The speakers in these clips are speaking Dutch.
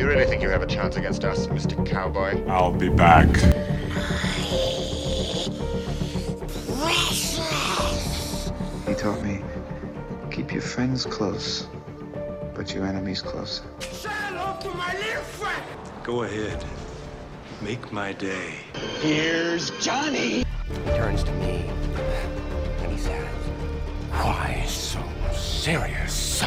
Do you really think you have a chance against us, Mr. Cowboy? I'll be back. Precious. He taught me keep your friends close, but your enemies closer. Say hello to my little friend! Go ahead. Make my day. Here's Johnny! He turns to me and he says, Why so serious?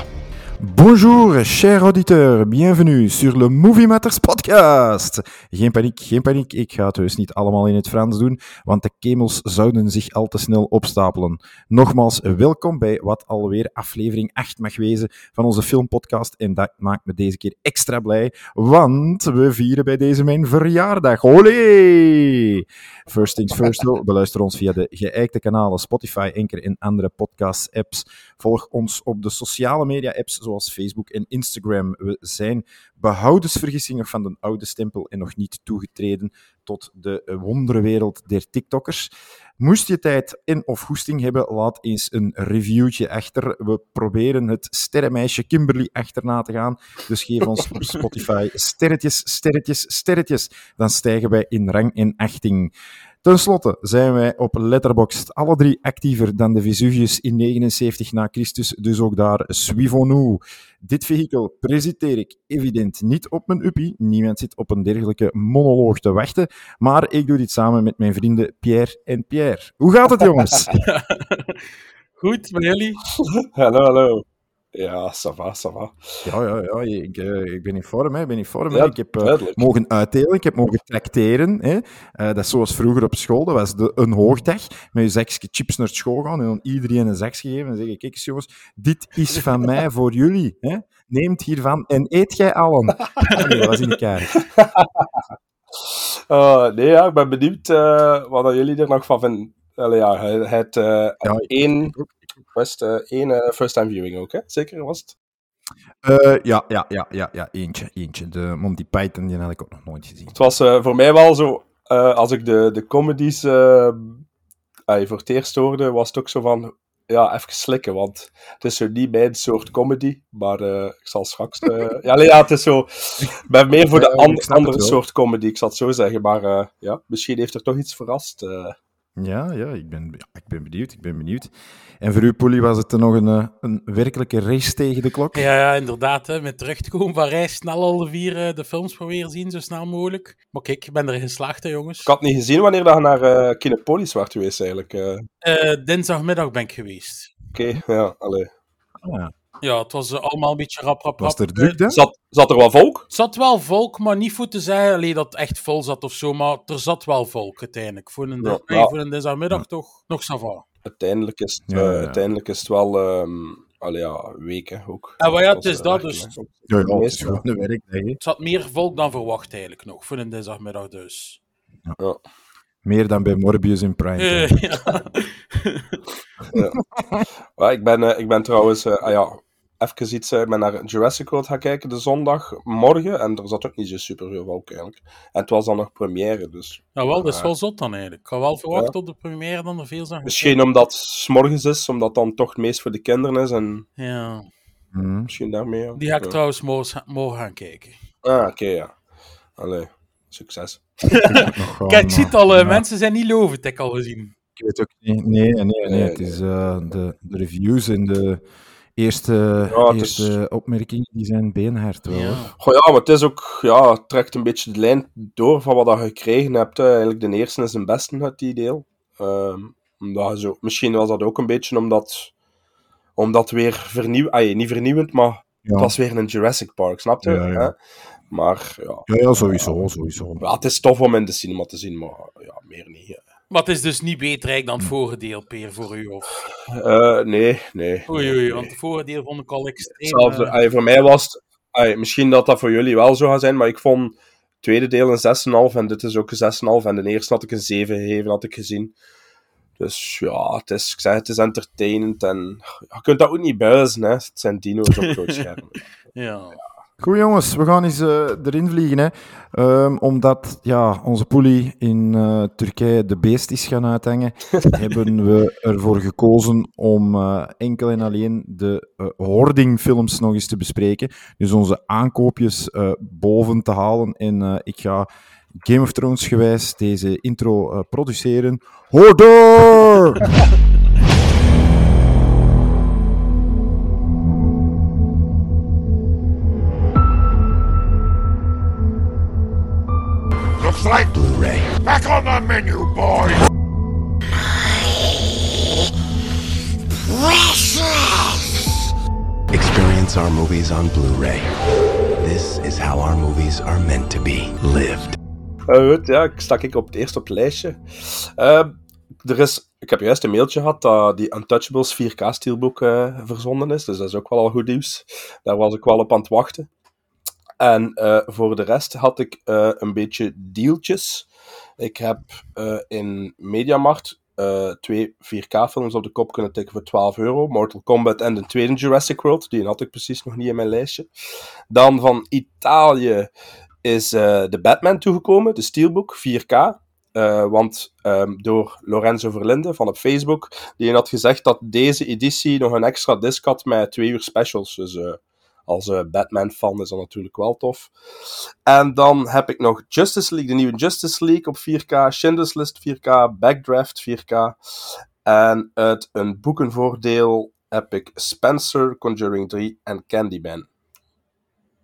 Bonjour, chers auditeurs, bienvenue sur le Movie Matters podcast. Geen paniek, geen paniek, ik ga het dus niet allemaal in het Frans doen, want de kemels zouden zich al te snel opstapelen. Nogmaals, welkom bij wat alweer aflevering 8 mag wezen van onze filmpodcast en dat maakt me deze keer extra blij, want we vieren bij deze mijn verjaardag. Olé! First things first, beluister ons via de geëikte kanalen Spotify, Anchor en andere podcast-apps. Volg ons op de sociale media-apps zoals Facebook en Instagram. We zijn behoudensvergissing nog van de oude stempel en nog niet toegetreden tot de wonderenwereld der TikTokkers. Moest je tijd en of goesting hebben, laat eens een reviewtje achter. We proberen het sterrenmeisje Kimberly achterna te gaan. Dus geef ons op Spotify sterretjes, sterretjes, sterretjes. Dan stijgen wij in rang en achting. Ten slotte zijn wij op Letterboxd alle drie actiever dan de Vesuvius in 79 na Christus, dus ook daar suivons Dit vehikel presenteer ik evident niet op mijn uppie. Niemand zit op een dergelijke monoloog te wachten, maar ik doe dit samen met mijn vrienden Pierre en Pierre. Hoe gaat het, jongens? Goed, met jullie? Hallo, hallo. Ja, ça va, ça va. Ja, ja, ja ik, eh, ik ben in vorm, hè. ik ben in vorm. Ja, ik heb eh, mogen uitdelen, ik heb mogen tracteren. Hè. Eh, dat is zoals vroeger op school, dat was de, een hoogdag. Met je zakje chips naar school gaan en dan iedereen een zak geven. En zeggen, kijk eens jongens, dit is van mij voor jullie. Hè. Neemt hiervan en eet jij allen. Nee, dat was in de kaart. Eh, nee, ja, ik ben benieuwd wat jullie er nog van vinden. Allee, ja, het, Ja, ik- één, eh, één eh, first-time viewing ook, hè? Zeker was het? Eh, ja, ja, ja, ja, ja, eentje, eentje. De Monty Python, die had ik ook nog nooit gezien. Het was eh, voor mij wel zo, eh, als ik de, de comedies eh, voor het eerst hoorde, was het ook zo van, ja, even slikken, want het is zo niet mijn soort comedy, maar eh, ik zal straks... eh, ja, allee, ja, het is zo... Ik ben meer voor de an- andere soort comedy, ik zal het zo zeggen, maar eh, ja, misschien heeft er toch iets verrast. Ja, ja ik, ben, ja, ik ben benieuwd, ik ben benieuwd. En voor u, Polly, was het nog een, eh, een werkelijke race tegen de klok? Ja, ja inderdaad. Hè, met terug te komen van reis, snel alle vier eh, de films proberen zien, zo snel mogelijk. Maar kijk, ik ben erin geslaagd, hè, jongens. Ik had niet gezien wanneer dat je naar eh Kinepolis werd geweest, eigenlijk. eh. Eh, dinsdagmiddag ben ik geweest. Oké, ja, allee. Ah, ja. Ja, het was eh, allemaal een beetje rap, rap, Was rap. er druk, dan? Zat, zat er wel volk? Het zat wel volk, maar niet voor te zeggen allee, dat het echt vol zat of zo. Maar er zat wel volk uiteindelijk. Voor een, Ja, nee, ja. voor een dinsdagmiddag toch nog ça va. Uiteindelijk is het, Ja, eh, uiteindelijk is het wel... ehm allee, ja, weken ook. Maar ja, het is eh, dat dus. Ja, ja, het is zat meer volk dan verwacht eigenlijk nog, voor een dinsdagmiddag dus. Ja. Meer dan bij Morbius in Prime. Ja. Ja, ik, ben, eh, ik ben trouwens... eh, ah ja, even iets... eh, ik ben naar Jurassic World gaan kijken de zondagmorgen. En er zat ook niet zo super veel volk, eigenlijk. En het was dan nog première, dus... Nou wel, dat is wel zot dan eigenlijk. Ik had wel verwacht op de première dan er veel zijn. Misschien omdat het 's morgens is, omdat dan toch het meest voor de kinderen is. En Ja. Mhm. misschien daarmee... ja. Die ga ik Ja. trouwens morgen gaan kijken. Ah, oké, ja. Allee, succes. Kijk, ik zie het al, eh, ja. mensen zijn niet lovend, heb ik al gezien. Ik weet ook niet. Nee, nee, nee. Nee, het is eh, de, de reviews en de eerste, Ja, is- eerste opmerkingen die zijn beenhard wel. hoor. Ja. Goh, ja, maar het is ook, ja, het trekt een beetje de lijn door van wat je gekregen hebt. hè. Eigenlijk de eerste is de beste uit die deel. Ehm, omdat zo, misschien was dat ook een beetje omdat, omdat weer vernieuwd, ah, niet vernieuwend, maar Ja. het was weer een Jurassic Park, snap je? Ja, ja. Hè? Maar ja, Ja, ja, sowieso, sowieso. ja, het is tof om in de cinema te zien, maar ja, meer niet. Maar het is dus niet beter dan het vorige deel, Peer, voor u. Of... Eh, nee, nee. Oei, oei, want het vorige deel vond ik al extreem. Hetzelfde. eh, Allee, voor mij was het... allee, misschien dat dat voor jullie wel zo gaat zijn, maar ik vond het tweede deel een 6,5 en dit is ook een 6,5. En de eerste had ik een 7 gegeven, had ik gezien. Dus ja, het is, ik zeg, het is entertainend en je kunt dat ook niet buizen, hè. Het zijn dino's op groot scherm. ja. Goed jongens, we gaan eens eh, erin vliegen. Hè. Ehm, omdat ja, onze poelie in eh, Turkije de beest is gaan uithangen, hebben we ervoor gekozen om eh, enkel en alleen de hoardingfilms nog eens te bespreken. Dus onze aankoopjes boven te halen. En ik ga Game of Thrones gewijs deze intro produceren. Hoorder! Like Blu-ray. Back on the menu, boy! Precious! Experience our movies on Blu-ray. This is how our movies are meant to be lived. Uh, goed, ja, ik stak ik op het eerste op het lijstje. Uh, er is, ik heb juist een mailtje gehad dat die Untouchables 4K steelbook uh, verzonden is, dus dat is ook wel al goed nieuws. Daar was ik wel op aan het wachten. En uh, voor de rest had ik uh, een beetje dealtjes. Ik heb uh, in Mediamarkt twee 4K-films op de kop kunnen tikken voor 12 euro. Mortal Kombat en de tweede Jurassic World. Die had ik precies nog niet in mijn lijstje. Dan van Italië is de Batman toegekomen, de Steelbook 4K. want um, door Lorenzo Verlinde van op Facebook, die had gezegd dat deze editie nog een extra disc had met twee uur specials. Dus als uh, Batman-fan is dat natuurlijk wel tof. En dan heb ik nog Justice League, de nieuwe Justice League op 4K, Schindler's List 4K, Backdraft 4K. En uit een boekenvoordeel heb ik Spencer, Conjuring 3 en Candyman.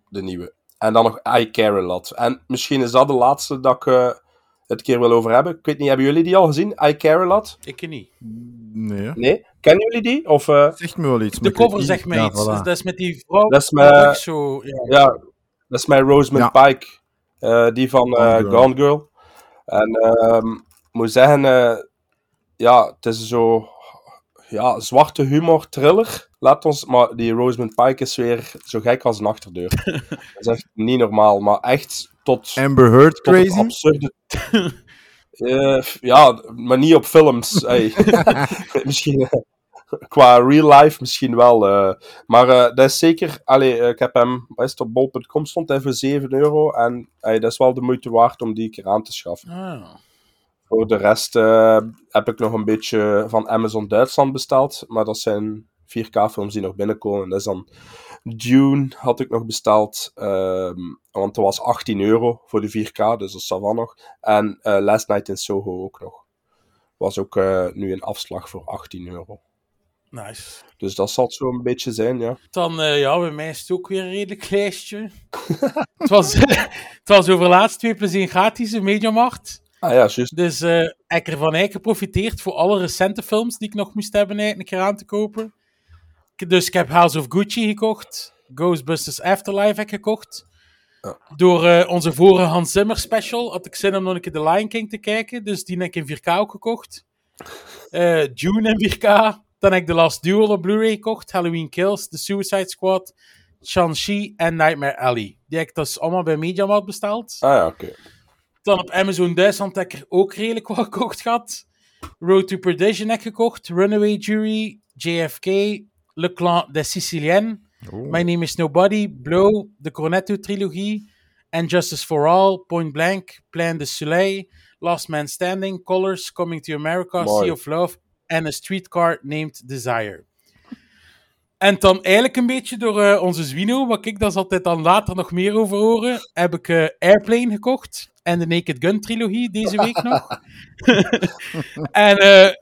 De nieuwe. En dan nog I Care A Lot. En misschien is dat de laatste dat ik uh, het keer wil over hebben. Ik weet niet, hebben jullie die al gezien? I Care A Lot? Ik niet. Nee. Nee? Kennen jullie die? Of, uh... Zegt me wel iets. De cover zegt mij ja, iets. Voilà. Dus dat is met die vrouw. Dat is met, zo, ja. ja, dat is met Rosamund Ja. Pike. Uh, die van uh, Gone Girl. Gone Girl. En um, ik moet zeggen, uh, ja, het is zo ja, zwarte humor, thriller. Laat ons, maar die Rosamund Pike is weer zo gek als een achterdeur. dat is echt niet normaal, maar echt tot, Amber Heard tot het crazy. absurde. Eh, ja, maar niet op films. Hey. misschien eh, qua real life misschien wel. eh. maar eh, dat is zeker. Allee, ik heb hem. Is het, op bol.com stond hij voor 7 euro. En hey, dat is wel de moeite waard om die keer aan te schaffen. Ah. Voor de rest eh, heb ik nog een beetje van Amazon Duitsland besteld. Maar dat zijn 4K-films die nog binnenkomen. Dat is dan Dune had ik nog besteld. ehm, want dat was 18 euro voor de 4K, dus dat staat wel nog. En eh, Last Night in Soho ook nog. Was ook eh, nu een afslag voor 18 euro. Nice. Dus dat zal het zo een beetje zijn, ja. Dan, eh, ja, bij mij is het ook weer een redelijk lijstje. het, was, het was over laatst 2 plus 1 gratis in Mediamarkt. Ah ja, juist. Dus eh ik heb ervan eigenlijk geprofiteerd voor alle recente films die ik nog moest hebben eigenlijk een keer aan te kopen. Dus ik heb House of Gucci gekocht. Ghostbusters Afterlife heb ik gekocht. Ja. Door eh, onze vorige Hans Zimmer special had ik zin om nog een keer The Lion King te kijken. Dus die heb ik in 4K ook gekocht. Eh Dune in 4K. Dan heb ik The Last Duel op Blu-ray gekocht. Halloween Kills, The Suicide Squad, Shang-Chi en Nightmare Alley. Die heb ik dus allemaal bij Mediamarkt besteld. Ah ja, oké. Dan op Amazon Duitsland heb ik er ook redelijk wat gekocht gehad. Road to Perdition heb ik gekocht. Runaway Jury, JFK, Le Clan des Siciliens, My Name is Nobody, Blow, de Cornetto-trilogie, And Justice for All, Point Blank, Plan de Soleil, Last Man Standing, Colors, Coming to America, Mooi. Sea of Love en A Streetcar Named Desire. En dan eigenlijk een beetje door eh, onze Zwino, wat ik daar altijd dan later nog meer over horen, heb ik eh, Airplane gekocht en de Naked Gun trilogie deze week nog. en eh,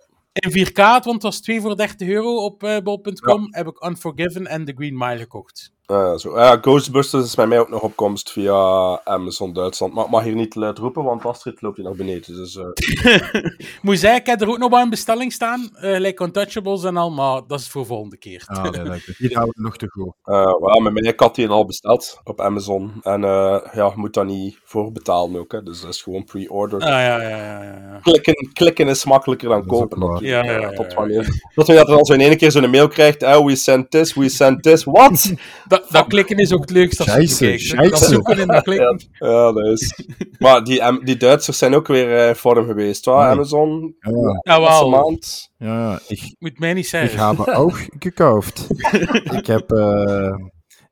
in 4K, want het was 2 voor 30 euro op eh bol.com, heb ik Unforgiven en The Green Mile gekocht. Ah, zo. Ja, Ghostbusters is bij mij ook nog op komst via Amazon Duitsland. Maar ik mag hier niet te luid roepen, want Astrid loopt hier naar beneden. Dus, eh, Moet zeggen, ik heb er ook nog wel in bestelling staan, eh like Untouchables en al, maar dat is voor volgende keer. Ah, nee, je. Hier houden we nog te goed. Eh, well, met mij ik had die al besteld op Amazon. En eh, ja, je moet dat niet voorbetalen ook. Hè. Dus dat is gewoon pre-order. Ah, ja, ja, ja, ja, ja. Klikken, klikken is makkelijker dan Dat kopen. Ja, ja, ja, tot ja, wanneer. Tot wanneer dat er al zo in één keer zo'n mail krijgt. Oh, we sent this, we sent this. What? Dat, dat klikken is ook het leukste als je. Dat zoeken en dat klikken. ja, dat is. Maar die, die Duitsers zijn ook weer eh, in vorm geweest. Waar? Nee. Amazon, Ja, Ja, laatste wel. maand. ja, ik, Moet mij niet ik zeggen. habe ook gekauft. ik heb, eh,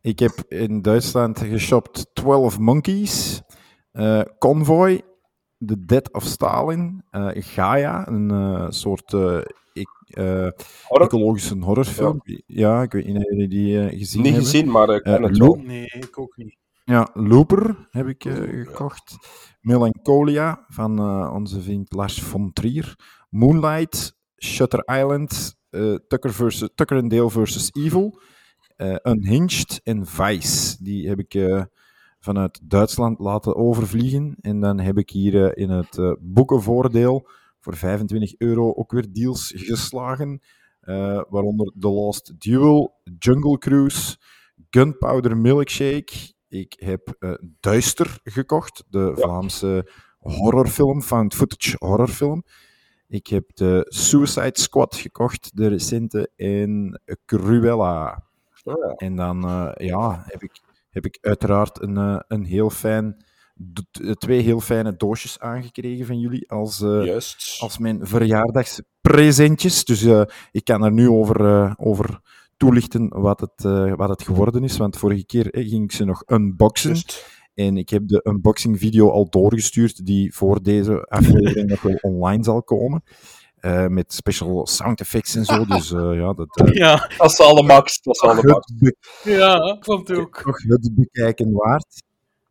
Ik heb in Duitsland geshopt 12 Monkeys, eh, Convoy, The Death of Stalin, eh, Gaia, een eh, soort eh, eh, Horror? ecologische horrorfilm. Ja. ik weet niet of jullie die eh, gezien Niet hebben. gezien, maar ik ken Eh, het wel. Nee, ik ook niet. Ja, Looper heb ik eh, gekocht. Melancholia van eh, onze vriend Lars von Trier. Moonlight, Shutter Island, eh, Tucker, versus, Tucker and Dale versus Evil. eh, Unhinged en Vice. Die heb ik eh, vanuit Duitsland laten overvliegen. En dan heb ik hier eh, in het eh, boekenvoordeel voor 25 euro ook weer deals geslagen. Eh, waaronder The Lost Duel, Jungle Cruise, Gunpowder Milkshake. Ik heb eh, Duister gekocht, de Vlaamse horrorfilm, found footage horrorfilm. Ik heb de Suicide Squad gekocht, de recente, en Cruella. Ja. En dan eh, ja, heb, ik, heb ik uiteraard een, een heel fijn, twee heel fijne doosjes aangekregen van jullie als, eh, Juist. als mijn verjaardagspresentjes. Dus eh, ik kan er nu over, eh, over toelichten wat het, eh, wat het geworden is. Want vorige keer eh, ging ik ze nog unboxen. Juist. En ik heb de unboxing video al doorgestuurd, die voor deze aflevering nog wel online zal komen. Eh, met special sound effects en zo. Dus eh, ja, dat eh, Ja, Dat is alle max. Dat is alle max. het, be- ja, vond ook. toch het bekijken waard.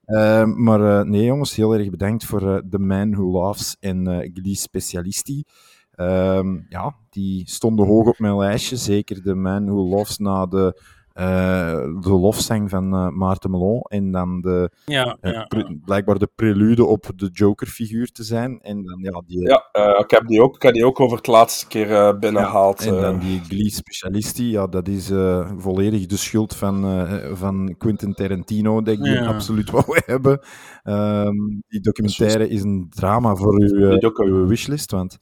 Eh, maar eh, nee, jongens, heel erg bedankt voor eh, The Man Who Laughs en eh Glee Specialisti. Ehm, ja, die stonden hoog op mijn lijstje. Zeker The Man Who Laughs na de, eh de lofzang van eh, Maarten Melon. En dan de, Ja, eh, ja. pre- blijkbaar de prelude op de Joker-figuur te zijn. En dan ja, die, Ja, eh, ik, heb die ook, ik heb die ook over het laatste keer eh, binnengehaald. En eh. dan die Glee Specialisti, ja, dat is eh, volledig de schuld van, eh, van Quentin Tarantino, dat ik absoluut wou hebben. Ehm, die documentaire is een drama voor uw, eh, uw wishlist, want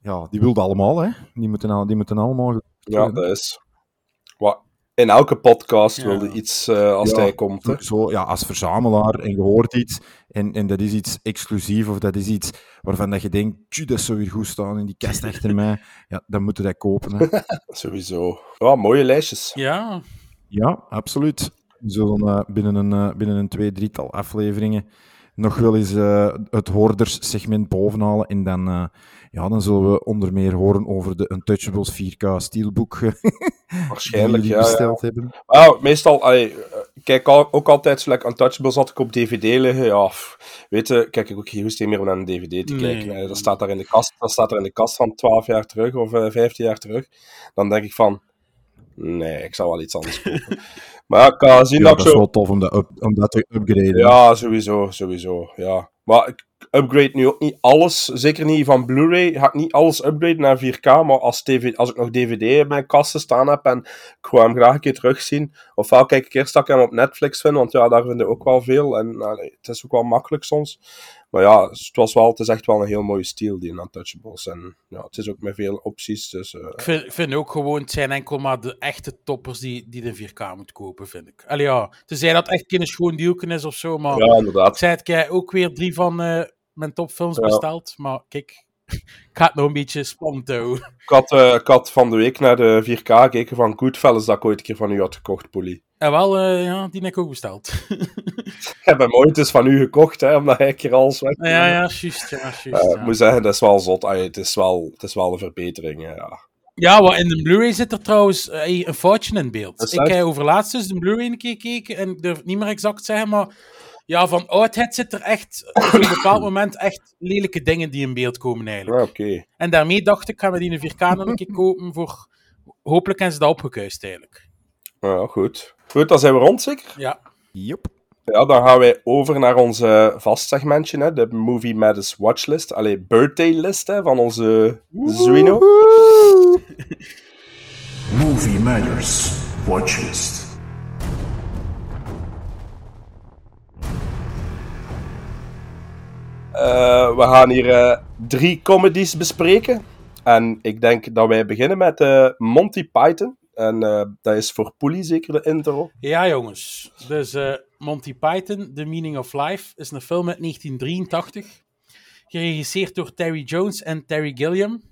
ja, die wilde allemaal, hè. Die moeten, al, die moeten allemaal... ja, dat is... In elke podcast Ja. wilde iets eh, als Ja, hij komt. Hè. Zo, ja, als verzamelaar en je hoort iets en, en dat is iets exclusief of dat is iets waarvan dat je denkt, "Tju, dat zou weer goed staan in die kast achter mij, ja, dan moeten we dat kopen. Hè. Sowieso. Ja, mooie lijstjes. Ja, Ja, absoluut. We zullen eh, binnen, een, eh, binnen een twee, drietal afleveringen nog wel eens eh, het hoorderssegment bovenhalen. En dan, eh, ja, dan zullen we onder meer horen over de Untouchables 4K Steelbook eh, die Waarschijnlijk, jullie ja. besteld hebben. Nou, meestal, allee, eh, ik kijk ook altijd, zo like Untouchables had ik op DVD liggen. Ja, weet je, kijk ik ook geen goesting meer om naar een DVD te Nee. kijken. hè. Dat staat daar in de kast, dat staat er in de kast van 12 jaar terug of eh 15 jaar terug. Dan denk ik van, nee, ik zou wel iets anders kopen. maar ja, ik kan zien Ja, dat dat ik is zo... wel tof om dat, up- om dat te upgraden. Ja, sowieso, sowieso, ja. Maar ik upgrade nu ook niet alles, zeker niet van Blu-ray, ga ik niet alles upgraden naar 4K, maar als, TV, als ik nog DVD in mijn kasten staan heb en ik wil hem graag een keer terugzien, ofwel kijk ik eerst dat ik hem op Netflix vind, want ja, daar vind ik ook wel veel, en allee, het is ook wel makkelijk soms. Maar ja, het, was wel, het is echt wel een heel mooie stijl, die Untouchables, en ja, het is ook met veel opties, dus... eh, ik vind, ik vind ook gewoon, het zijn enkel maar de echte toppers die, die de 4K moet kopen, vind ik. Allee ja, tenzij dat echt geen schoon dealken is of zo, maar ja, ik inderdaad. zei het, ik heb ook weer drie van eh, mijn topfilms Ja. besteld, maar kijk, ik ga het nog een beetje spannend houden. Ik had, eh, ik had van de week naar de 4K gekeken van Goodfellas, dat ik ooit een keer van u had gekocht, Polly. En wel, eh, ja, die heb ik ook besteld. Ik heb hem ooit eens van u gekocht, hè, omdat hij een keer alles weg. ja, ja, juist, ja, juist. Eh, Ik moet zeggen, dat is wel zot. Het, is wel, het is wel een verbetering. Ja. Ja, wat in de Blu-ray zit er trouwens een foutje in beeld. Ik heb over laatst dus de Blu-ray een keer gekeken en ik durf het niet meer exact zeggen, maar ja, van oudheid zit er echt op een bepaald moment echt lelijke dingen die in beeld komen eigenlijk. Ja, Oké. En daarmee dacht ik, gaan we die in 4K nog een keer kopen voor... Hopelijk hebben ze dat opgekuist eigenlijk. Ja, goed. Goed, dan zijn we rond, zeker? Ja. Yep. Ja, dan gaan wij over naar onze vast segmentje, hè, de Movie Matters Watchlist. Allee, birthday list hè, van onze Zwino. Movie Matters Watchlist. We gaan hier eh, drie comedies bespreken. En ik denk dat wij beginnen met eh, Monty Python. En eh, dat is voor Poelie zeker de intro. Ja, jongens. Dus eh, Monty Python, The Meaning of Life, is een film uit 1983. Geregisseerd door Terry Jones en Terry Gilliam.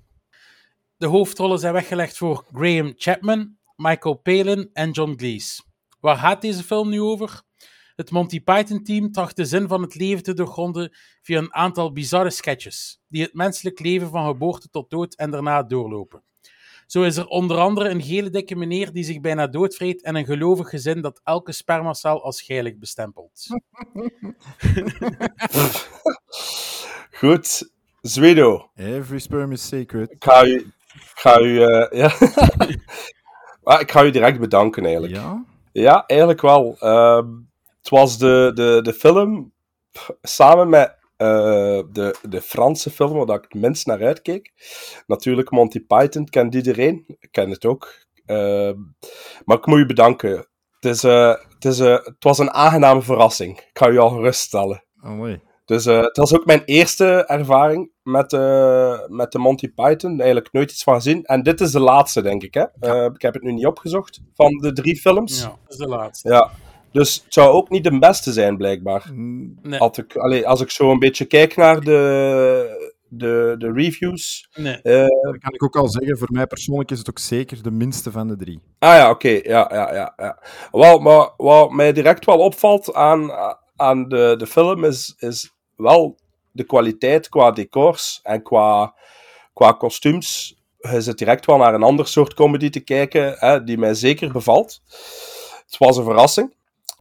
De hoofdrollen zijn weggelegd voor Graham Chapman, Michael Palin en John Cleese. Waar gaat deze film nu over? Het Monty Python-team tracht de zin van het leven te doorgronden via een aantal bizarre sketches, die het menselijk leven van geboorte tot dood en daarna doorlopen. Zo is er onder andere een gele dikke meneer die zich bijna doodvreet en een gelovig gezin dat elke spermacel als heilig bestempelt. Goed, Zwedo. Every sperm is sacred. Ik ga u... Ik ga u... eh, ja. Ah, ik ga u direct bedanken, eigenlijk. Ja? Ja, eigenlijk wel. Ehm, het was de, de, de film samen met eh, de, de Franse film waar ik het minst naar uitkeek. Natuurlijk Monty Python, kent iedereen. Ik ken het ook. Ehm, maar ik moet u bedanken. Het, is, eh, het, is, eh, het was een aangename verrassing. Ik ga u al geruststellen. Allee. Dus eh, het was ook mijn eerste ervaring met, eh, met de Monty Python. Eigenlijk nooit iets van gezien. En dit is de laatste, denk ik. Hè? Eh, ik heb het nu niet opgezocht. Van de drie films. Ja, dat is de laatste. Ja. Dus het zou ook niet de beste zijn, blijkbaar. Nee, Als ik, allee, als ik zo een beetje kijk naar de, de, de reviews. nee. eh, Dat kan ik ook al zeggen, voor mij persoonlijk is het ook zeker de minste van de drie. ah ja, oké. ja, ja, ja, ja. Wel, maar wat mij direct wel opvalt aan, aan de, de film is, is wel de kwaliteit qua decors en qua, qua kostuums. Je zit direct wel naar een ander soort comedy te kijken, hè, die mij zeker bevalt. Het was een verrassing.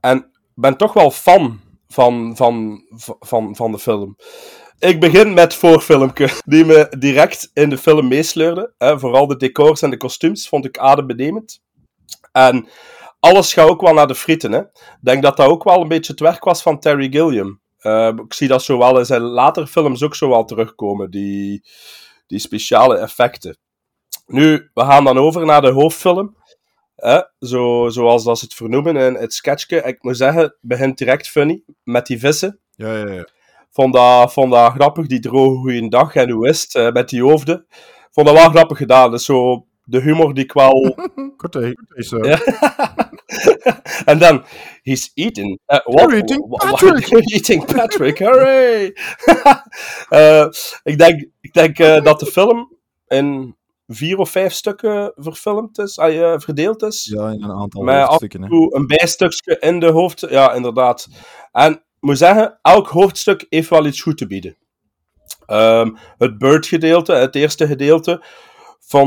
En ben toch wel fan van, van, van, van de film. Ik begin met voorfilmpje, die me direct in de film meesleurde. Vooral de decors en de kostuums vond ik adembenemend. En alles gaat ook wel naar de frieten. Ik denk dat dat ook wel een beetje het werk was van Terry Gilliam. Eh, ik zie dat zo wel in zijn latere films ook zo wel terugkomen, die, die speciale effecten. Nu, we gaan dan over naar de hoofdfilm. Hè, zo, zoals dat ze het vernoemen in het sketchje. Ik moet zeggen, het begint direct funny met die vissen. Ja, ja, ja. Vond dat, vond dat grappig, die droge goeiedag en hoe is het, eh, met die hoofden. Vond dat wel grappig gedaan. Dus zo de humor die ik wel... Korte, is zo. Ja. en dan, he's eating. Uh, what, You're eating Patrick. you're eating Patrick, hooray! Eh, ik denk, ik denk eh, dat de film in vier of vijf stukken verfilmd is, ah, verdeeld is. Ja, in een aantal Met af hoofdstukken. en Hè. toe een bijstukje in de hoofd. Ja, inderdaad. En ik moet zeggen, elk hoofdstuk heeft wel iets goed te bieden. Ehm, het Bird-gedeelte, het eerste gedeelte,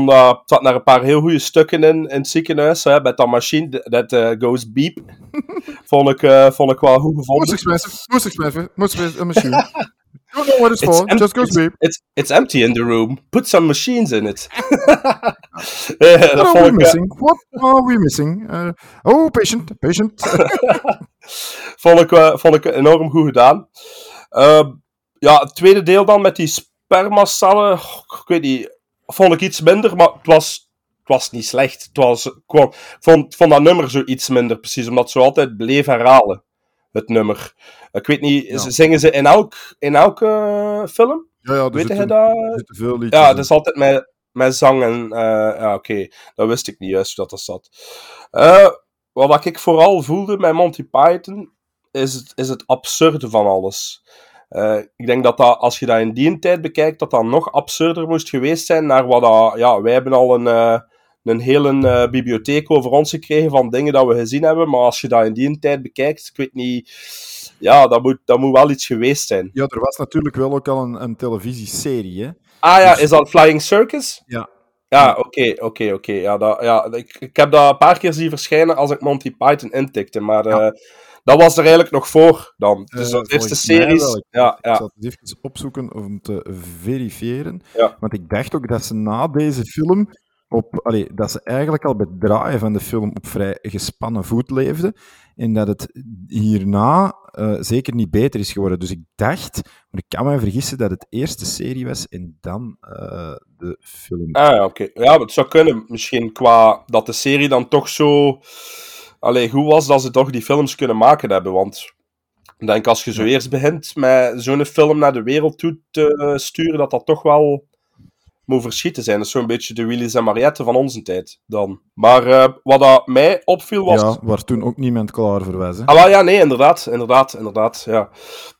dat zat naar een paar heel goede stukken in, in het ziekenhuis. Hè, met dat machine, dat eh, goes beep. vond, ik, eh, vond ik wel goed gevonden. most expensive, a machine. Don't know what it's It's, for, em- just goes it's, beep. it's, it's empty in the room. Put some machines in it. Eh, dat What are we ik, missing? What are we missing? Uh, oh, patient, patient. vond, ik, vond ik enorm goed gedaan. Ehm, ja, het tweede deel dan met die spermacellen. Ik weet niet. Vond ik iets minder, maar het was, het was niet slecht. Het was, ik vond, ik vond, ik vond dat nummer zo iets minder, precies. Omdat ze altijd bleef herhalen. Het nummer. Ik weet niet, Ja. zingen ze in, elk, in elke eh, film? ja, ja, Weet je dat? zitten veel liedjes Ja, dat is altijd met, met zang en... eh, ja, oké. Dat wist ik niet juist hoe dat, dat zat. Eh, wat ik vooral voelde met Monty Python, is het, is het absurde van alles. Ik denk dat, dat als je dat in die tijd bekijkt, dat dat nog absurder moest geweest zijn naar wat dat... Ja, wij hebben al een, een hele eh, bibliotheek over ons gekregen van dingen dat we gezien hebben, maar als je dat in die tijd bekijkt, ik weet niet... Ja, dat moet, dat moet wel iets geweest zijn. Ja, er was natuurlijk wel ook al een, een televisieserie, hè. Ah ja, Dus- is dat Flying Circus? Ja. Ja, oké, oké, oké. Ja, dat- ja, ik, ik heb dat een paar keer zien verschijnen als ik Monty Python intikte, maar Ja. eh, dat was er eigenlijk nog voor dan. Dus Eh, de eerste volgens mij series... Ik- Ja, Ik ja. zal het even opzoeken om te verifiëren. Ja. Want ik dacht ook dat ze na deze film, op, allee, dat ze eigenlijk al bij het draaien van de film op vrij gespannen voet leefden. En dat het hierna eh, zeker niet beter is geworden. Dus ik dacht, maar ik kan me vergissen, dat het eerst de serie was en dan eh, de film. Ah ja, oké. Ja, maar het zou kunnen. Misschien qua dat de serie dan toch zo... Allee, goed was dat ze toch die films kunnen maken hebben, want... Ik denk als je zo eerst begint met zo'n film naar de wereld toe te sturen, dat dat toch wel moet verschieten zijn. Dat is zo'n beetje de Willy's en Mariette van onze tijd dan. Maar eh, wat dat mij opviel was... Ja, waar toen ook niemand klaar voor was. Hè. Ah, ja, nee, inderdaad, inderdaad, inderdaad, ja.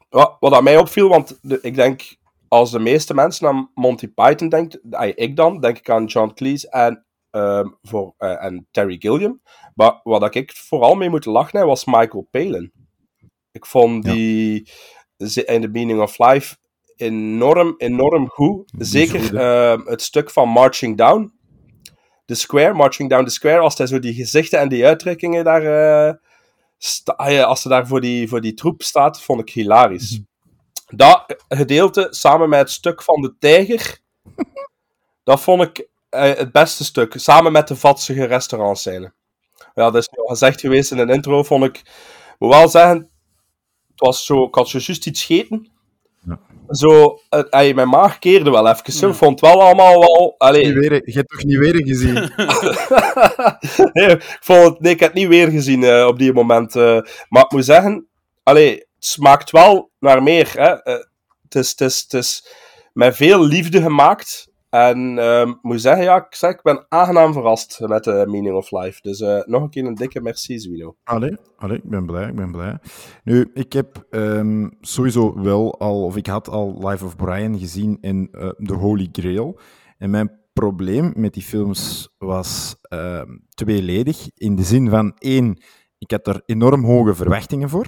Wat, wat aan mij opviel, want de- ik denk, als de meeste mensen aan Monty Python denken, ik dan, denk ik aan John Cleese en ehm, voor, eh, en Terry Gilliam. Maar wat ik vooral mee moet lachen was Michael Palin. Ik vond die in The Meaning of Life enorm, enorm goed. Zeker ehm, het stuk van Marching Down. The Square, Marching Down the Square, als hij zo die gezichten en die uitdrukkingen daar... eh, sta- ah als ze daar voor die, voor die troep staat, vond ik hilarisch. Dat gedeelte, samen met het stuk van de tijger, dat vond ik eh, het beste stuk. Samen met de vatsige restaurantscène. Ja, dat is al gezegd geweest in een intro, vond ik... moet wel zeggen, het was zo, ik had zo juist iets gegeten. Zo, mijn maag keerde wel even. Ik vond het wel allemaal wel... Allee, Niet weer, je hebt toch niet weer gezien? nee, ik, vond het, nee, ik heb het niet weer gezien eh, op die moment. eh. maar ik moet zeggen, allee, het smaakt wel naar meer. Hè. Eh, het, is, het, is, het is met veel liefde gemaakt. En ik moet zeggen, ja, ik, zeg, ik ben aangenaam verrast met de Meaning of Life. Dus eh, nog een keer een dikke merci, Zwino. Allee, allee, ik ben blij, ik ben blij. Nu, ik heb ehm, sowieso wel al, of ik had al Life of Brian gezien in eh, The Holy Grail. En mijn probleem met die films was ehm, tweeledig. In de zin van, één, ik had er enorm hoge verwachtingen voor.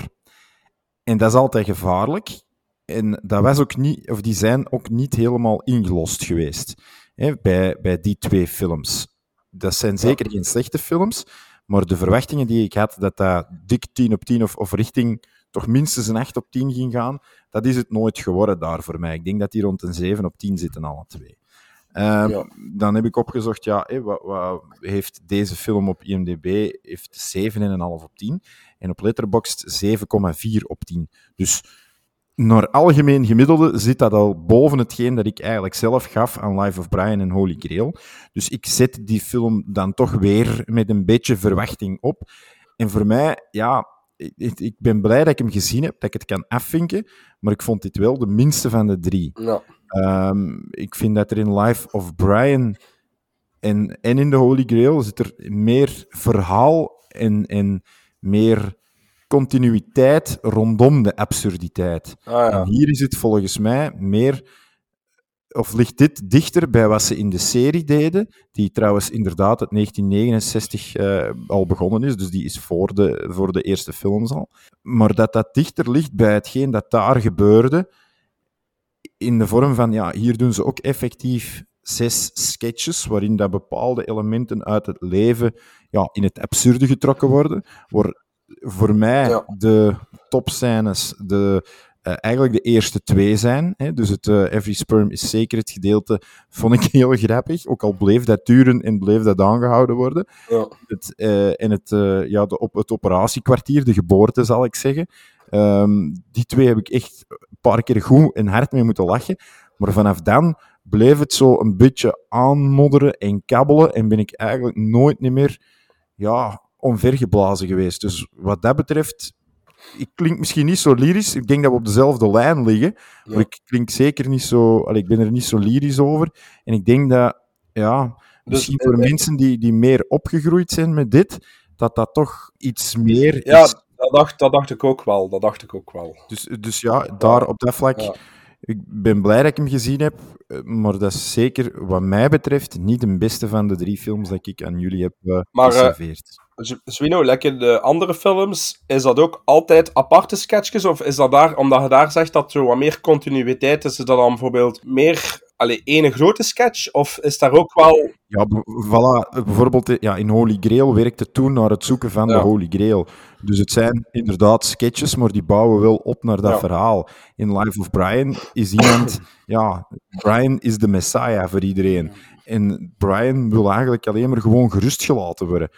En dat is altijd gevaarlijk. En dat was ook niet, of die zijn ook niet helemaal ingelost geweest hè, bij, bij die twee films. Dat zijn zeker geen slechte films, maar de verwachtingen die ik had, dat dat dik 10 op 10 of, of richting toch minstens een 8 op 10 ging gaan, dat is het nooit geworden daar voor mij. Ik denk dat die rond een 7 op 10 zitten, alle twee. Ja. Dan heb ik opgezocht, ja, hé, wat, wat heeft deze film op IMDb? Heeft 7,5 op 10. En op Letterboxd 7,4 op 10. Dus naar algemeen gemiddelde zit dat al boven hetgeen dat ik eigenlijk zelf gaf aan Life of Brian en Holy Grail. Dus ik zet die film dan toch weer met een beetje verwachting op. En voor mij, ja, ik, ik ben blij dat ik hem gezien heb, dat ik het kan afvinken, maar ik vond dit wel de minste van de drie. Ja. Ehm, ik vind dat er in Life of Brian en, en in The Holy Grail zit er meer verhaal en, en meer continuïteit rondom de absurditeit. Ah, ja. En hier is het volgens mij meer, of ligt dit dichter bij wat ze in de serie deden, die trouwens inderdaad uit 1969 eh, al begonnen is, dus die is voor de, voor de eerste films al. Maar dat dat dichter ligt bij hetgeen dat daar gebeurde, in de vorm van, ja, hier doen ze ook effectief zes sketches waarin dat bepaalde elementen uit het leven ja, in het absurde getrokken worden. Waar voor mij Ja. de topscènes de, eh, eigenlijk de eerste twee zijn. Hè? Dus het eh, Every Sperm is zeker het gedeelte vond ik heel grappig. Ook al bleef dat duren en bleef dat aangehouden worden. Ja. Het, en het, eh, ja, de, op het operatiekwartier, de geboorte zal ik zeggen. Ehm, die twee heb ik echt een paar keer goed en hard mee moeten lachen. Maar vanaf dan bleef het zo een beetje aanmodderen en kabbelen. En ben ik eigenlijk nooit niet meer ja, omvergeblazen geweest. Dus wat dat betreft, ik klink misschien niet zo lyrisch. Ik denk dat we op dezelfde lijn liggen. Maar ik klink zeker niet zo... allee, ik ben er niet zo lyrisch over. En ik denk dat, ja, misschien voor eh, mensen die, die meer opgegroeid zijn met dit, dat dat toch iets meer Ja, is. dat dacht, dat dacht ik ook wel. Dat dacht ik ook wel. Dus, dus ja, daar op dat vlak... Ja. Ik ben blij dat ik hem gezien heb, eh, maar dat is zeker, wat mij betreft, niet de beste van de drie films dat ik aan jullie heb eh Maar, eh, geserveerd. Zwino, lekker de andere films, is dat ook altijd aparte sketches? Of is dat daar, omdat je daar zegt dat er wat meer continuïteit is, is dat dan bijvoorbeeld meer allee, ene grote sketch? Of is daar ook wel... Ja, voilà, bijvoorbeeld ja, in Holy Grail werkte toen naar het zoeken van Ja. de Holy Grail. Dus het zijn inderdaad sketches, maar die bouwen wel op naar dat Ja. verhaal. In Life of Brian is iemand, ja, Brian is de messiah voor iedereen. En Brian wil eigenlijk alleen maar gewoon gerustgelaten worden.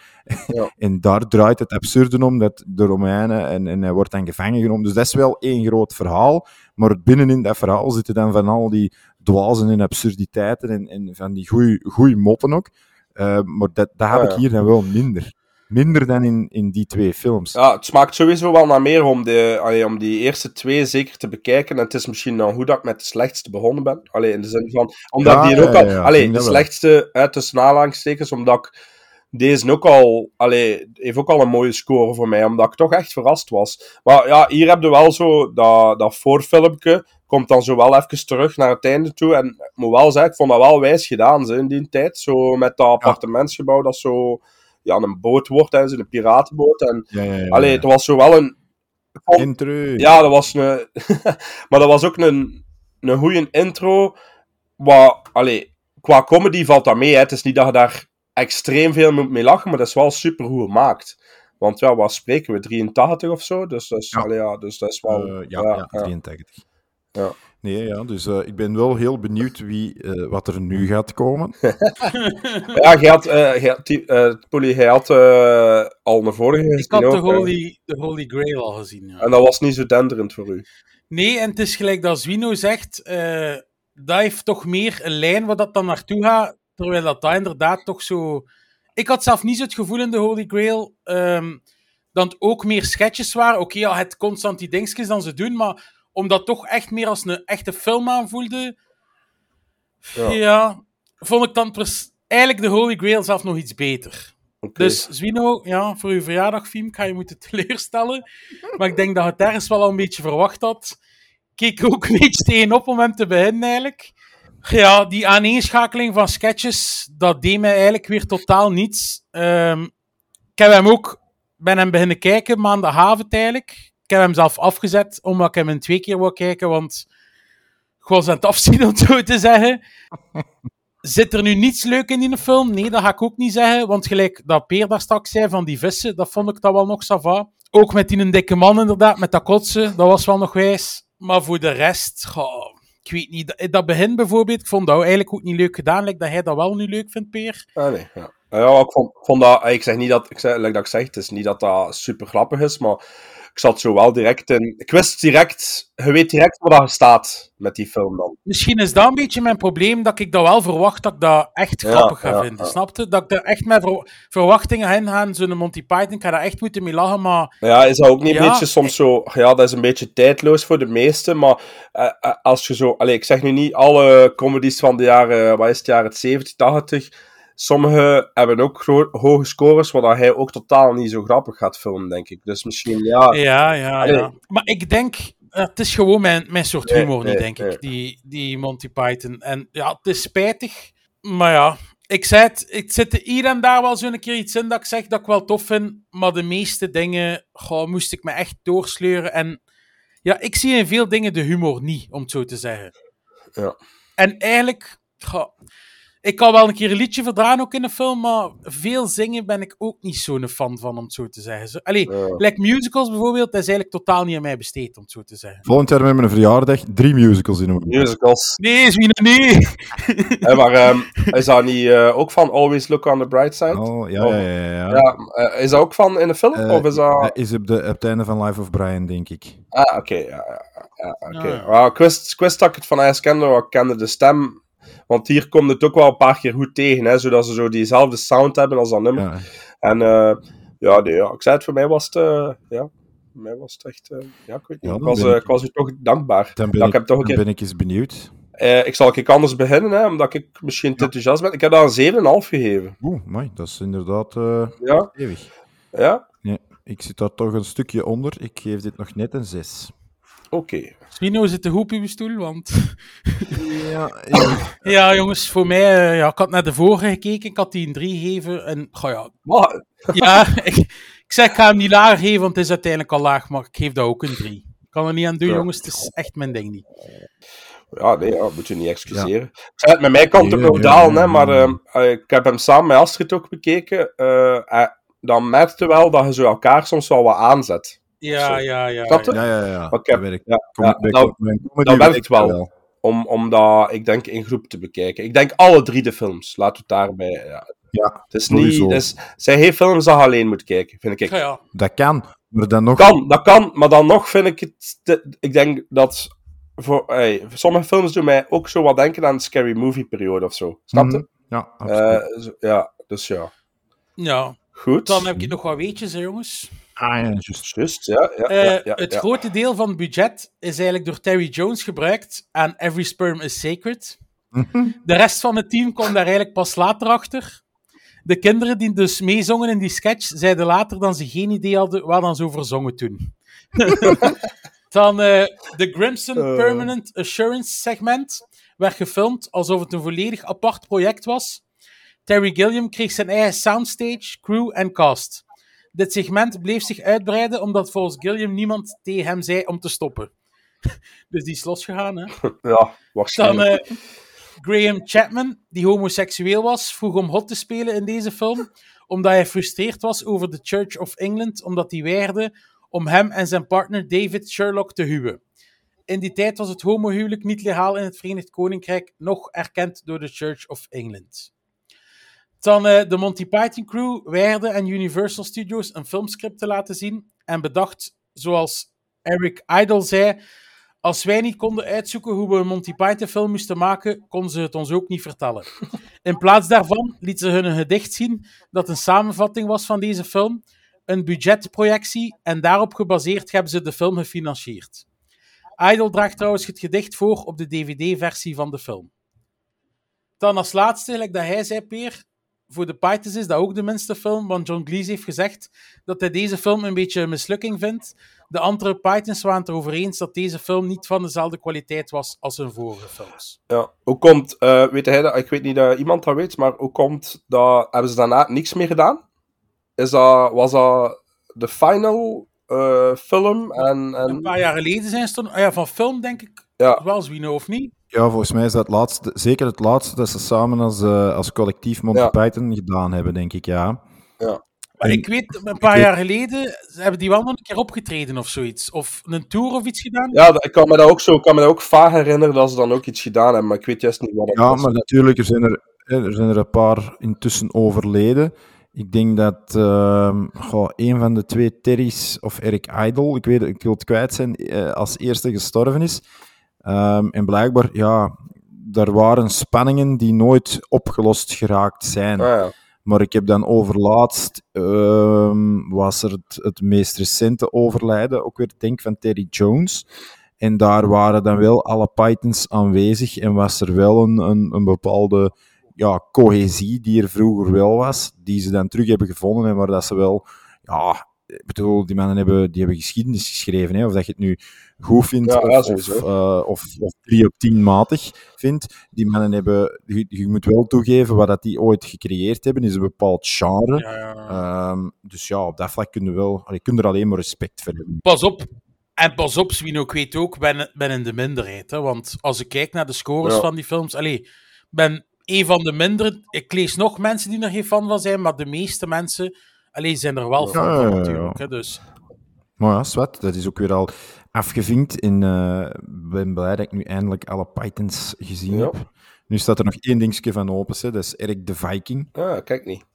Ja. en daar draait het absurde om, dat de Romeinen, en, en hij wordt dan gevangen genomen. Dus dat is wel één groot verhaal, maar binnenin dat verhaal zitten dan van al die dwazen en absurditeiten en, en van die goeie moppen ook. Eh, maar dat, dat heb Ah, ik ja. hier dan wel minder. Minder dan in, in die twee films. Ja, het smaakt sowieso wel naar meer om, de, allee, om die eerste twee zeker te bekijken. En het is misschien dan goed dat ik met de slechtste begonnen ben. Allee, in de zin van... Omdat Ja, die ook al... ja, allee, de slechtste uit tussen aanhalingstekens, omdat ik deze ook al, allee, heeft ook al een mooie score voor mij, omdat ik toch echt verrast was. Maar ja, hier heb je wel zo dat, dat voorfilmpje, komt dan zo wel even terug naar het einde toe. En ik moet wel zeggen, ik vond dat wel wijs gedaan ze, in die tijd. Zo met dat appartementsgebouw dat zo ja, een boot wordt, hè, zo een piratenboot. En, Ja, ja, ja. allee, het was zo wel een... Intro. Ja, dat was een... maar dat was ook een, een goede intro. Wat, allee, qua comedy valt dat mee. Hè. Het is niet dat je daar extreem veel moet mee lachen, maar dat is wel super goed gemaakt. Want ja, wat spreken we? 83 of zo? Dus dat is, Ja. allee, ja, dus dat is wel... Eh, ja, ja, 83. Ja. Nee, ja, dus eh, ik ben wel heel benieuwd wie, eh, wat er nu gaat komen. Ja, jij had, eh, eh, Polly, jij had eh, al een vorige Ik gezien had de ook. Holy, de Holy Grail al gezien. Ja. En dat was niet zo denderend voor u. Nee, en het is gelijk dat Zwino zegt, eh, dat heeft toch meer een lijn waar dat dan naartoe gaat, terwijl dat, dat inderdaad toch zo... Ik had zelf niet zo het gevoel in de Holy Grail ehm, dat het ook meer sketches waren. Oké, ja, het constant die dingetjes dan ze doen, maar omdat toch echt meer als een echte film aanvoelde, Ja. ja, vond ik dan eigenlijk de Holy Grail zelf nog iets beter. Dus Zwino, ja, voor uw verjaardag, Fiem, ga je moeten teleurstellen. Maar ik denk dat je het ergens wel al een beetje verwacht had. Keek ook een beetje tegenop om hem te beginnen, eigenlijk. Ja, die aaneenschakeling van sketches, dat deed mij eigenlijk weer totaal niets. Ehm, ik heb hem ook, ben hem beginnen kijken maandagavond eigenlijk. Heb hem zelf afgezet, omdat ik hem in twee keer wou kijken, want ik was aan afzien, om zo te zeggen. Zit er nu niets leuk in die film? Nee, dat ga ik ook niet zeggen. Want gelijk dat Peer daar straks zei van die vissen, dat vond ik dat wel nog sava. Ook met die een dikke man inderdaad, met dat kotsen, dat was wel nog wijs. Maar voor de rest, ik weet niet. Dat, begin bijvoorbeeld, ik vond dat eigenlijk ook niet leuk gedaan. Lijkt dat hij dat wel nu leuk vindt, Peer. Ah, nee, ja. Ja, ik vond, vond dat... Ik zeg niet dat... Ik zeg, like dat ik zeg, het is niet dat dat super grappig is, maar ik zat zo wel direct in... Ik wist direct... Je weet direct waar dat staat met die film dan. Misschien is dat een beetje mijn probleem, dat ik dat wel verwacht dat ik dat echt Ja, grappig ga ja, vinden. ja. Snapte? Dat ik er echt met ver- verwachtingen heen ga, zo'n Monty Python, ik ga daar echt moeten mee lachen, maar... Ja, is dat ook niet een beetje soms zo... Ja, dat is een beetje tijdloos voor de meesten, maar eh, eh, als je zo... Allee, ik zeg nu niet alle comedies van de jaren... Wat is het, jaren 70, 80... Sommige hebben ook hoge scores, dat hij ook totaal niet zo grappig gaat filmen, denk ik. Dus misschien, ja... Ja, ja, Allee. ja. Maar ik denk, het is gewoon mijn, mijn soort Nee, humor nee, niet, denk nee. ik, die, die Monty Python. En ja, het is spijtig, maar ja, ik zei het, ik zit er hier en daar wel zo'n keer iets in dat ik zeg dat ik wel tof vind, maar de meeste dingen goh, moest ik me echt doorsleuren. En ja, ik zie in veel dingen de humor niet, om het zo te zeggen. Ja. En eigenlijk, goh, ik kan wel een keer een liedje verdragen ook in een film, maar veel zingen ben ik ook niet zo'n fan van, om het zo te zeggen. Allee, Ja. like musicals bijvoorbeeld, dat is eigenlijk totaal niet aan mij besteed, om het zo te zeggen. Volgend jaar met mijn verjaardag drie musicals in een Musicals. Nee, Zwino, nee! Hè, maar ehm, is dat niet eh, ook van Always Look on the Bright Side? Oh, ja, ja, ja. ja. Ja, eh, is dat ook van in de film? Eh, of is dat... Is op, de, op het einde van Life of Brian, denk ik. Ah, oké. ja, ja, ja, oké. Ah, ja. Wel, ik, wist, ik wist dat ik het van IJs kende, ik kende de stem. Want hier komt het ook wel een paar keer goed tegen, hè, zodat ze zo diezelfde sound hebben als dat nummer. Ja. En eh, ja, nee, ja, ik zei het, voor mij was het... eh, ja, voor mij was het echt... eh, ja, ik weet niet. Ja, ik, was, ik- ik was u toch dankbaar. Dan ben, dat ik, heb toch een dan keer... ben ik eens benieuwd. Ik zal ik anders beginnen, hè, omdat ik misschien te enthousiast ben. Ik heb daar een 7,5 gegeven. Oeh, mooi. Dat is inderdaad Ja, eeuwig. ja? Nee, ik zit daar toch een stukje onder. Ik geef dit nog net een 6. Oké. Zwino zit te goed op uw stoel, want... Ja, Ja, jongens, voor mij... eh, ja, ik had naar de vorige gekeken, ik had die een 3 gegeven, en... goh, ja, Maar, ja ik, ik zeg, ik ga hem niet lager geven, want het is uiteindelijk al laag, maar ik geef dat ook een 3. Ik kan er niet aan doen, Ja. jongens, het is echt mijn ding niet. Ja, nee, ja, moet je niet excuseren. Ik zei het, met mij kan het ook nog dalen, hè, maar ehm, eh, ik heb hem samen met Astrid ook bekeken. eh, eh, dan merkte wel dat je zo elkaar soms wel wat aanzet. Ja, ja, ja. Snap je? ja. ja, ja. ja. Oké. Dat. Ja, Kom, ja, werkt wel. Om, om dat, ik denk, in groep te bekijken. Ik denk alle drie de films. Laten we het daarbij... Ja. Ja, Het is niet... sowieso. Is, zijn geen films dat je alleen moet kijken, vind ik. Ja, ja. Dat kan, maar dan nog... Kan, dat kan, maar dan nog vind ik het... te- ik denk dat... Voor, hey, sommige films doen mij ook zo wat denken aan de Scary Movie periode of zo. Snap je? Mhm. Ja, absoluut. Eh, zo- ja, dus ja. ja. Goed. Dan heb ik nog wat weetjes, hè, jongens. Ah, ja. Just, ja. ja, Eh, ja, ja, het ja. grote deel van het budget is eigenlijk door Terry Jones gebruikt aan Every Sperm is Sacred. Mhm. De rest van het team kwam daar eigenlijk pas later achter. De kinderen die dus meezongen in die sketch, zeiden later dat ze geen idee hadden waar dan ze over zongen toen. dan eh, de Grimson Eh. Permanent Assurance segment werd gefilmd alsof het een volledig apart project was. Terry Gilliam kreeg zijn eigen soundstage, crew en cast. Dit segment bleef zich uitbreiden omdat volgens Gilliam niemand tegen hem zei om te stoppen. dus die is losgegaan, hè? Ja, Dan waarschijnlijk. eh, Graham Chapman, die homoseksueel was, vroeg om hot te spelen in deze film, omdat hij frustreerd was over de Church of England, omdat die weigerde om hem en zijn partner David Sherlock te huwen. In die tijd was het homohuwelijk niet legaal in het Verenigd Koninkrijk, nog erkend door de Church of England. Dan eh, de Monty Python crew weigerde aan Universal Studios een filmscript te laten zien en bedacht, zoals Eric Idle zei, als wij niet konden uitzoeken hoe we een Monty Python film moesten maken, konden ze het ons ook niet vertellen. In plaats daarvan lieten ze hun een gedicht zien dat een samenvatting was van deze film, een budgetprojectie en daarop gebaseerd hebben ze de film gefinancierd. Idol draagt trouwens het gedicht voor op de DVD-versie van de film. Dan als laatste, dat hij zei, Peer, voor de Pythons is dat ook de minste film, want John Cleese heeft gezegd dat hij deze film een beetje een mislukking vindt. De andere Pythons waren het erover eens dat deze film niet van dezelfde kwaliteit was als hun vorige films. Ja. Hoe komt, eh, weet hij dat, ik weet niet dat iemand dat weet, maar hoe komt dat, hebben ze daarna niks meer gedaan? Is dat, was dat de final eh, film? En, Een en, paar jaar geleden zijn ze toen, ah ja, van film denk ik ja, wel Zwino of niet. Ja, volgens mij is dat het laatste, zeker het laatste dat ze samen als, eh, als collectief Monty Ja. Python gedaan hebben, denk ik, ja. ja. Maar En- ik weet, een paar jaar geleden hebben die wel nog een keer opgetreden of zoiets. Of een tour of iets gedaan. Ja, dat- ik kan me dat ook zo, ik kan me dat ook vaag herinneren dat ze dan ook iets gedaan hebben, maar ik weet juist niet wat dat Ja, was. maar natuurlijk, er zijn er, er zijn er een paar intussen overleden. Ik denk dat ehm, goh, een van de twee Terry's of Eric Idle, ik, weet, ik wil het kwijt zijn, eh, als eerste gestorven is. Ehm, en blijkbaar, ja, er waren spanningen die nooit opgelost geraakt zijn. Ah, ja. Maar ik heb dan overlaatst, ehm, was er het, het meest recente overlijden, ook weer, denk van Terry Jones. En daar waren dan wel alle Pythons aanwezig en was er wel een, een, een bepaalde ja, cohesie die er vroeger wel was, die ze dan terug hebben gevonden en waar dat ze wel, ja, ik bedoel, die mannen hebben, die hebben geschiedenis geschreven, hè, of dat je het nu goed vindt Ja, of, sowieso. eh, of, of 3 op 10 matig vindt. Die mannen hebben, je, je moet wel toegeven, wat dat die ooit gecreëerd hebben, is een bepaald genre. Ja, ja. Ehm, dus ja, op dat vlak kun je wel, je kunt er alleen maar respect voor hebben. Pas op. En pas op, Zwino, ik weet ook, ben, ben in de minderheid. Hè? Want als ik kijk naar de scores Ja. van die films, allee, ben een van de mindere. Ik lees nog mensen die er geen fan van zijn, maar de meeste mensen allee, zijn er wel fan van ja, ja. natuurlijk. Hè? Dus, Maar ja, zwart, dat is ook weer al afgevinkt. En eh, ik ben blij dat ik nu eindelijk alle Pythons gezien Ja. heb. Nu staat er nog één dingetje van open, hè. dat is Eric de Viking. Ah, kijk niet.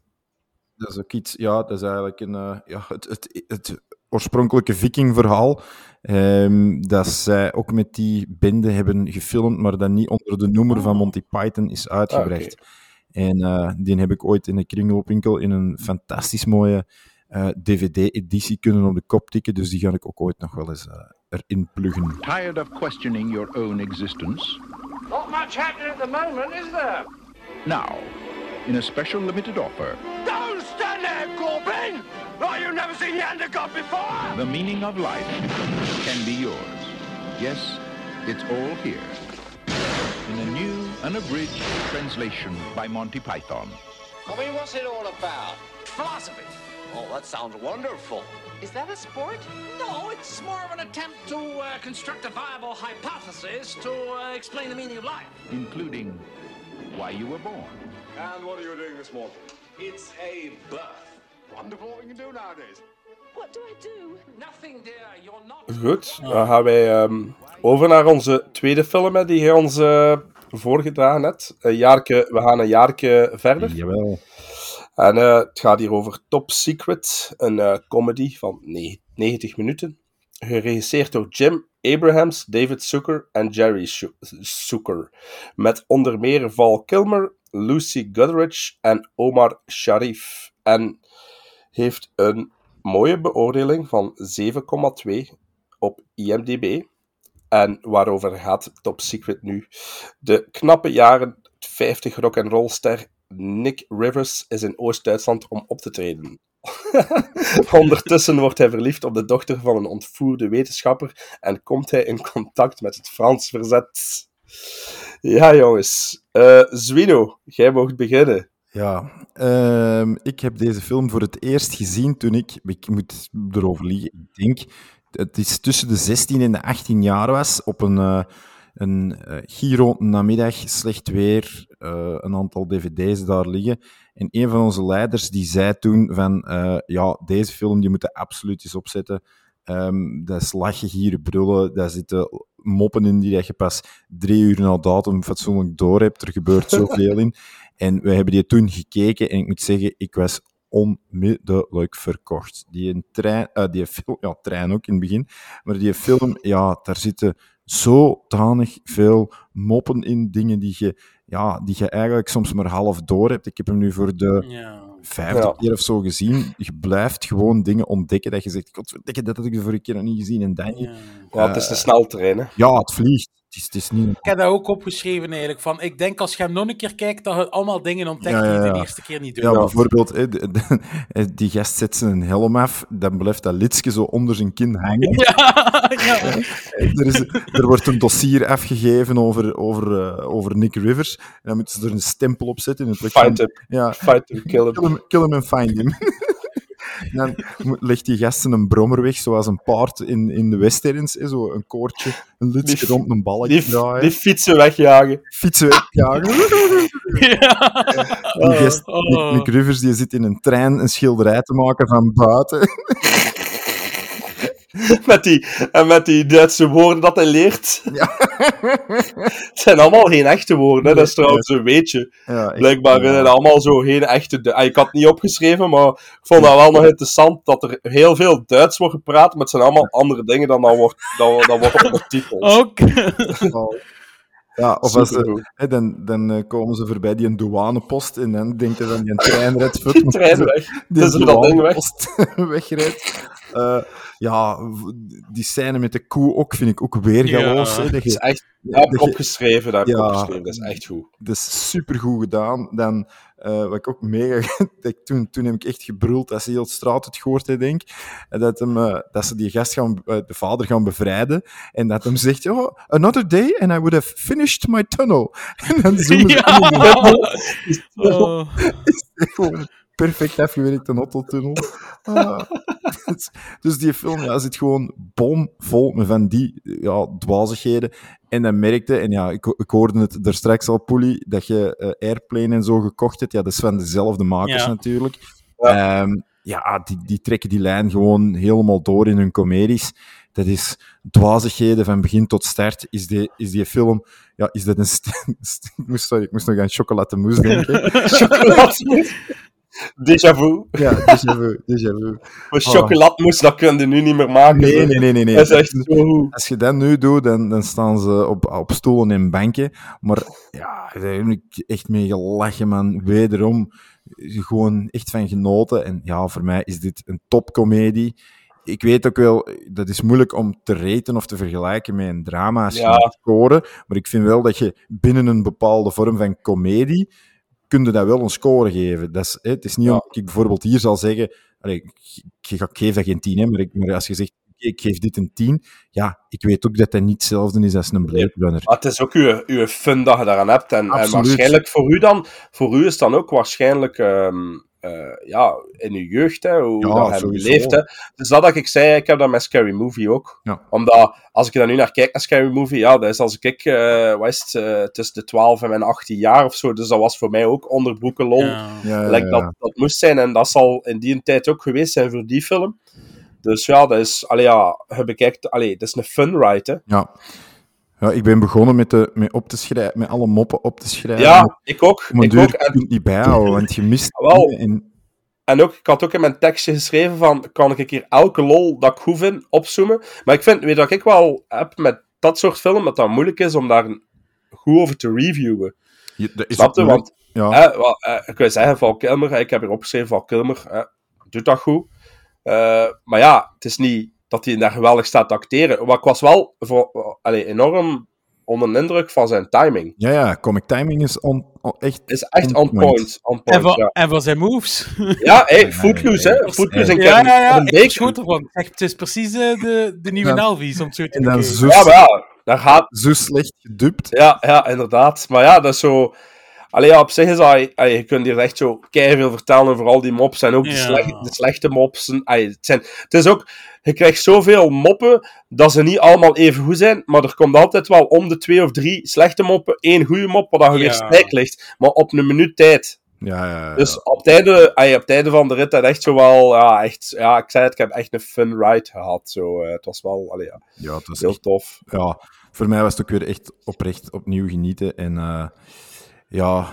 Dat is ook iets, ja, dat is eigenlijk een, eh, ja, het, het, het oorspronkelijke Viking-verhaal. ehm, dat zij ook met die bende hebben gefilmd, maar dat niet onder de noemer van Monty Python is uitgebracht. En eh, die heb ik ooit in de kringloopwinkel in een fantastisch mooie eh, DVD-editie kunnen op de kop tikken. Dus die ga ik ook ooit nog wel eens eh, erin pluggen. Tired of questioning your own existence? Not much happening at the moment, is there? Now, in a special limited offer, Don't stand there, Corbin! Like you've never seen the undercut before! the meaning of life can be yours. Yes, it's all here. In a new, unabridged translation by Monty Python. I mean, what's it all about? Philosophy. Oh, that sounds wonderful. Is that a sport? No, it's more of an attempt to uh, construct a viable hypothesis to uh, explain the meaning of life. including why you were born. And what are you doing this morning? It's a birth. Wonderful what you can do nowadays. What do I do? Nothing, dear. You're not. Goed, dan gaan wij ehm, over naar onze tweede film hè, die je ons eh, voorgedragen hebt. Een jaarke, we gaan een jaarke verder. Jawel. En eh, het gaat hier over Top Secret, een eh, comedy van ne- 90 minuten. Geregisseerd door Jim Abrahams, David Zucker en Jerry Zucker. Met onder meer Val Kilmer, Lucy Goodrich en Omar Sharif. En heeft een mooie beoordeling van 7,2 op IMDb. En waarover gaat Top Secret nu? De knappe jaren 50 rock and Nick Rivers is in Oost-Duitsland om op te treden. Ondertussen wordt hij verliefd op de dochter van een ontvoerde wetenschapper en komt hij in contact met het Frans verzet. Ja, jongens. Eh Zwino, jij mocht beginnen. Ja, ehm, ik heb deze film voor het eerst gezien toen ik, ik moet erover liegen, ik denk, het is tussen de 16 en de 18 jaar was, op een, eh, een eh, Giro namiddag, slecht weer, eh, een aantal dvd's daar liggen. En een van onze leiders die zei toen van, eh, ja, deze film die moeten absoluut eens opzetten. Ehm, dat is lachen, gieren, brullen, daar zitten moppen in die dat je pas drie uur na datum fatsoenlijk door hebt. Er gebeurt zoveel in. En we hebben die toen gekeken en ik moet zeggen, ik was onmiddellijk verkocht. Die, een trein, eh, die film, ja, trein ook in het begin, maar die film, ja, daar zitten zodanig veel moppen in, dingen die je, ja, die je eigenlijk soms maar half door hebt. Ik heb hem nu voor de Ja. vijfde Ja. keer of zo gezien. Je blijft gewoon dingen ontdekken dat je zegt, godverdikke, dat had ik de vorige keer nog niet gezien. En dan, Ja. Ja, het is een sneltrein, hè. ja, het vliegt. Het is, het is niet... Ik heb dat ook opgeschreven eigenlijk. Van, ik denk als je hem nog een keer kijkt, dat je allemaal dingen ontdekt Ja, ja, die je de eerste keer niet doet. Ja, bijvoorbeeld, hè, de- de- die gast zet zijn helm af, dan blijft dat lidje zo onder zijn kin hangen. Ja, ja. Er, is, er wordt een dossier afgegeven over, over, eh, over Nick Rivers. En dan moeten ze er een stempel op zetten. In het Find him. Ja, Fight him, kill him. kill him, kill him and find him. dan legt die gasten een brommer weg, zoals een paard in, in de westerns. Zo een koordje, een f- rond een balk Die, draaien. die fietsen wegjagen. fietsen wegjagen. Ja. Die gast, Oh. Nick, Nick Rivers die zit in een trein een schilderij te maken van buiten. met die, en met die Duitse woorden dat hij leert. Het zijn allemaal geen echte woorden, hè. dat is trouwens een weetje. Ja, echt, Blijkbaar ja. zijn het allemaal zo geen echte... Du- Ah, Ik had het niet opgeschreven, maar ik vond dat wel nog interessant dat er heel veel Duits wordt gepraat, maar het zijn allemaal andere dingen dan dat wordt, dan, dan wordt ondertiteld. Ook. Ja, of als ze, hè, dan, dan eh, komen ze voorbij die een douanepost en dan denken van die een trein vut, Die trein weg. die Dus dat ding weg. wegrijdt. Eh, ja, die scène met de koe ook vind ik ook weergaloos. Ja. dat Dat is echt... Dat heb ik dat je- opgeschreven, dat heb Ja. opgeschreven. Dat is echt goed. dat is supergoed gedaan. Dan, eh, wat ik ook mega... dat ik toen, toen heb ik echt gebruld als heel straat het gehoord, hè, denk En dat, hem, eh, dat ze die gast gaan, eh, de vader gaan bevrijden. En dat hem zegt, oh, another day and I would have finished my tunnel. En dan zoomen ze Ja. in de perfect afgewerkte Otto-tunnel. Ah. Dus- die film ja, zit gewoon bomvol met van die ja, dwazigheden. En dan merkte, en ja, ik, ik hoorde het er straks al, Poelie, dat je eh, Airplane en zo gekocht hebt. Ja, dat is van dezelfde makers Ja. natuurlijk. Ja, ja die, die trekken die lijn gewoon helemaal door in hun comedies. Dat is dwazigheden van begin tot start. Is die, is die film... Ja, is dat een... sorry, ik moest nog aan chocolademousse denken. Chocolademousse. Déjà vu. Ja, déjà vu, déjà vu. Maar chocolademousse, dat kun je nu niet meer maken. Nee, nee, nee, nee. nee. Dat is echt zo goed. Als je dat nu doet, dan, dan staan ze op, op stoelen en banken. Maar ja, daar heb ik echt mee gelachen, man. Wederom, gewoon echt van genoten. En ja, voor mij is dit een topcomedie. Ik weet ook wel, dat is moeilijk om te raten of te vergelijken met een drama als je Ja. scoren. Maar ik vind wel dat je binnen een bepaalde vorm van comedie kun je dat wel een score geven. Dat is, hè, het is niet Ja. omdat ik bijvoorbeeld hier zal zeggen, allee, ik, geef dat geen 10, hè, maar, ik, maar als je zegt, ik geef dit een 10, ja, ik weet ook dat dat niet hetzelfde is als een Blade Runner. Maar het is ook uw, uw fun dat je daaraan hebt. En, waarschijnlijk voor u dan, voor u is dan ook waarschijnlijk ehm, eh, ja, in uw jeugd, hè, hoe Ja, dat je sowieso. beleeft. Hè. Dus dat dat ik zei, ik heb dat met Scary Movie ook. Ja. Omdat, als ik er nu naar kijk, naar Scary Movie, ja, dat is als ik, eh wat is het, eh, tussen de 12 en mijn 18 jaar of zo. Dus dat was voor mij ook onderbroeken lol. Ja. Ja, ja, Like ja. dat, dat moest zijn. En dat zal in die tijd ook geweest zijn voor die film. Dus ja, dat is, allee, ja, je bekijkt, allee, het is een fun ride, hè. Ja. Ja, ik ben begonnen met, de, met, op te schrijven, met alle moppen op te schrijven. Ja, ik ook. Een Ik duur ook. kun En je het niet bijhouden, want je mist dingen en En ook, ik had ook in mijn tekstje geschreven van, kan ik een keer elke lol dat ik goed vind opzoomen? Maar ik vind, weet wat ik wel heb met dat soort film, dat dat moeilijk is om daar goed over te reviewen. je, dat is Snap je? Want, ja. wel, eh, ik wil zeggen, Val Kilmer, ik heb hier opgeschreven, Val Kilmer, hè, doet dat goed. Eh, maar ja, het is niet dat hij daar geweldig staat te acteren. Maar ik was wel voor, allee, enorm onder de indruk van zijn timing. Ja, ja, comic timing is on, on- echt... Is echt on point. On En point ja. en van zijn moves. ja, hey, Footloose, hè. Footloose en ja, Kevin, ja, ja. Ik ervan. Echt, Het is precies de, de nieuwe Ja. Elvis, om het zo te En dan bekijken. zo, Ja, maar ja, daar gaat... zo slecht gedubt. Ja, ja, inderdaad. Maar ja, dat is zo... Allee, ja, op zich is dat... allee, je kunt hier echt zo veel vertellen over al die mops. En ook de, Ja. slecht- de slechte mops. En, allee, het, zijn, het is ook... Je krijgt zoveel moppen dat ze niet allemaal even goed zijn. Maar er komt altijd wel om de twee of drie slechte moppen. één goede mop, waar je weer Ja. stijk ligt. Maar op een minuut tijd. Ja, ja, ja. Dus op het, einde, allee, op het einde van de rit had echt zo wel... Ja, echt, ja, ik zei het, ik heb echt een fun ride gehad. Zo, eh, het was wel allee, ja, ja, het is heel echt tof. ja, voor mij was het ook weer echt oprecht opnieuw genieten. En eh, ja,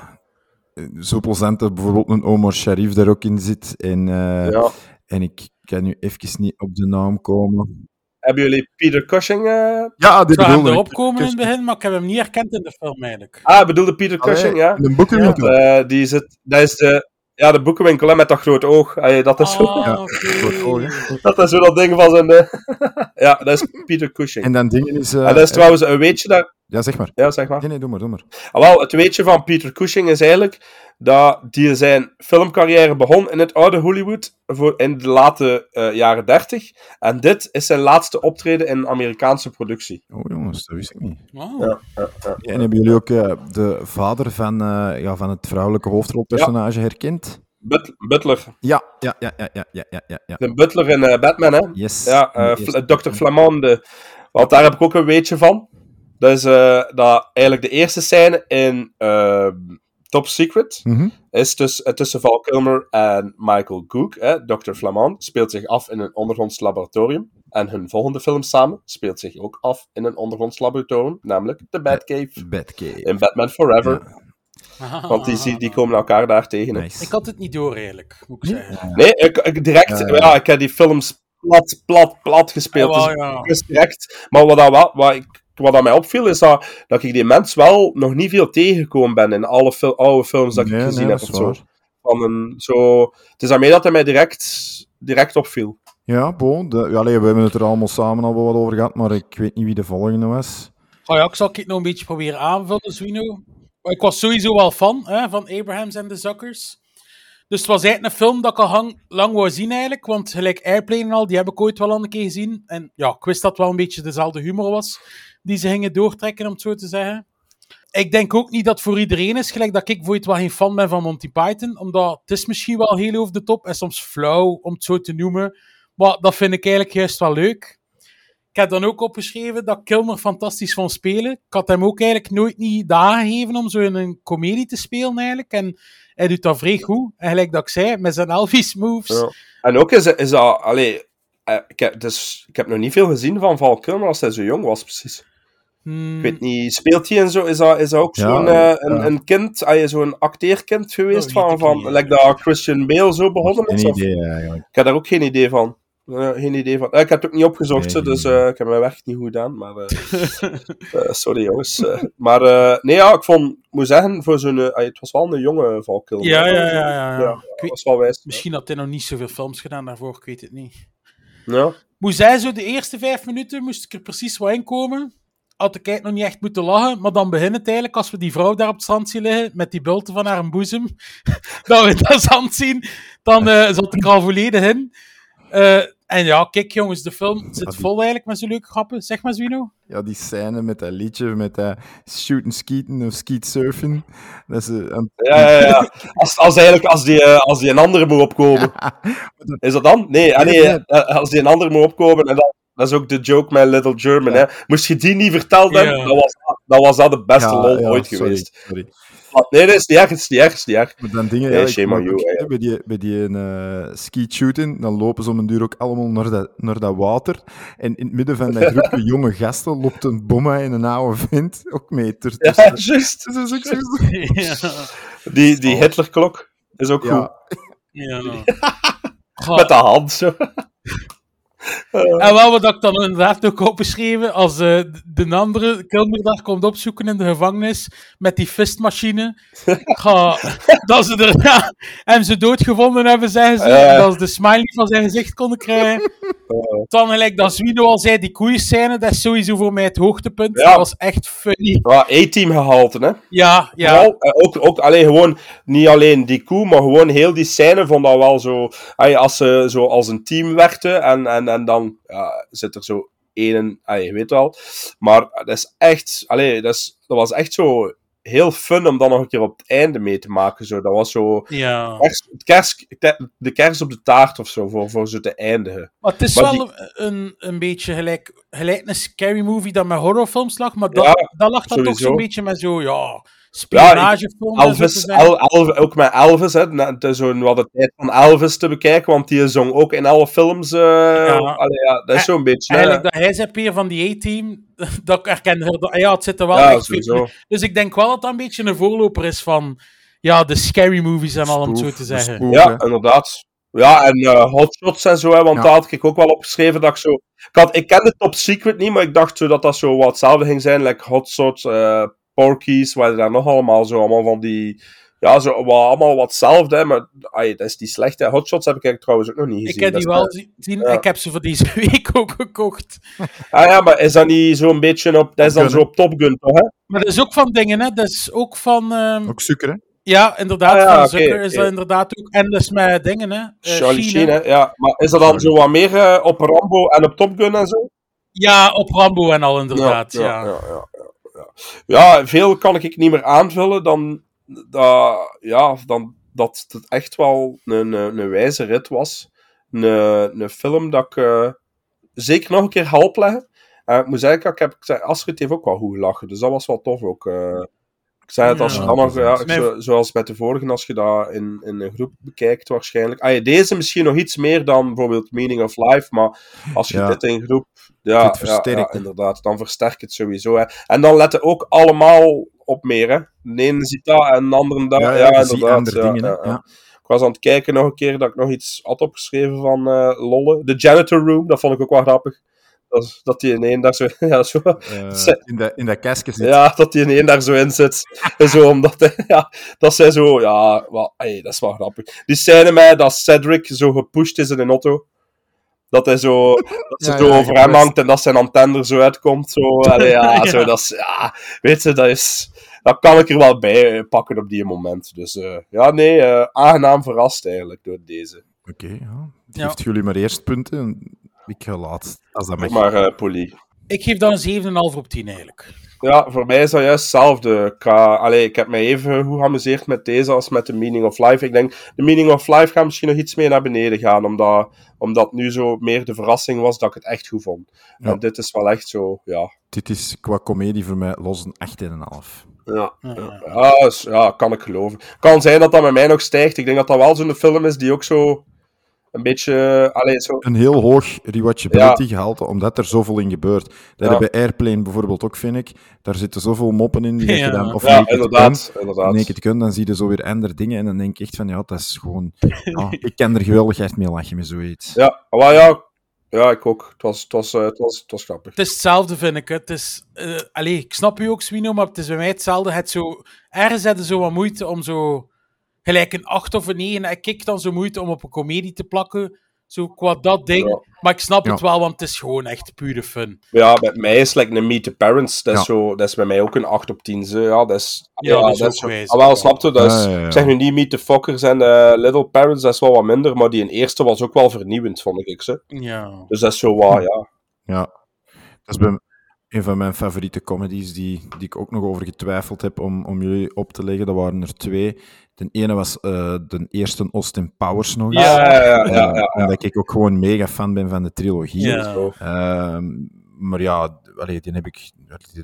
zo plezant dat bijvoorbeeld een Omar Sharif daar ook in zit. En, eh, Ja. en ik kan nu even niet op de naam komen. Hebben jullie Peter Cushing... eh, Ja, dit Ik zou hem bedoelde erop komen in het begin, maar ik heb hem niet herkend in de film eigenlijk. Ah, bedoelde Peter Cushing, Allee, ja. Een boekenwinkel. Eh, die zit, dat is de, ja, de boekenwinkel hè, met dat grote oog. Allee, dat, is zo, Ah, Ja, dat is zo dat ding van zijn... ja, dat is Peter Cushing. En dan dingen is... eh, en dat is trouwens een weetje dat... Ja, zeg maar. Ja, zeg maar. Nee, nee, doe maar, doe maar. Ah, wel, het weetje van Peter Cushing is eigenlijk dat die zijn filmcarrière begon in het oude Hollywood voor in de late eh, jaren 30. En dit is zijn laatste optreden in Amerikaanse productie. Oh jongens, dat wist ik niet. Wow. Ja, en hebben jullie ook eh, de vader van, eh, ja, van het vrouwelijke hoofdrolpersonage herkend? Butler. Ja, ja, ja, ja, ja, ja, ja, ja. De Butler in Batman, hè? Yes. Ja, Dr. Flamande. Want daar heb ik ook een weetje van. Dat is eh, dat eigenlijk de eerste scène in eh, Top Secret Mhm. is tuss- eh, tussen Val Kilmer en Michael Gook. Hè. Dr. Flamand speelt zich af in een ondergronds laboratorium. En hun volgende film samen speelt zich ook af in een ondergronds laboratorium, namelijk The Batcave Batcave. in Batman Forever. Ah. Want die, zie- die komen elkaar daar tegen. Nice. Ik had het niet door eigenlijk, moet ik zeggen. Nee, ik, ik direct, Ja, ik heb die films plat, plat, plat gespeeld. Ja, dus direct. Maar wat, dat wel, wat, ik, wat dat mij opviel, is dat, dat ik die mens wel nog niet veel tegengekomen ben in alle fil- oude films dat ik gezien nee, heb. dat Of is zo. waar. Van een, zo. Het is daarmee dat hij mij direct, direct opviel. Ja, bon. De, ja, allee, we hebben het er allemaal samen al wel wat over gehad, maar ik weet niet wie de volgende was. Oh ja, ik zal het nog een beetje proberen aanvullen, Zwino. Ik was sowieso wel fan hè, van Abrahams en de Zuckers. Dus het was eigenlijk een film dat ik al hang, lang wou zien eigenlijk. Want gelijk Airplane en al, die heb ik ooit wel al een keer gezien. En ja, ik wist dat het wel een beetje dezelfde humor was die ze gingen doortrekken, om het zo te zeggen. Ik denk ook niet dat het voor iedereen is, gelijk dat ik bijvoorbeeld wel geen fan ben van Monty Python. Omdat het is misschien wel heel over de top en soms flauw, om het zo te noemen. Maar dat vind ik eigenlijk juist wel leuk. Ik heb dan ook opgeschreven dat Kilmer fantastisch vond spelen. Ik had hem ook eigenlijk nooit niet aangegeven om zo in een comedie te spelen eigenlijk. En hij doet dat vrij goed. En gelijk dat ik zei, met zijn Elvis moves. En ook is, is dat... Eh, ik, heb, dus, ik heb nog niet veel gezien van Val Kilmer als hij zo jong was, precies. Hmm, Ik weet niet, speelt hij en zo? Is dat, is dat ook Ja, zo'n eh, een, ja. een kind, ah, je zo'n acteerkind geweest Dat weet van, van like dat Christian Bale zo begonnen is? Geen of- idee eigenlijk. Ik heb daar ook geen idee van. Eh, geen idee van. Eh, ik heb het ook niet opgezocht, Nee, dus eh, ik heb mijn werk niet goed gedaan. Maar, sorry jongens. Maar eh, nee, ja, ik vond, ik moet zeggen, voor zo'n, eh, het was wel een jonge Val Kilmer. Ja, ja, ja. ja, Ja, Ik dat weet- was wel wijs. misschien had hij nog niet zoveel films gedaan daarvoor, ik weet het niet. Ja. Moest hij zo de eerste vijf minuten, moest ik er precies wat in komen. Had ik eigenlijk nog niet echt moeten lachen, maar dan begint het eigenlijk als we die vrouw daar op het strand zien liggen, met die bulten van haar boezem. dat we dat zand zien, dan eh, zat ik er al volledig in. Eh, en ja, kijk jongens, de film zit die- vol eigenlijk met zo'n leuke grappen. Zeg maar, Zwino. Ja, die scène met dat liedje, met dat shooten, skieten of skeetsurfen. Dat is, eh, een- Ja, ja, ja. Als, als, eigenlijk, als, die, eh, als die een andere moet opkomen. Is dat dan? Nee, ah, nee, eh, als die een andere moet opkomen. En dat, dat is ook de joke met Little German. Hè. Moest je die niet verteld hebben, Ja. dan, was, dat- dan was dat de beste Ja, lol ja, ooit sorry, geweest. Sorry. Ah, Nee, dat is niet erg, het is niet erg, het is niet erg. Maar dan dingen, Nee, ja, shame on you, zeggen, bij die, bij die eh skeet shooting, dan lopen ze om een duur ook allemaal naar dat, naar dat water. En in het midden van dat groepje jonge gasten loopt een bomma en een oude vent ook mee. Er, Ja, tussen. juist. Dus dat is ook zo- ja. Die, die Hitlerklok is ook goed. Ja, ja. Met de hand zo. En wel wat ik dan inderdaad ook opgeschreven, als eh, de andere Kilmer daar komt opzoeken in de gevangenis met die fistmachine, ga, dat ze er, ja, hem ze doodgevonden hebben, zeggen ze, dat ze de smiley van zijn gezicht konden krijgen. Dan gelijk dat Zwino al zei, die koeien dat is sowieso voor mij het hoogtepunt. Ja. Dat was echt funny. Ja, A-team gehalte, hè. Ja, ja. Eh, ook, ook alleen gewoon, niet alleen die koe, maar gewoon heel die scène vond dat wel zo, ay, als ze zo als een team werkten en, en, en dan ja, zit er zo één, je weet wel. Maar dat is echt, allee, dat, is, dat was echt zo heel fun om dan nog een keer op het einde mee te maken. Zo. Dat was zo Ja. kers, het kers, de kers op de taart of zo, voor, voor zo te eindigen. Maar het is Maar wel die- een, een beetje gelijk, gelijk een scary movie dat met horrorfilms lag, maar dat, Ja, dat lag dan toch zo'n beetje met zo, Ja, spionagefilm. te Elvis, zeggen. El, Elvis, ook met Elvis, hè. Na- Het is zo wat de tijd van Elvis te bekijken, want die zong ook in alle films. eh allee, ja, dat is zo'n beetje. hè. Eigenlijk dat hij zei, Peer, van die A-team, dat ik herkende. er- Ja, het zit er wel Ja, echt in. Dus ik denk wel dat dat een beetje een voorloper is van ja, de scary movies en al, om het zo te zeggen. Ja, inderdaad. Ja, en eh hotshots en zo, hè, want Ja. daar had ik ook wel opgeschreven dat ik zo... Ik, had, ik kende Top Secret niet, maar ik dacht zo dat dat zo wat hetzelfde ging zijn, like hotshots, eh Porkies, waar je daar nog allemaal zo allemaal van die... Ja, zo, wat, allemaal wat hetzelfde, hè, maar ai, dat is die slechte. Hotshots heb ik eigenlijk trouwens ook nog niet gezien. Ik heb die wel wel- zien. ja. Ik heb ze voor deze week ook gekocht. Ah ja, maar is dat niet zo'n beetje op... Dat is dan zo op Top Gun, toch, hè? Maar dat is ook van dingen, hè? Dat is ook van. ehm, Ook suiker, hè? Ja, inderdaad. Ah, ja, van Zucker is dat inderdaad ook. En dat is met dingen, hè? eh, Charlie Sheen, Sheen, hè. hè? Ja, maar is dat dan zo wat meer eh, op Rambo en op Top Gun en zo? Ja, op Rambo en al, inderdaad. Ja, ja, ja, veel kan ik niet meer aanvullen dan, dat, ja, dan dat het echt wel een, een, een wijze rit was. Een, een film dat ik eh, zeker nog een keer help leggen. En ik moet zeggen, ik heb, ik zei, Astrid heeft ook wel goed gelachen, dus dat was wel tof ook. eh. ik zei het, als je Ja, nog, ja, zo- zoals met de vorige, als je dat in, in een groep bekijkt waarschijnlijk. Ah, ja, deze misschien nog iets meer dan bijvoorbeeld Meaning of Life, maar als je Ja. dit in groep... Ja, ja, versterkt ja, het. inderdaad, dan versterkt het sowieso. Hè. En dan letten ook allemaal op meer. Hè. De ene ziet dat en de andere dat. Ja, inderdaad. dingen. Ik was aan het kijken nog een keer dat ik nog iets had opgeschreven van eh Lolle. De Janitor Room, dat vond ik ook wel grappig. Dat, dat die in één daar zo... Ja, zo Eh, in, de, in dat kastje zit. ja, dat die in één daar zo in zit. Zo, omdat ja, dat zij zo, ja, wel, ey, dat is wel grappig. Die scène met dat Cedric zo gepusht is in een auto. Dat hij zo, dat ze Ja, zo ja, over hem hangt en dat zijn antenne er zo uitkomt. Zo, Allee, ja, Ja. Zo, dat is, ja, weet je, dat is, dat kan ik er wel bij eh, pakken op die moment. Dus eh, ja, nee, eh, aangenaam verrast eigenlijk door deze. Oké, ja. Ja. Geeft jullie maar eerst punten. Ik ga laatst, als dat mag. Maar eh Polly. Ik geef dan een 7,5 op 10 eigenlijk. Ja, voor mij is dat juist hetzelfde. Ik, allee, ik heb mij even goed geamuseerd met deze als met de Meaning of Life. Ik denk, de Meaning of Life gaat misschien nog iets meer naar beneden gaan, omdat, omdat nu zo meer de verrassing was dat ik het echt goed vond. Ja. En dit is wel echt zo, ja. Dit is qua comedie voor mij los een 8,5. Ja, ja. Ja, dus, ja, kan ik geloven. Kan zijn dat dat met mij nog stijgt. Ik denk dat dat wel zo'n film is die ook zo een beetje... Allee, zo... Een heel hoog rewatchability gehalte, omdat er zoveel in gebeurt. Dat Ja. bij Airplane bijvoorbeeld ook, vind ik. Daar zitten zoveel moppen in. Die dat je Ja. dan, of Ja, inderdaad, het kunt, dan zie je zo weer andere dingen. En dan denk ik echt van, ja, dat is gewoon... Ja, ik kan er geweldig echt mee lachen met zoiets. Ja, maar ja, ja, ik ook. Het was, het was, eh, het was, het was grappig. Het is hetzelfde, vind ik. Het is, allee, ik snap u ook, Swino, maar het is bij mij hetzelfde. Het zo, ergens hadden zo wat moeite om zo... Gelijk een 8 of een 9. Ik kijk dan zo moeite om op een komedie te plakken. Zo qua dat ding. Ja. Maar ik snap het Ja. wel, want het is gewoon echt pure fun. Ja, bij mij is like een Meet the Parents. Dat is, Ja. zo, dat is bij mij ook een 8 op 10. Zo. Ja, dat is. Ja, dat is ook zo- wijs, Ah, wel, ja. snapte dat is, Ja, ja, ja. Ik zeg nu niet Meet the Fockers en eh, Little Parents, dat is wel wat minder. Maar die in eerste was ook wel vernieuwend, vond ik. Ze. Ja. Dus dat is zo wat, ja. Ja, dat is bij, een van mijn favoriete comedies die, die ik ook nog over getwijfeld heb om, om jullie op te leggen. Dat waren er twee. De ene was eh, de eerste Austin Powers nog eens. Ja, ja, ja, Eh, ja, ja. Omdat ik ook gewoon mega fan ben van de trilogie. Ja. Ehm, maar ja, allee, die heb ik,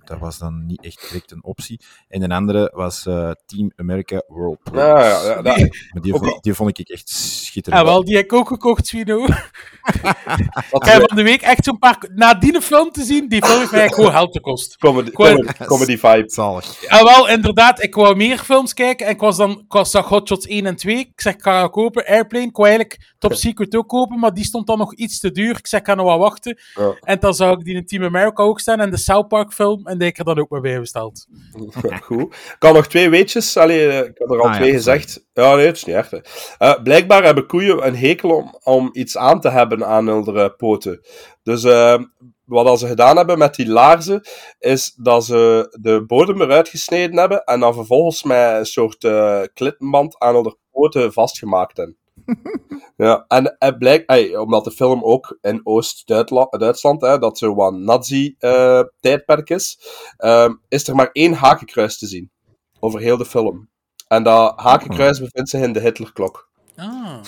dat was dan niet echt direct een optie. En een andere was eh, Team America World. Ja, ja, ja, dat- maar die, vond, die vond ik echt schitterend. Ja, wel, die heb ik ook gekocht, Swino. ik heb van de week echt zo'n paar... Na die film te zien, die film mij gewoon geld gekost. Comedy, comedy, comedy vibe. Zalig. Ja, wel, inderdaad. Ik wou meer films kijken en ik was dan... Ik was, zag Hot Shots 1 en 2. Ik zeg, ik ga dat kopen. Airplane, ik wou eigenlijk Top Secret ook kopen, maar die stond dan nog iets te duur. Ik zeg, ik ga nog wat wachten. Ja. En dan zag ik die in Team America ook staan en de South Park film. En die heb ik er dan ook maar bij besteld. Goed. Ik had nog twee weetjes. Allee, eh, ik heb er al Ah, ja, twee gezegd. Ja, nee, het is niet echt. Eh, blijkbaar hebben koeien een hekel om, om iets aan te hebben aan hun poten. Dus eh, wat dat ze gedaan hebben met die laarzen, is dat ze de bodem eruit gesneden hebben en dan vervolgens met een soort eh klittenband aan hun poten vastgemaakt hebben. Ja, en het blijkt, ey, omdat de film ook in Oost-Duitsland, hè, dat zo wat nazi-tijdperk is, ehm, is er maar één hakenkruis te zien. Over heel de film. En dat hakenkruis bevindt zich in de Hitlerklok. Ah.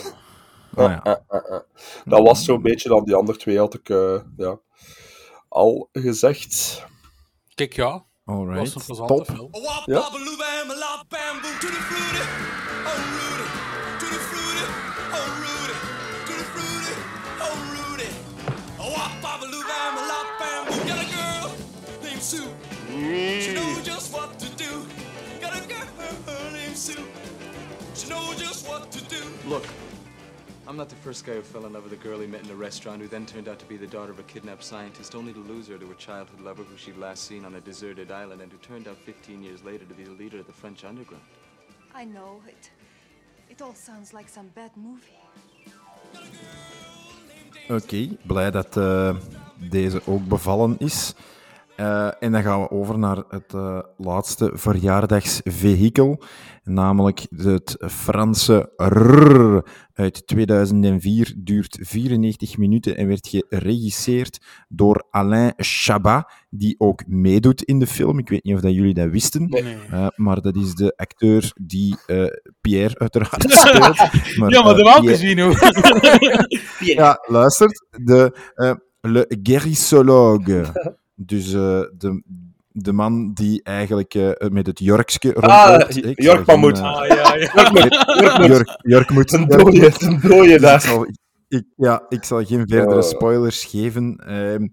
Ah, ja. Eh, eh, eh. Dat was zo'n beetje dan die andere twee, had ik eh, ja, al gezegd. Kijk, ja. Dat Alright. was een plezante Top. film. Ja. Look, I'm not the first guy who fell in love with a girl he met in a restaurant who then turned out to be the daughter of a kidnapped scientist, only to lose her to a childhood lover who she'd last seen on a deserted island and who turned out 15 years later to be the leader of the French underground. I know it. It all sounds like some bad movie. Oké, blij dat eh, deze ook bevallen is. Eh, en dan gaan we over naar het eh, laatste verjaardagsvehikel, namelijk het Franse RRR uit 2004, duurt 94 minuten en werd geregisseerd door Alain Chabat, die ook meedoet in de film. Ik weet niet of dat jullie dat wisten, Nee. eh, maar dat is de acteur die eh, Pierre uiteraard speelt. ja, maar de welke Pierre- Swino? ja, luistert. De uh, Le Guérissologue. Dus uh, de, de man die eigenlijk uh, met het Jorkske rondloopt. Ah, Jork Mammoet. Uh, ah, ja, ja. Jork, Jork moet. Een dooie, een dooie daar. Ik ja, ik zal geen verdere spoilers geven. Uh,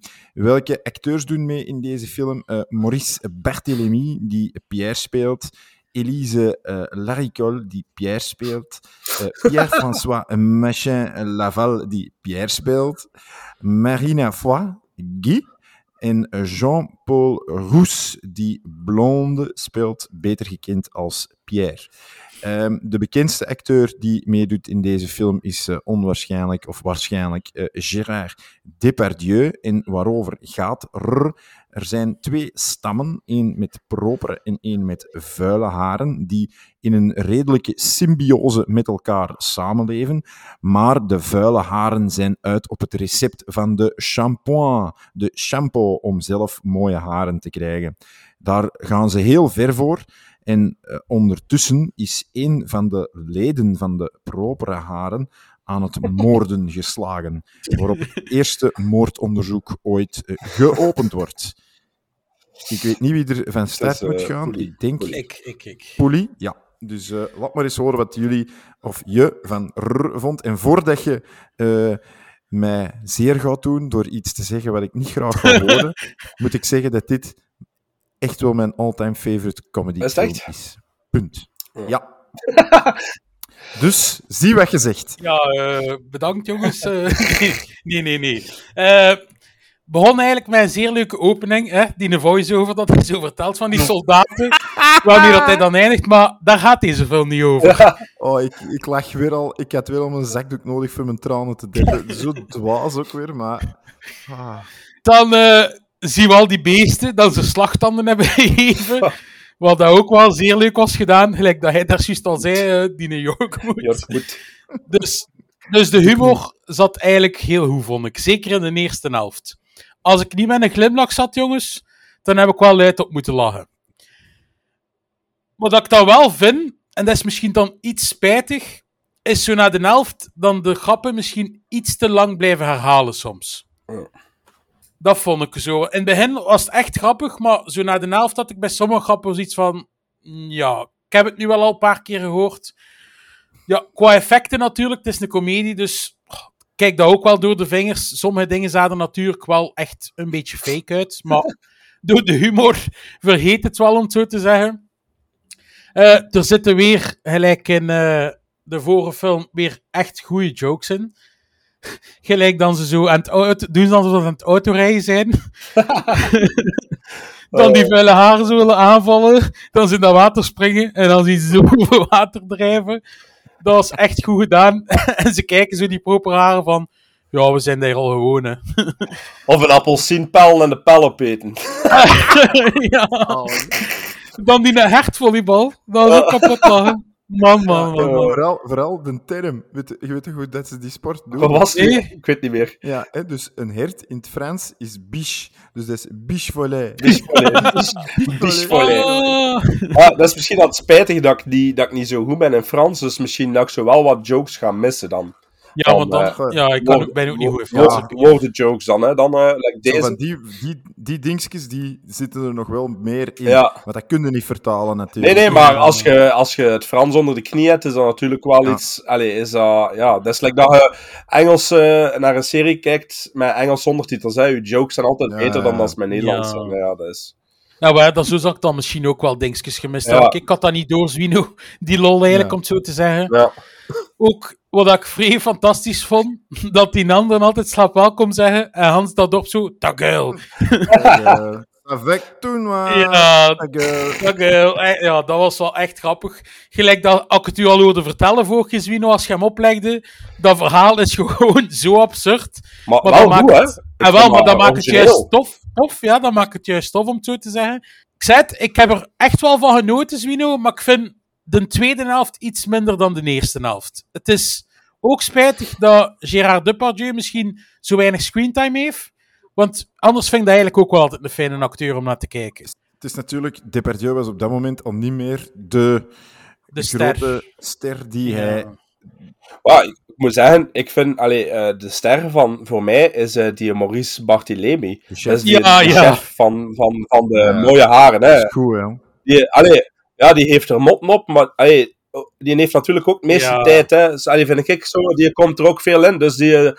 welke acteurs doen mee in deze film? Uh, Maurice Barthélemy, die Pierre speelt. Elise uh, Laricole, die Pierre speelt. Uh, Pierre-François Machin Laval, die Pierre speelt. Marina Foy, Guy. En Jean-Paul Roux, die blonde speelt, beter gekend als Pierre. Um, de bekendste acteur die meedoet in deze film is uh, onwaarschijnlijk, of waarschijnlijk, uh, Gérard Depardieu. En waarover gaat er? Er zijn twee stammen, één met propere en één met vuile haren, die in een redelijke symbiose met elkaar samenleven. Maar de vuile haren zijn uit op het recept van de shampoing, de shampoo, om zelf mooie haren te krijgen. Daar gaan ze heel ver voor. En uh, ondertussen is een van de leden van de propere haren aan het moorden geslagen, waarop het eerste moordonderzoek ooit uh, geopend wordt. Ik weet niet wie er van start moet gaan. Poelie. Ik denk... Ik, ik, ik. Poelie, ja. Dus uh, laat maar eens horen wat jullie of je van R vond. En voordat je uh, mij zeer gaat doen door iets te zeggen wat ik niet graag wil horen, moet ik zeggen dat dit echt wel mijn all-time favorite comedy is. Punt. Ja. dus, zie wat je zegt. Ja, uh, bedankt jongens. nee, nee, nee. Uh, begon eigenlijk met een zeer leuke opening, hè? die voice-over dat hij zo vertelt van die soldaten, waarmee dat hij dan eindigt, maar daar gaat deze film niet over. Ja. Oh, ik, ik lag weer al, ik had weer al een zakdoek nodig voor mijn tranen te dekken. Zo dwaas ook weer, maar... Ah. Dan uh, zien we al die beesten, dat ze slagtanden hebben gegeven. Wat dat ook wel zeer leuk was gedaan, gelijk dat hij daar juist al zei, uh, die New York moet. York moet. Dus, dus de humor zat eigenlijk heel goed, vond ik. Zeker in de eerste helft. Als ik niet met een glimlach zat, jongens, dan heb ik wel luid op moeten lachen. Dat ik dat wel vind, en dat is misschien dan iets spijtig, is zo na de helft dan de grappen misschien iets te lang blijven herhalen soms. Ja. Dat vond ik zo. In het begin was het echt grappig, maar zo na de helft had ik bij sommige grappen zoiets van... mm, Ja, ik heb het nu wel al een paar keer gehoord. Ja, qua effecten natuurlijk, het is een komedie, dus oh, kijk dat ook wel door de vingers. Sommige dingen zagen er natuurlijk wel echt een beetje fake uit, maar door de humor vergeet het wel, om het zo te zeggen. Eh, er zitten weer, gelijk in eh, de vorige film, weer echt goede jokes in. Gelijk dan ze zo aan het auto, doen ze dan aan het autorijden zijn. dan die vuile haren zo willen aanvallen. Dan ze in dat water springen en dan zien ze zo over water drijven. Dat was echt goed gedaan. en ze kijken zo die proper haren van... Ja, we zijn daar al gewoon, hè. Of een appelsienpel en de pijl opeten. ja. Dan die hertvolleybal. Dat is ook kapot lachen. Man, man, man. En man. vooral, vooral de term. Weet, je weet toch hoe dat ze die sport doen? Wat was die? Nee. Ik weet niet meer. Ja, hè, dus een hert in het Frans is biche. Dus dat is biche volley. Biche volley. Oh. Ja, dat is misschien dat spijtig dat ik, die, dat ik niet zo goed ben in Frans, dus misschien dat ik zo wel wat jokes ga missen dan. Ja, Van, want dan... eh, ja, ik kan ook, ben ook niet goed Frans. Woorden jokes dan, hè. Dan, eh like deze. van die, die, die dingetjes die zitten er nog wel meer in. Ja. Maar dat kun je niet vertalen Nee, natuurlijk. nee, maar als je, als je het Frans onder de knie hebt, is dat natuurlijk wel Ja. iets... Allee, is dat... Ja, dat is like dat je Engels eh, naar een serie kijkt met Engels ondertitels, hè. Je jokes zijn altijd Ja, beter dan ja. als mijn Nederlands. Ja. zijn. Ja, dat is... Nou, maar dat zo zag ik dan misschien ook wel dingetjes gemist. Ja. hebben. Ik had dat niet door, Zwino. Die lol eigenlijk, Ja. om het zo te zeggen. Ja. Ook wat ik vrij fantastisch vond, dat die anderen altijd slaap welkom zeggen en Hans dat op zo, Tagel. Toen maar. Ja, Tagel. Eh, Ja, dat was wel echt grappig. Gelijk dat, ik het u al hoorde vertellen vorige Zwino, als je hem oplegde, dat verhaal is gewoon zo absurd. Maar, Maar wel dat goed, maakt hè. het- En wel, maar dat maakt het juist tof. tof. Ja, dat maakt het juist tof, om het zo te zeggen. Ik zei het, ik heb er echt wel van genoten, Zwino, maar ik vind de tweede helft iets minder dan de eerste helft. Het is ook spijtig dat Gérard Depardieu misschien zo weinig screentime heeft, want anders vind ik dat eigenlijk ook wel altijd een fijne acteur om naar te kijken. Het is natuurlijk, Depardieu was op dat moment al niet meer de, De ster. grote ster die hij... Ik moet zeggen, ik vind, allee, eh, de ster van, voor mij is eh, die Maurice Barthélémy. chef. Dat is die, Ja, ja. chef van, van, van de Ja. mooie haren. Hè. Dat is goed, hè. Die, allee, ja, die heeft er motten op, maar allee, die heeft natuurlijk ook de meeste Ja. tijd. Hè. Dus, allee, vind ik zo, die komt er ook veel in. Dus die, eh,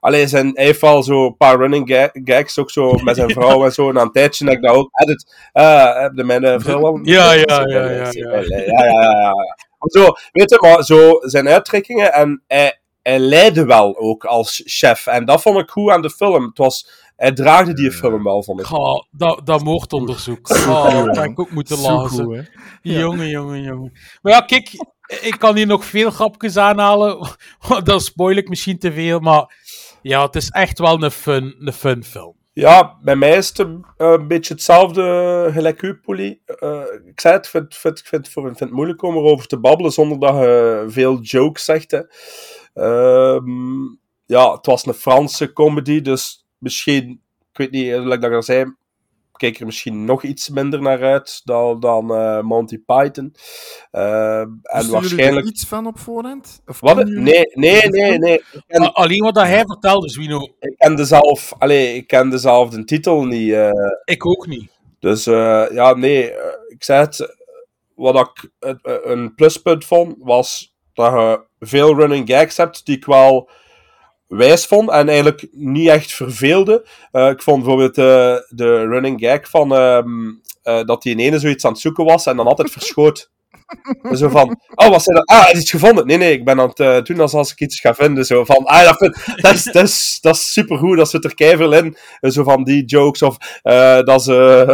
allee, zijn, hij heeft wel zo een paar running ga- gags, ook zo met zijn vrouw en zo. Na een tijdje heb ik dat ook edit. Uh, heb je mijn eh, vrouw al? Ja, ja, ja, ja, ja. ja, ja, ja, ja. Zo, weet je, maar zo zijn uittrekkingen en hij, hij leidde wel ook als chef. En dat vond ik goed aan de film. Het was, hij draagde die film wel, vond ik. Goh, dat, dat moordonderzoek. Oh, dat heb ik ook moeten Zo lazen. goed, hè. Jongen, jongen, jongen. Maar ja, kijk, ik kan hier nog veel grapjes aanhalen. Dan spoil ik misschien te veel, maar ja, het is echt wel een fun, een fun film. Ja, bij mij is het een, eh, een beetje hetzelfde eh, gelijk u, Polly. Eh, ik zei het, ik vind, vind, vind, vind, vind het moeilijk om erover te babbelen zonder dat je veel jokes zegt. Hè. Ehm, ja, het was een Franse comedy, dus misschien, ik weet niet, eh, like dat ik al zei, kijk er misschien nog iets minder naar uit dan, dan eh, Monty Python. Ehm, en waarschijnlijk... er iets van op voorhand? Of Wat? kennen jullie- Nee, nee, nee, nee. Ik ken, alleen wat dat hij vertelde, Zwino, ik kende zelf, allee, ik kende zelf de titel niet. eh, ik ook niet. dus eh, ja, nee, ik zei het. Wat ik een pluspunt vond, was dat je veel running gags hebt die ik wel wijs vond en eigenlijk niet echt verveelde. Eh, ik vond bijvoorbeeld eh, de running gag van ehm, eh, dat die ene zoiets aan het zoeken was en dan altijd verschoot. Zo van, oh, wat zijn dat? Ah, is iets gevonden. Nee, nee, ik ben aan het doen als, als ik iets ga vinden. Zo van, ah, dat, vind, dat, is, dat, is, dat is supergoed, dat zit er keiveel in. Zo van die jokes, of dat ze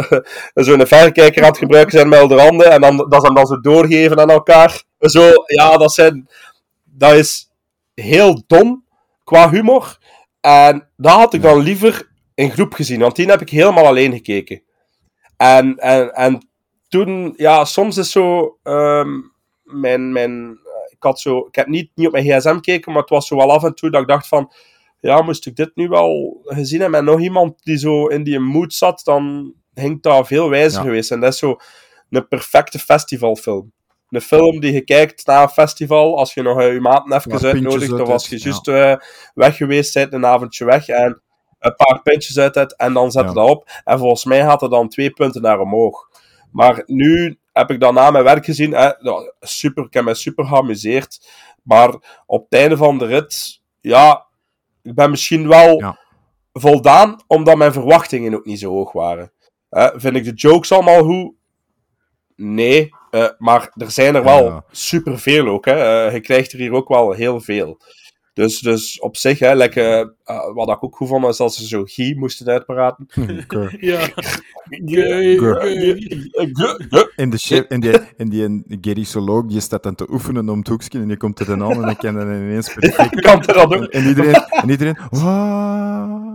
uh, zo'n verrekijker aan het gebruiken zijn met de handen, en dan, dat ze hem dan zo doorgeven aan elkaar. Zo, ja, dat zijn... Dat is heel dom, qua humor. En dat had ik dan liever in groep gezien, want die heb ik helemaal alleen gekeken. En, en, en toen, ja, soms is zo, ehm, mijn, mijn, ik had zo, ik heb niet, niet op mijn gsm gekeken, maar het was zo wel af en toe dat ik dacht van, ja, moest ik dit nu wel gezien hebben met nog iemand die zo in die mood zat, dan ging dat veel wijzer Ja. geweest. En dat is zo een perfecte festivalfilm. Een film die je kijkt na een festival, als je nog eh, je maten even uitnodigt, of als je is, juist eh, weg geweest bent, een avondje weg. En een paar pintjes uit hebt en dan zet Ja. je dat op. En volgens mij gaat er dan twee punten naar omhoog. Maar nu heb ik dan na mijn werk gezien. Hè, super, ik heb me super geamuseerd. Maar op het einde van de rit, ja, ik ben misschien wel Ja. voldaan, omdat mijn verwachtingen ook niet zo hoog waren. Hè, vind ik de jokes allemaal goed? Nee, eh, maar er zijn er wel Ja. superveel ook. Hè. Eh, je krijgt er hier ook wel heel veel. Dus, dus op zich, hè, like, eh, wat ik ook goed vond, is als ze zo Guy moesten uitpraten. Oké. Ja. En, de chef, en die, en die en gerissoloog die staat dan te oefenen om het hoekje en die komt er dan aan en dan kan dat ineens perfect. Kan er dat ook? En iedereen, en iedereen "Wauw."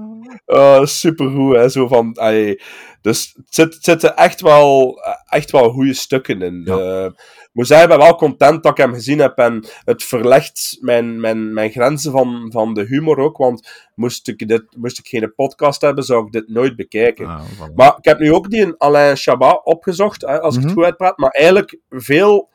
Uh, supergoed, hè. Zo van, allee, dus het, zit, zitten echt wel, echt wel goede stukken in. Eh, moet zeggen, ik ben wel content dat ik hem gezien heb. En het verlegt mijn, mijn, mijn grenzen van, van de humor ook. Want moest ik, dit, moest ik geen podcast hebben, zou ik dit nooit bekijken. Ah. Maar ik heb nu ook die Alain Chabat opgezocht, hè, als ik Mhm. het goed uitpraat. Maar eigenlijk veel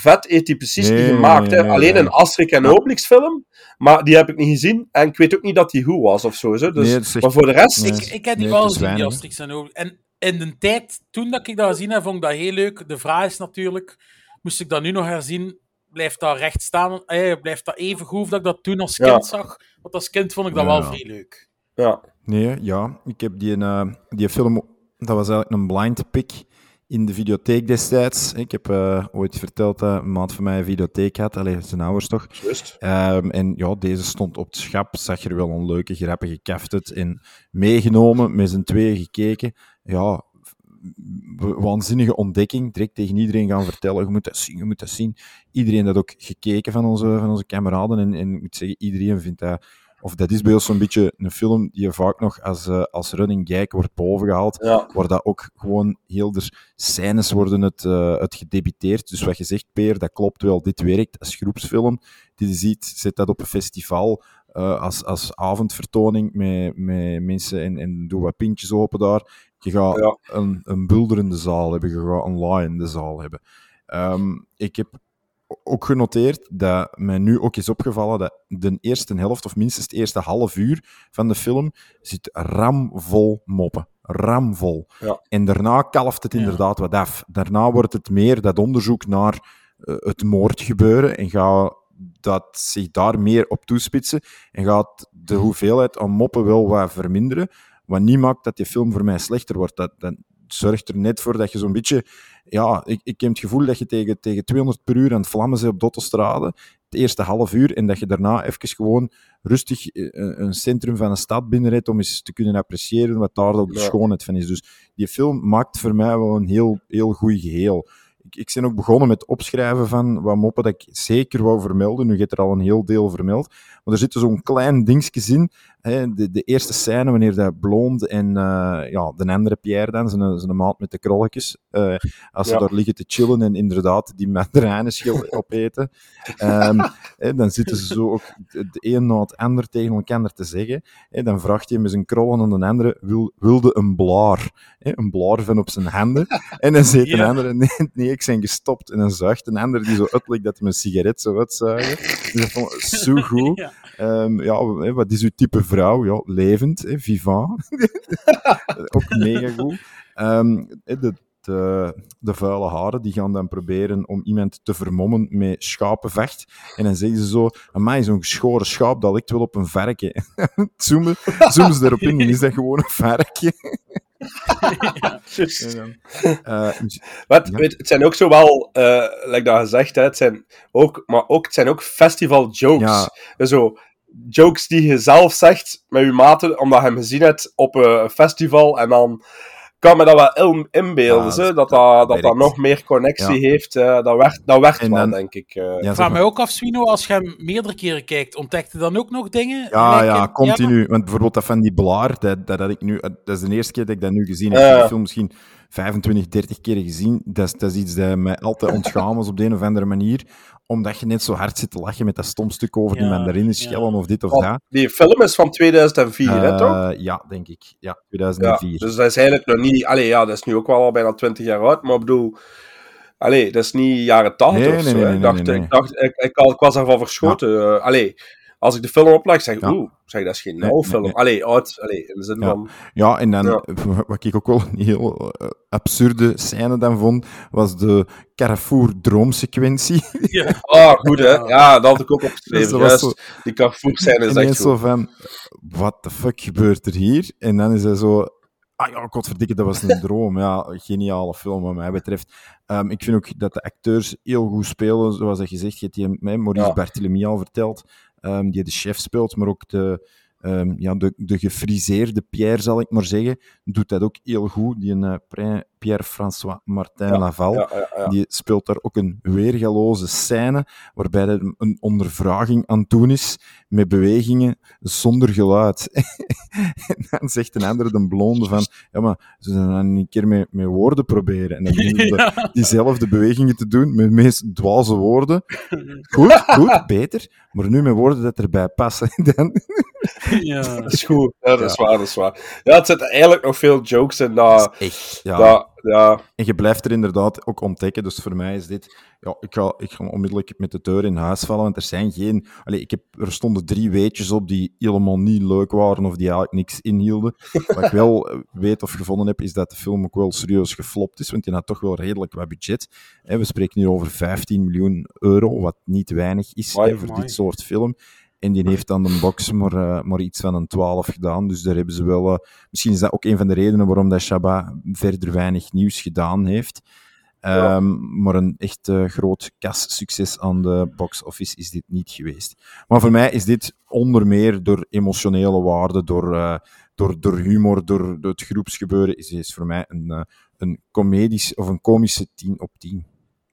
vet heeft hij precies Nee, niet gemaakt. nee, hè. nee, Alleen nee. een Asterix en Ja. Obelix film. Maar die heb ik niet gezien. En ik weet ook niet dat die goed was of zo. Zo. Dus, echt- maar voor de rest... Nee. Ik, ik heb die Nee, wel gezien, die Asterix en Obelix. En in de tijd, toen dat ik dat gezien heb, vond ik dat heel leuk. De vraag is natuurlijk, moest ik dat nu nog herzien, blijft dat recht staan? Eh, blijft dat even goed of dat ik dat toen als kind Ja. zag? Want als kind vond ik dat Ja. wel vrij leuk. Ja. Nee, ja. Ik heb die, eh, die film... Dat was eigenlijk een blind pick in de videotheek destijds. Ik heb eh, ooit verteld dat een maat van mij een videotheek had. Allee, zijn ouders toch. Ehm, en ja, deze stond op het schap. Zag er wel een leuke, grappige kaftet in. Meegenomen, met z'n tweeën gekeken. Ja, waanzinnige ontdekking. Direct tegen iedereen gaan vertellen. Je moet dat zien, je moet dat zien. Iedereen dat ook gekeken van onze, van onze kameraden. En, en ik moet zeggen, iedereen vindt dat... Of dat is bij ons zo'n beetje een film die vaak nog als, eh, als running gag wordt bovengehaald. Ja. Waar dat ook gewoon heel de scènes worden het, eh, het gedebiteerd. Dus wat je zegt, Peer, dat klopt wel. Dit werkt als groepsfilm. Die je ziet, zet dat op een festival eh, als, als avondvertoning met, met mensen en, en doe wat pintjes open daar. Je gaat Ja. een, een bulderende zaal hebben, je gaat een laaiende zaal hebben. Ehm, ik heb ook genoteerd dat mij nu ook is opgevallen dat de eerste helft, of minstens het eerste half uur van de film, zit ramvol moppen. Ramvol. Ja. En daarna kalft het inderdaad wat af. Daarna wordt het meer dat onderzoek naar eh, het moordgebeuren en gaat dat zich daar meer op toespitsen en gaat de hoeveelheid aan moppen wel wat verminderen. Wat niet maakt dat die film voor mij slechter wordt. Dat, dat zorgt er net voor dat je zo'n beetje... Ja, ik, ik heb het gevoel dat je tegen, tegen 200 per uur aan het vlammen bent op de autostrade. Het eerste half uur. En dat je daarna even gewoon rustig eh, een een centrum van een stad binnenrijdt om eens te kunnen appreciëren wat daar ook de Ja. schoonheid van is. Dus die film maakt voor mij wel een heel, heel goed geheel. Ik, ik ben ook begonnen met opschrijven van wat moppen dat ik zeker wou vermelden. Nu gaat er al een heel deel vermeld. Maar er zit zo'n klein dingetje in. Hè, de, de eerste scène, wanneer dat Blond en eh, ja, de andere Pierre dan, zijn, zijn maat met de krolletjes, eh, als ze Ja. daar liggen te chillen en inderdaad die mandarijnenschil opeten, ehm, hè, dan zitten ze zo ook de de een na het ander tegen elkaar te zeggen. Hè, dan vraagt hij met zijn krollen aan de andere, wil, wilde een blaar. Hè, een blaar van op zijn handen. En dan zegt Ja. een andere, nee, nee, ik ben gestopt. En dan zuigt een ander die zo uitlijkt dat hij een sigaret zou uitzuigen. Dus dat vond ik zo goed. Ja. Ehm, ja, wat is uw type vrouw? Ja, levend, hè, vivant. Ook mega goed. Ehm, de, de, de vuile haren die gaan dan proberen om iemand te vermommen met schapenvecht. En dan zeggen ze zo: Amai, zo'n geschoren schaap, dat lijkt wel op een varken. zoomen, zoomen ze erop in, is dat gewoon een varken. Eh, Wat, Ja. weet, het zijn ook zo wel, eh like dat gezegd, hè, het zijn ook, maar ook, het zijn ook festival jokes. Ja. Zo, jokes die je zelf zegt met je maten, omdat je hem gezien hebt op een festival, en dan kan me dat wel in- inbeelden, Ja, dat- dat, dat nog meer connectie Ja. heeft. eh, dat werkt, dat werkt En wel, denk ik. eh. ja, Ik zeg vraag maar. mij ook af, Swino, als je hem meerdere keren kijkt, ontdekt je dan ook nog dingen? Ja, ja, in- continu. Want bijvoorbeeld dat van die blaar, dat, dat had ik nu... Dat is de eerste keer dat ik dat nu gezien heb. Ja. Ik heb die film misschien 25, 30 keer gezien. Dat is, dat is iets dat mij altijd ontgaan was op de een of andere manier. Omdat je net zo hard zit te lachen met dat stom stuk over die Ja, mandarinen ja. schellen of dit of Want dat. die film is van 2004, hè, toch? Eh, ja, denk ik. Ja, Ja, 2004. dus dat is eigenlijk nog niet... Allee, ja, dat is nu ook wel al bijna 20 jaar oud, maar ik bedoel... Allee, dat is niet jaren 80 Nee, of nee, zo. nee, hè. nee, ik, dacht, nee, nee. ik dacht, ik, ik, had- ik was daarvan verschoten. eh, allee, als ik de film opleg, zeg ik, Ja. oeh, zeg, dat is geen Nee, nauwe nee, film. nee. Allee, oud, allee, in de zin Ja. van... Ja, en dan, Ja. wat ik ook wel een heel eh, absurde scène dan vond, was de Carrefour droomsequentie. Ja. Ah, goed hè. Ja, dat had ik ook opgeschreven. Dus zo- Die Carrefour zijn is echt zo van, what the fuck gebeurt er hier? En dan is hij zo, ah ja, godverdikke, dat was een droom. Ja, geniale film wat mij betreft. Ehm, ik vind ook dat de acteurs heel goed spelen, zoals dat gezegd, je hebt die mij Maurice Ja. Barthélemy al verteld, ehm, die de chef speelt, maar ook de, ehm, ja, de, de gefriseerde Pierre, zal ik maar zeggen, doet dat ook heel goed. Die een, eh, Pierre-François Martin Ja, Laval, ja, ja, ja. die speelt daar ook een weergaloze scène, waarbij er een ondervraging aan het doen is, met bewegingen zonder geluid. en dan zegt een andere, de blonde, van, ja, maar ze zijn dan een keer met, met woorden proberen. En dan beginnen diezelfde bewegingen te doen, met de meest dwaze woorden. Goed, goed, beter, maar nu met woorden dat erbij passen. dan, Ja. Dat is goed. Ja, dat is waar, dat is waar. Ja, het zitten eigenlijk nog veel jokes in dat... echt, ja. dat ja, En je blijft er inderdaad ook ontdekken. Dus voor mij is dit. Ja, ik, ga, ik ga onmiddellijk met de deur in huis vallen. Want er zijn geen. Allee, ik heb, er stonden drie weetjes op die helemaal niet leuk waren. Of die eigenlijk niks inhielden. Wat ik wel eh, weet of gevonden heb, is dat de film ook wel serieus geflopt is. Want die had toch wel redelijk wat budget. Hè, we spreken hier over 15 miljoen euro. Wat niet weinig is hè, voor dit soort film. En die heeft dan de box maar, eh, maar iets van een 12 gedaan. Dus daar hebben ze wel. eh, misschien is dat ook een van de redenen waarom dat Shabba verder weinig nieuws gedaan heeft. Ja. Ehm, Maar een echt eh, groot kassucces aan de box office is dit niet geweest. Maar voor mij is dit onder meer door emotionele waarde, door, door, door humor, door, door het groepsgebeuren, is, is voor mij een, een comedisch of een komische 10 op 10.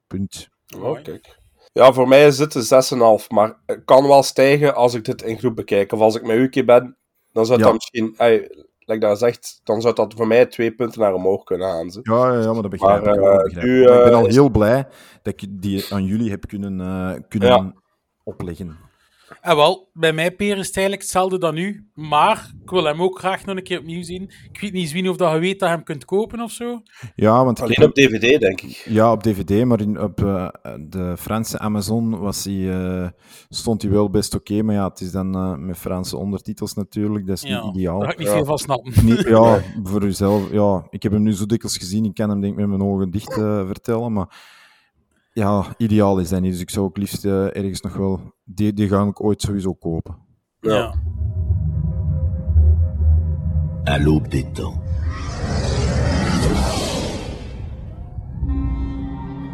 Punt. oh, kijk. Ja, voor mij is dit een 6,5, maar het kan wel stijgen als ik dit in groep bekijk. Of als ik met u een keer ben, dan zou Ja. dat misschien, ey, like dat zegt, dan zou dat voor mij twee punten naar omhoog kunnen gaan. Ze. Ja, ja, ja, maar dat begrijp Maar, ik. begrijp nu, ik. Ben eh, al heel blij dat ik die aan jullie heb kunnen, eh, kunnen Ja. opleggen. En wel, bij mij, Peer, is het eigenlijk hetzelfde dan u. Maar ik wil hem ook graag nog een keer opnieuw zien. Ik weet niet, Zwien, of dat je weet dat je hem kunt kopen of zo. Ja, want ik Alleen heb- op DVD, denk ik. Ja, op DVD, maar in, op eh, de Franse Amazon was hij, eh, stond hij wel best oké. maar ja, het is dan eh, met Franse ondertitels natuurlijk, dat is Ja, niet ideaal. daar ga ik niet Ja. veel van snappen. Niet- ja, voor uzelf. Ja, ik heb hem nu zo dikwijls gezien, ik kan hem denk ik met mijn ogen dicht eh, vertellen, maar ja, ideaal is dat niet. Dus ik zou ook liefst eh, ergens nog wel... Die, die ga ik ooit sowieso kopen. Ja. À l'aube des temps.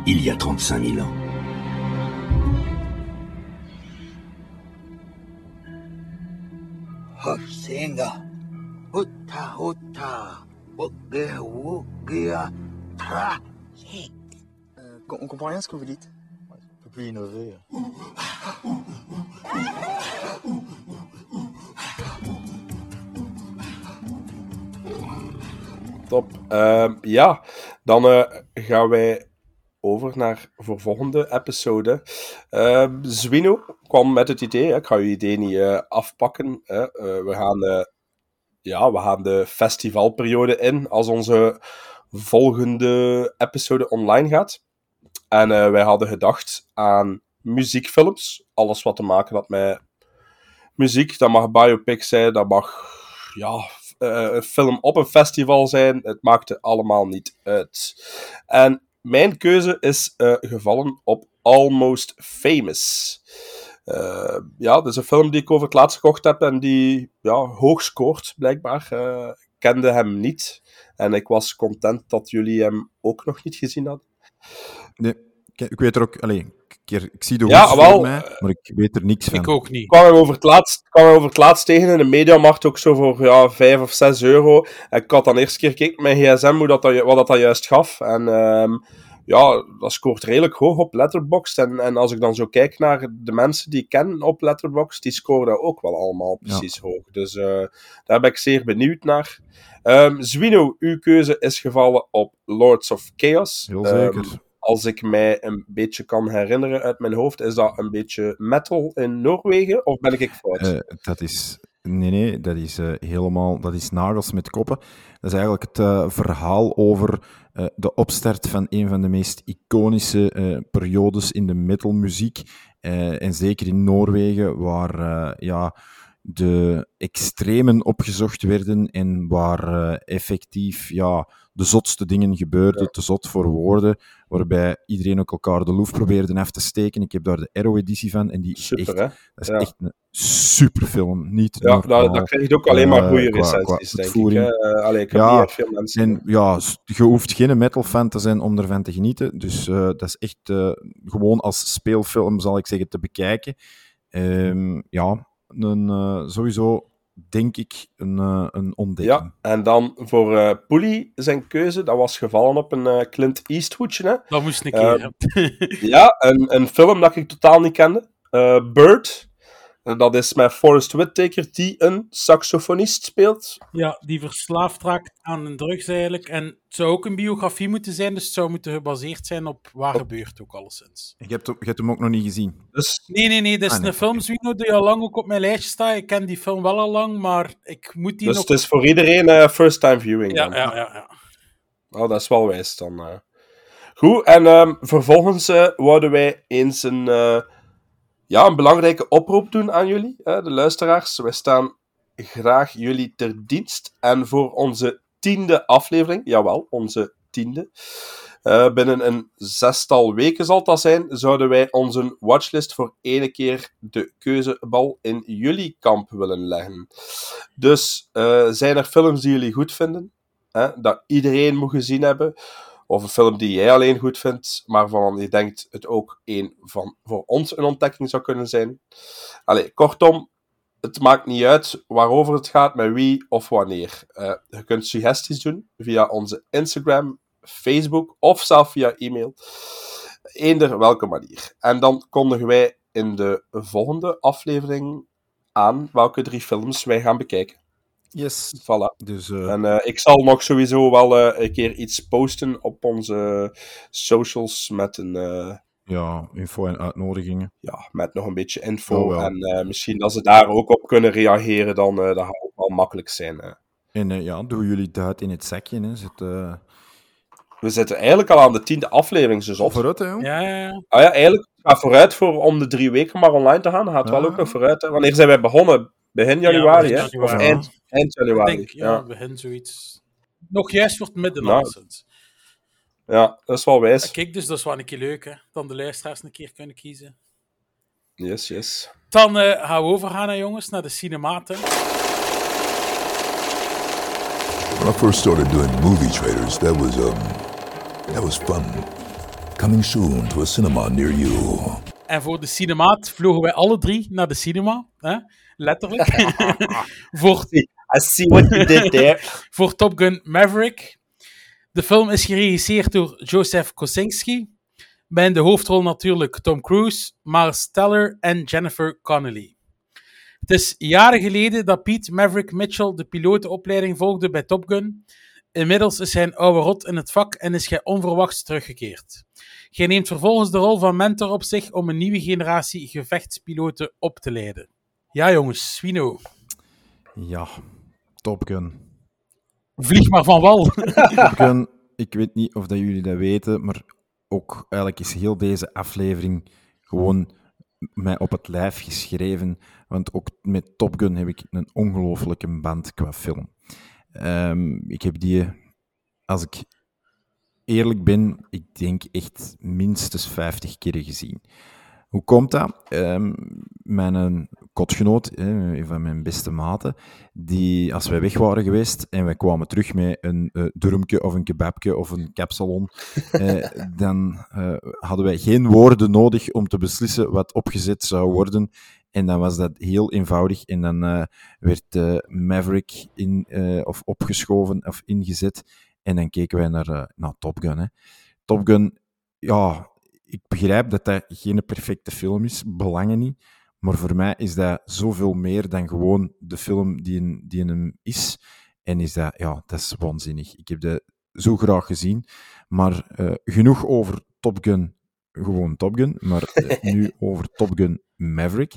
Il y a 35 000 ans. Horsinga. Hutta hutta. Wugge wuggia tra. On comprend rien à ce que vous dites. On peut plus innover. Top. Ehm, ja, dan eh, gaan wij over naar voor volgende episode. Ehm Zwino kwam met het idee, hè, ik ga uw idee niet eh, afpakken. Hè. Eh, we, gaan, eh, ja, we gaan de festivalperiode in als onze volgende episode online gaat. En eh, wij hadden gedacht aan muziekfilms. Alles wat te maken had met muziek. Dat mag biopic zijn, dat mag ja, eh, een film op een festival zijn. Het maakte allemaal niet uit. En mijn keuze is eh, gevallen op Almost Famous. Ja, dat is een film die ik over het laatst gekocht heb en die ja, hoog scoort, blijkbaar. Ik kende hem niet. En ik was content dat jullie hem ook nog niet gezien hadden. Nee, ik, weet er ook... Allee, ik, ik zie de Ja, hoes wel, mij, maar ik weet er niks van. Ik ook niet. Ik kwam hem over het laatst, kwam over het laatst tegen in de mediamarkt, ook zo voor ja, 5 of 6 euro. En ik had dan eerst keer gekeken met mijn gsm hoe dat, wat dat, dat juist gaf. En ehm, ja, dat scoort redelijk hoog op Letterboxd. En, en als ik dan zo kijk naar de mensen die ik ken op Letterboxd, die scoren dat ook wel allemaal precies hoog. Dus eh, daar ben ik zeer benieuwd naar. Ehm Zwino, uw keuze is gevallen op Lords of Chaos. Heel Ehm, zeker. Als ik mij een beetje kan herinneren uit mijn hoofd, is dat een beetje metal in Noorwegen? Of ben ik fout? Eh, dat is Nee, nee, dat is eh, helemaal dat is nagels met koppen. Dat is eigenlijk het eh, verhaal over de opstart van een van de meest iconische periodes in de metalmuziek. En zeker in Noorwegen, waar ja, de extremen opgezocht werden en waar eh, effectief ja, de zotste dingen gebeurden, te zot voor woorden, waarbij iedereen ook elkaar de loef probeerde af te steken. Ik heb daar de Arrow-editie van en die is Super, echt, hè? dat is Ja. echt een superfilm. Niet Ja, normaal. daar, daar krijg je ook alleen maar Eh, goede recensies, denk ik. Eh, allee, ik heb Ja, niet echt veel mensen. En ja, je hoeft geen metal-fan te zijn om ervan te genieten. Dus dat is echt gewoon als speelfilm, zal ik zeggen, te bekijken. Ehm, ja, een, eh, sowieso denk ik een, eh, een ontdekking. Ja, en dan voor eh Poelie zijn keuze, dat was gevallen op een Clint Eastwoodje. Hè? Dat moest een Eh, keer. ja, een, een film dat ik totaal niet kende. Eh, Bird. Eh, Dat is met Forrest Whitaker, die een saxofonist speelt. Ja, die verslaafd raakt aan een drugs eigenlijk. En het zou ook een biografie moeten zijn, dus het zou moeten gebaseerd zijn op waar gebeurt ook alleszins. Je, hebt, hem- je hebt hem ook nog niet gezien. Dus, Nee, nee, nee, dat is Ah, nee, een film, Zwino, die al lang ook op mijn lijstje staat. Ik ken die film wel al lang, maar ik moet die dus nog... het is voor iedereen eh, first time viewing. Ja, dan. ja, ja, ja. Oh, dat is wel wijs dan. eh. Goed, en ehm, vervolgens eh wouden wij eens een, eh, ja, een belangrijke oproep doen aan jullie, hè, de luisteraars. Wij staan graag jullie ter dienst. En voor onze tiende aflevering, jawel, onze tiende, eh, binnen een zestal weken zal dat zijn, zouden wij onze watchlist voor ene keer de keuzebal in jullie kamp willen leggen. Dus eh, zijn er films die jullie goed vinden? hè, dat iedereen moet gezien hebben. Of een film die jij alleen goed vindt, maar waarvan je denkt het ook een van voor ons een ontdekking zou kunnen zijn. Allee, kortom, het maakt niet uit waarover het gaat, met wie of wanneer. Eh, je kunt suggesties doen via onze Instagram, Facebook of zelf via e-mail. Eender welke manier. En dan kondigen wij in de volgende aflevering aan welke drie films wij gaan bekijken. Yes. Voilà. Dus, eh, En eh, ik zal nog sowieso wel eh, een keer iets posten op onze socials met een... eh, ja, info en uitnodigingen. ja, met nog een beetje info. Oh, en eh, misschien dat ze daar ook op kunnen reageren, dan eh, dat gaat ook wel makkelijk zijn. hè. En eh, ja, doen jullie duit in het zakje. Hè. Zit, eh, We zitten eigenlijk al aan de tiende aflevering, dus op. Vooruit, hè? Ja, ja, ja. Ah ja, eigenlijk gaat vooruit voor om de drie weken maar online te gaan. Gaat wel Ah. ook nog vooruit. Hè. Wanneer zijn wij begonnen? Begin januari, begin hè? januari. Of eind, eind Ik januari. denk, ja, ja. begin zoiets. Nog juist voor het midden Nou, ja, dat is wel wijs. Kijk, dus dat is wel een keer leuk, hè. Dan de luisteraars een keer kunnen kiezen. Yes, yes. Dan eh, gaan we overgaan, hè, jongens, naar de cinematen. When I first started doing movie trailers, that was um, that was fun. Coming soon to a cinema near you. En voor de cinemaat vlogen wij alle drie naar de cinema. Hè? Letterlijk. voor, I see what you did there. voor Top Gun Maverick. De film is geregisseerd door Joseph Kosinski. Bij in de hoofdrol natuurlijk Tom Cruise, Miles Teller en Jennifer Connelly. Het is jaren geleden dat Pete Maverick Mitchell de pilotenopleiding volgde bij Top Gun. Inmiddels is hij een oude rot in het vak en is hij onverwachts teruggekeerd. Hij neemt vervolgens de rol van mentor op zich om een nieuwe generatie gevechtspiloten op te leiden. Ja, jongens, Swino. Ja, Top Gun. Vlieg maar van wal. Top Gun, ik weet niet of dat jullie dat weten, maar ook eigenlijk is heel deze aflevering gewoon mij op het lijf geschreven. Want ook met Top Gun heb ik een ongelofelijke band qua film. Ehm, ik heb die, als ik eerlijk ben, ik denk echt minstens 50 keer gezien. Hoe komt dat? Ehm, mijn kotgenoot, een van mijn beste maten, die, als wij weg waren geweest en wij kwamen terug met een uh, durmke of een kebabke of een capsalon, eh, dan eh, hadden wij geen woorden nodig om te beslissen wat opgezet zou worden. En dan was dat heel eenvoudig. En dan werd Maverick in, of opgeschoven of ingezet. En dan keken wij naar, naar Top Gun. Hè. Top Gun, ja, ik begrijp dat dat geen perfecte film is, belangen niet. Maar voor mij is dat zoveel meer dan gewoon de film die een, die een hem is. En is dat, ja, dat is waanzinnig. Ik heb dat zo graag gezien. Maar uh, genoeg over Top Gun, gewoon Top Gun. Maar uh, nu over Top Gun Maverick.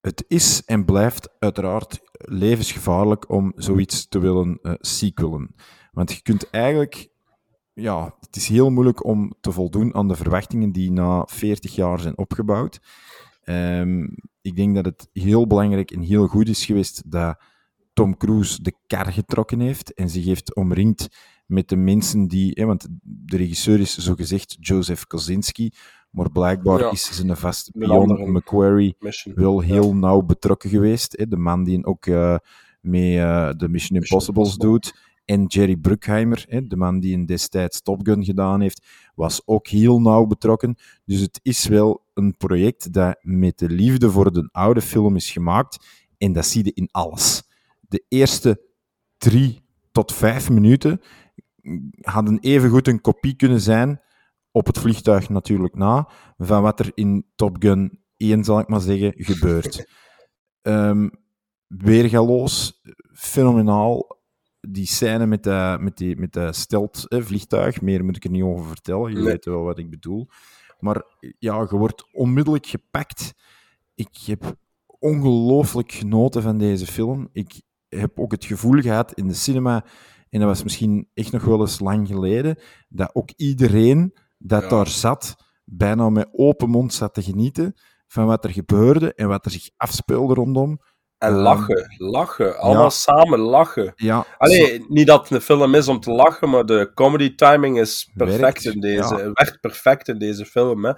het is en blijft uiteraard levensgevaarlijk om zoiets te willen uh, sequelen. Want je kunt eigenlijk, ja, het is heel moeilijk om te voldoen aan de verwachtingen die na 40 jaar zijn opgebouwd. Um, ik denk dat het heel belangrijk en heel goed is geweest dat Tom Cruise de kar getrokken heeft en zich heeft omringd met de mensen die... Hè, want de regisseur is zogezegd Joseph Kosinski, maar blijkbaar Ja. is zijn vaste Een pion Macquarie mission. wel heel nauw betrokken geweest. Hè, de man die ook eh mee eh, de Mission Impossibles doet. En Jerry Bruckheimer, hè, de man die in destijds Top Gun gedaan heeft, was ook heel nauw betrokken. Dus het is wel een project dat met de liefde voor de oude film is gemaakt. En dat zie je in alles. De eerste drie tot vijf minuten hadden evengoed een kopie kunnen zijn, op het vliegtuig natuurlijk na, van wat er in Top Gun 1, zal ik maar zeggen, gebeurt. Ehm weergaloos, fenomenaal. Die scène met, de, met, die, met de stelt eh, vliegtuig, meer moet ik er niet over vertellen, Nee. weten wel wat ik bedoel. Maar ja, je wordt onmiddellijk gepakt. Ik heb ongelooflijk genoten van deze film. Ik heb ook het gevoel gehad in de cinema, en dat was misschien echt nog wel eens lang geleden, dat ook iedereen dat Ja. daar zat, bijna met open mond zat te genieten van wat er gebeurde en wat er zich afspeelde rondom. En Ehm, lachen, lachen. Allemaal ja. samen lachen. Ja, Allee, niet dat het een film is om te lachen, maar de comedy timing is perfect Werkt, in deze. ja. Werkt perfect in deze film. Hè.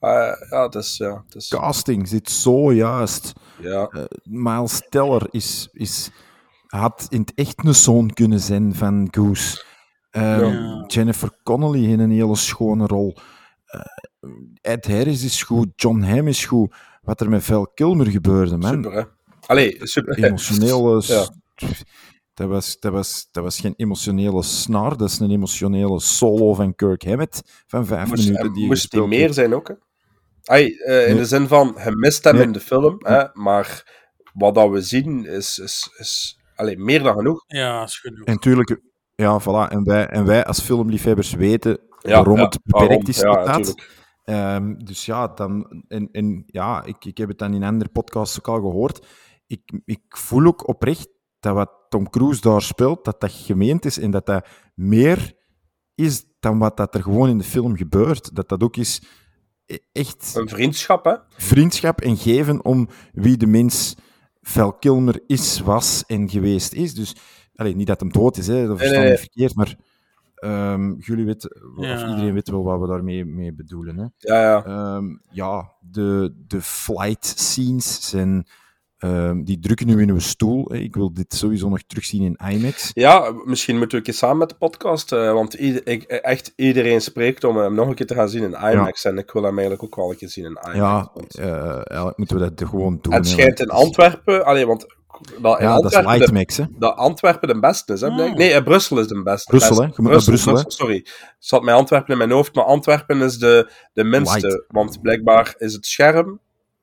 Eh, ja, is, ja, casting zit zo juist. ja. Eh, Miles Teller is, is, had in het echt een zoon kunnen zijn van Goose. Ehm, Ja. Jennifer Connelly in een hele schone rol. Eh, Ed Harris is goed, John Hamm is goed. Wat er met Val Kilmer gebeurde, man. super hè. Allee, super. Emotionele... s- Ja. Dat was, dat, was, dat was geen emotionele snaar, dat is een emotionele solo van Kirk Hammett van vijf Moest, minuten. en Die moest die meer zijn ook, hè? Ai, eh, in Nee. de zin van, je mist hem Nee. in de film, hè, maar wat dat we zien is, is, is allee, meer dan genoeg. Ja, is genoeg. En natuurlijk, ja, voilà. En wij, en wij als filmliefhebbers weten Ja, waarom ja, het beperkt waarom, is ja, tot dat. natuurlijk. Ehm, dus ja, dan, en, en, ja ik, ik heb het dan in andere podcasts ook al gehoord. Ik, ik voel ook oprecht dat wat Tom Cruise daar speelt, dat dat gemeend is en dat dat meer is dan wat dat er gewoon in de film gebeurt. Dat dat ook is e- echt Een vriendschap, hè? vriendschap en geven om wie de mens Val Kilmer is, was en geweest is. Dus allee, niet dat hem dood is, hè, dat verstaan nee, verkeerd, maar ehm, jullie weten, of iedereen weet wel wat we daarmee mee bedoelen. Hè. Ja, ja. Ehm, ja, de, de flight scenes zijn. Ehm, die drukken nu in uw stoel. hè. Ik wil dit sowieso nog terugzien in IMAX. Ja, misschien moeten we een keer samen met de podcast, eh, want ieder- ik, echt iedereen spreekt om hem nog een keer te gaan zien in IMAX. En ik wil hem eigenlijk ook wel een keer zien in IMAX. Ja, want- eh, eigenlijk moeten we dat gewoon doen. en het schijnt in Antwerpen, allee, want dat, in Ja, dat is Lightmax, hè. dat Antwerpen de beste is, hè? Ah. Nee, eh, Brussel is de beste. Brussel, hè? Je moet naar Brussel, hè? Sorry, zat mij Antwerpen in mijn hoofd, maar Antwerpen is de, de minste. Light. Want blijkbaar is het scherm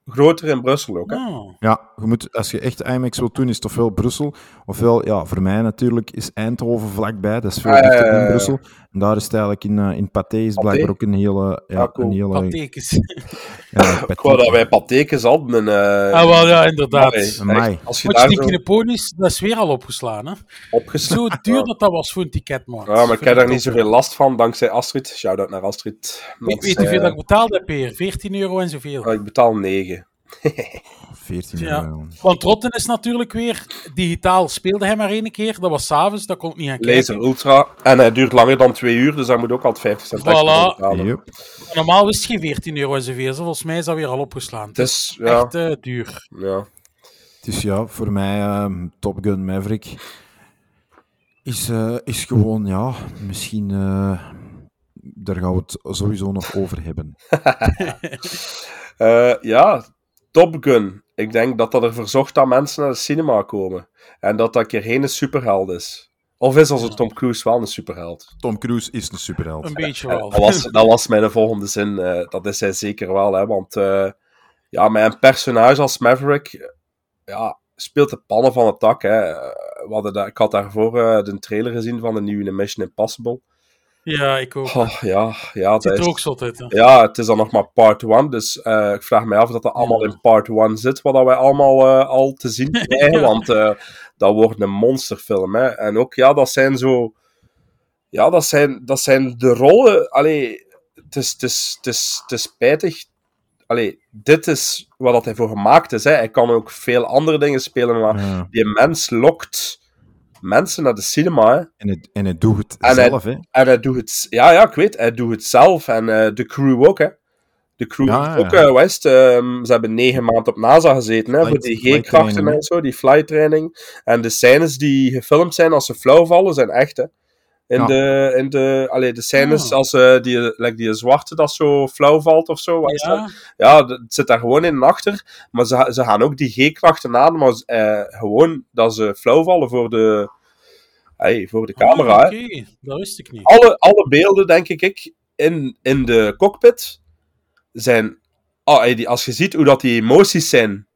groter in Brussel ook. Hè? Oh. Ja, je moet, als je echt IMAX wilt doen, is het ofwel Brussel, ofwel, ja, voor mij natuurlijk, is Eindhoven vlakbij. Dat is veel Ah, ja, dichter ja, ja. Brussel. En daar is het eigenlijk in, eh, in Pathé is Pathé? blijkbaar ook een hele... Ja, Ah, cool. een hele ja, Ik wou dat wij patekens hadden. En, eh, Ah, wel, ja, inderdaad. echt, als je daar Sneaky zo in the Ponies, dat is weer al opgeslaan, hè? opgesloten... Zo duur dat dat was voor een ticket, man. Ja, maar ik heb daar niet zoveel last van, dankzij Astrid. Shout-out naar Astrid. Want weet je hoeveel zij- dat ik betaald heb hier? 14 euro en zoveel. Ah, Ik betaal 9. 14 Ja. euro. Want Rotten is natuurlijk weer digitaal. Speelde hij maar één keer. Dat was s'avonds, dat kon ik niet gaan kijken. Laser Ultra. En hij duurt langer dan 2 uur, dus daar moet ook altijd 50 cent Voilà. betalen. Yep. Normaal is het geen 14 euro en zoveel. Volgens mij is dat weer al opgeslaan. Het Het is is, ja, echt eh, duur. ja. Dus ja, voor mij ehm, Top Gun Maverick is, eh, is gewoon, ja, misschien... eh, daar gaan we het sowieso nog over hebben. Eh, ja, Top Gun. Ik denk dat dat ervoor zorgt dat mensen naar de cinema komen. En dat dat keer geen superheld is. Of is onze Tom Cruise wel een superheld? Tom Cruise is een superheld. Een beetje wel. Dat was, dat was mijn volgende zin. eh, dat is hij zeker wel, hè, want eh, ja, een personage als Maverick ja, speelt de pannen van het dak. Hè. Eh, We hadden daar- ik had daarvoor de trailer gezien van de nieuwe Mission Impossible. Ja, ik ook. Oh, ja, ja, Het dat er is- ook zot uit, hè. Ja, het is dan nog maar part 1, dus eh, ik vraag me af of dat allemaal in part 1 zit, wat dat wij allemaal eh, al te zien krijgen, want eh, dat wordt een monsterfilm. Hè. En ook, ja, dat zijn zo... Ja, dat zijn, dat zijn de rollen... Allee, het is, het is, het is, het is spijtig. Allee, dit is wat dat hij voor gemaakt is. Hè. Hij kan ook veel andere dingen spelen, maar Ja. die mens lokt mensen naar de cinema. Hè. En hij, en hij doet het En zelf, hij, hè. En hij doet het... Ja, ja, ik weet. Hij doet het zelf. En eh, de crew ook, hè. De crew Ja, heeft ja. ook, eh, West, ehm, ze hebben negen maanden op NASA gezeten, hè, voor die G-krachten en zo, die flight training. En de scènes die gefilmd zijn als ze flauw vallen, zijn echt, hè. In Ja. de, in de, allee, de scènes Ja. als eh, die, like die zwarte dat zo flauw valt of zo. wat is Ja. dat? ja, dat- het zit daar gewoon in achter. Maar ze, ze gaan ook die G-krachten aan, maar eh, gewoon dat ze flauw vallen voor de, hey, voor de camera. Ah, hè Oké, dat wist ik niet. alle, alle beelden, denk ik, in, in de cockpit zijn. ah, ey, die, als je ziet hoe dat die emoties zijn,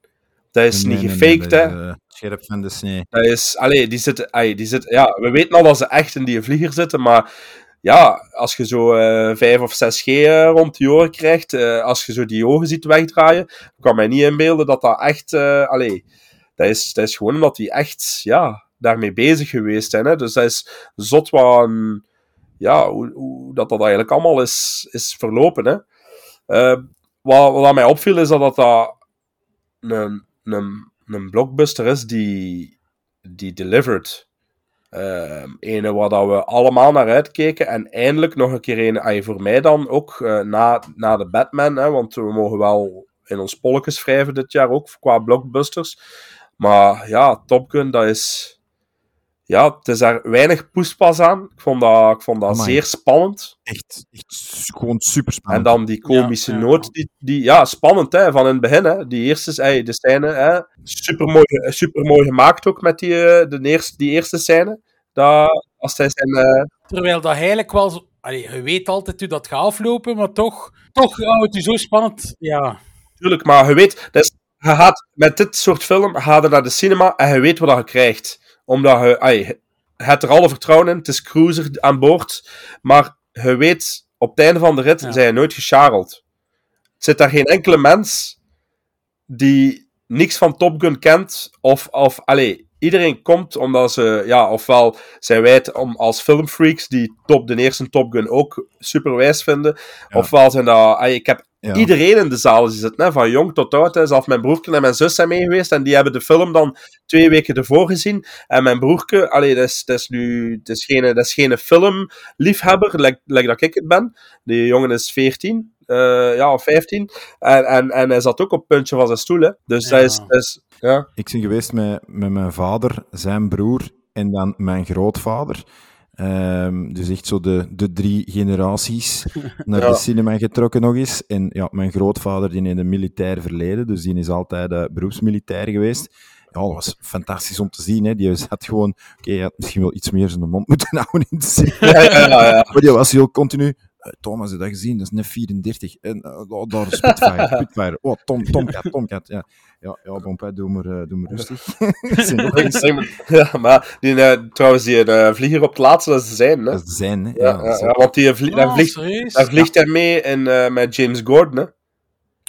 dat is Nee, niet nee, nee, gefaked, hè? Scherp van de snee. Dat is, allee, die zitten, ey, die zitten, ja, we weten al dat ze echt in die vlieger zitten, maar ja, als je zo eh 5 of 6G eh, rond die oren krijgt, eh, als je zo die ogen ziet wegdraaien, kan mij niet inbeelden dat dat echt, allee, dat is, dat is gewoon omdat die echt, ja, daarmee bezig geweest zijn, hè. Dus dat is zot wat, ja, hoe, dat dat eigenlijk allemaal is, is verlopen, hè. Wat, wat mij opviel is dat dat, dat een, een, een blockbuster is die, die delivered. Ehm ene waar dat we allemaal naar uitkeken. En eindelijk nog een keer een, ay, voor mij dan ook, eh, na, na de Batman. Hè, want we mogen wel in ons polletjes wrijven dit jaar ook, qua blockbusters. Maar ja, Top Gun, dat is... Ja, het is daar weinig poespas aan. Ik vond dat, ik vond dat Amai. zeer spannend. Echt, echt gewoon super En spannend. dan die komische Ja, ja. noot, die, die, ja, spannend hè, van in het begin. Hè. Die eerste ey, de scène, hè, supermooi, supermooi gemaakt ook met die, eh, de eerste, die eerste scène. Dat, als hij zijn, eh, Terwijl dat eigenlijk wel zo... Allee, je weet altijd hoe dat gaat aflopen, maar toch, toch houdt het je zo spannend. Ja. Tuurlijk, maar je weet, dat is, je gaat, met dit soort film ga je naar de cinema en je weet wat je krijgt. Omdat je hebt er alle vertrouwen in, het is cruiser aan boord, maar je weet, op het einde van de rit Ja. zijn je nooit gescharreld. Er zit daar geen enkele mens die niks van Top Gun kent, of, of allee, iedereen komt omdat ze, ja, ofwel zijn wij het om, als filmfreaks die top, de eerste Top Gun ook superwijs vinden, Ja. ofwel zijn dat, allee, ik heb Ja. iedereen in de zaal zitten, hè, van jong tot oud. Hè. Zelfs mijn broertje en mijn zus zijn mee geweest en die hebben de film dan twee weken ervoor gezien. En mijn broertje, allee, dat is, dat is nu, dat is geen, dat is geen filmliefhebber, like, like dat ik het ben. Die jongen is 14, eh, ja, of 15. En, en, en hij zat ook op het puntje van zijn stoel, hè. Dus dat is, dat is ja. Ik ben geweest met, met mijn vader, zijn broer en dan mijn grootvader. Ehm, dus echt zo de, de drie generaties naar Ja. de cinema getrokken nog eens. En ja, mijn grootvader die heeft een militair verleden, dus die is altijd eh, beroepsmilitair geweest. Ja, dat was fantastisch om te zien. Hè. Die zat gewoon... Oké, had misschien wel iets meer zijn mond moeten houden in de cinema. Ja, ja, ja, ja. Maar die was heel continu... eh, Thomas, heb je dat gezien? Dat is net 34. En eh, oh, daar is Spitfire, Spitfire. Oh, Tom, Tomcat, Tomcat. Ja, ja, ja Bompé, doe maar, eh, doe maar rustig. Zijn nog eens- ja, maar die, eh, trouwens, die eh, vlieger op het laatste, dat is zijn, hè. Dat is zijn, hè. Ja, Ja, ja, want die vlie daar Oh, vliegt, serieus? daar vliegt hij mee in, met James Gordon, hè.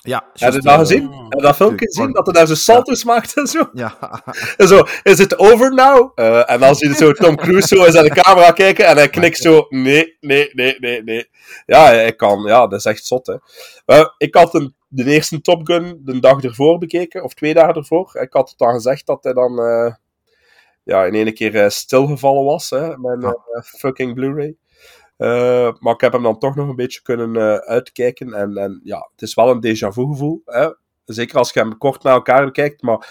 Ja, Heb je dat gezien? Heb je dat filmpje gezien? Dat hij daar zo salto's maakt en zo? Ja. En zo, is het over now? Eh, en dan zie je zo Tom Cruise zo eens aan de camera kijken en hij knikt zo, nee, nee, nee, nee, nee. Ja, hij kan, ja, dat is echt zot, hè. Eh, ik had een, de eerste Top Gun de dag ervoor bekeken, of twee dagen ervoor. Ik had het dan gezegd dat hij dan eh, ja, in één keer eh, stilgevallen was, hè, mijn eh, fucking Blu-ray. Eh, maar ik heb hem dan toch nog een beetje kunnen eh, uitkijken. En, en ja, het is wel een déjà vu gevoel. Hè? Zeker als je hem kort na elkaar bekijkt. Maar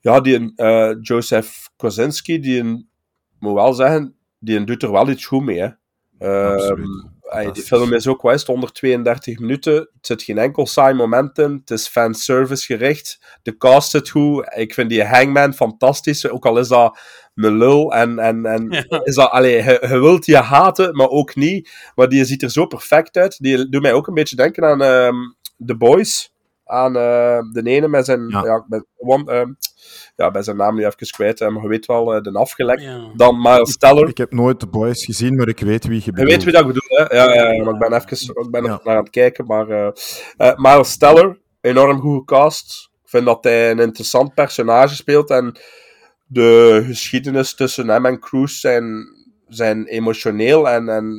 ja, die eh, Joseph Kosinski, die moet wel zeggen, die doet er wel iets goed mee. Hè? Absoluut. Die film is ook wel 132 minuten. Het zit geen enkel saai moment in. Het is fanservice gericht. De cast zit goed. Ik vind die Hangman fantastisch. Ook al is dat een lul. En, en, en is dat, allee, je, je wilt die haten, maar ook niet. Maar die ziet er zo perfect uit. Die doet mij ook een beetje denken aan ehm The Boys. Aan eh, de ene met zijn... Ja. met, one, ehm, ja, bij zijn naam nu even kwijt, maar je weet wel, eh, de afgelekt. Dan Miles Teller. Ik heb nooit de boys gezien, maar ik weet wie je Je bedoelt. weet wie dat ik bedoel, hè? Ja, ja, maar ik ben even ik ben naar aan het kijken. Maar eh eh, Miles Teller, enorm goed gecast. Ik vind dat hij een interessant personage speelt. En de geschiedenis tussen hem en Cruise zijn, zijn emotioneel. En, en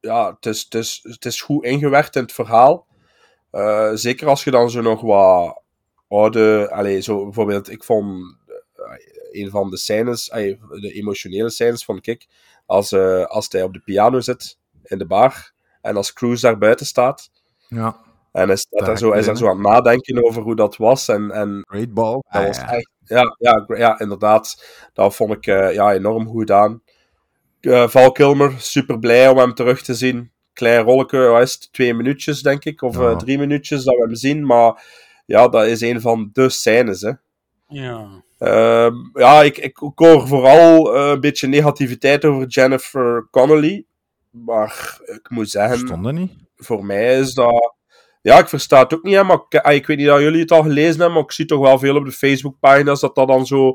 ja, het is, het, is, het is goed ingewerkt in het verhaal. Eh, zeker als je dan zo nog wat oude... Allez, zo bijvoorbeeld, ik vond eh, een van de scènes, de emotionele scènes vond ik, als, eh, als hij op de piano zit in de bar en als Cruise daar buiten staat. Ja. En hij, staat daar zo, hij is daar zo aan het nadenken over hoe dat was. En, en Great ball. dat Ah, was ja. echt, ja, ja, ja, inderdaad. Dat vond ik eh, ja, enorm goed gedaan. Eh, Val Kilmer, super blij om hem terug te zien. Klein rolletje, wat is het? Twee minuutjes, denk ik, of Ja. eh, drie minuutjes dat we hem zien. Maar ja, dat is een van de scènes, hè. Ja. Ehm, ja, ik, ik, ik hoor vooral eh, een beetje negativiteit over Jennifer Connelly. Maar ik moet zeggen, Stond dat niet? voor mij is dat. Ja, ik versta het ook niet, hè, maar ik, ah, ik weet niet of jullie het al gelezen hebben, maar ik zie toch wel veel op de Facebookpagina's dat dat dan zo.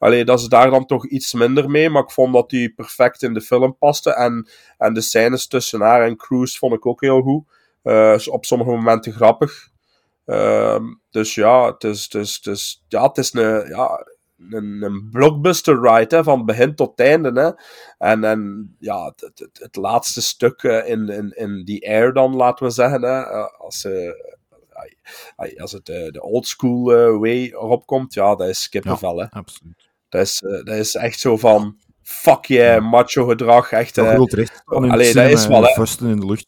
Allee, dat ze daar dan toch iets minder mee, maar ik vond dat die perfect in de film paste. En, en de scènes tussen haar en Cruise vond ik ook heel goed. Eh, is op sommige momenten grappig. Ehm, dus ja, het is, het is, het is, ja, het is een, ja, een, een blockbuster ride, hè, van begin tot einde. Hè. En, en ja, het, het, het- laatste stuk eh, in, in, in die air dan, laten we zeggen, hè, eh, als, ai, als het de old school way erop komt, ja, dat is kippenvel. hè. absoluut. Dat is, eh, dat is echt zo van, fuck yeah, macho gedrag, echt. Dat eh, allee, dat is wel, vuisten in de lucht.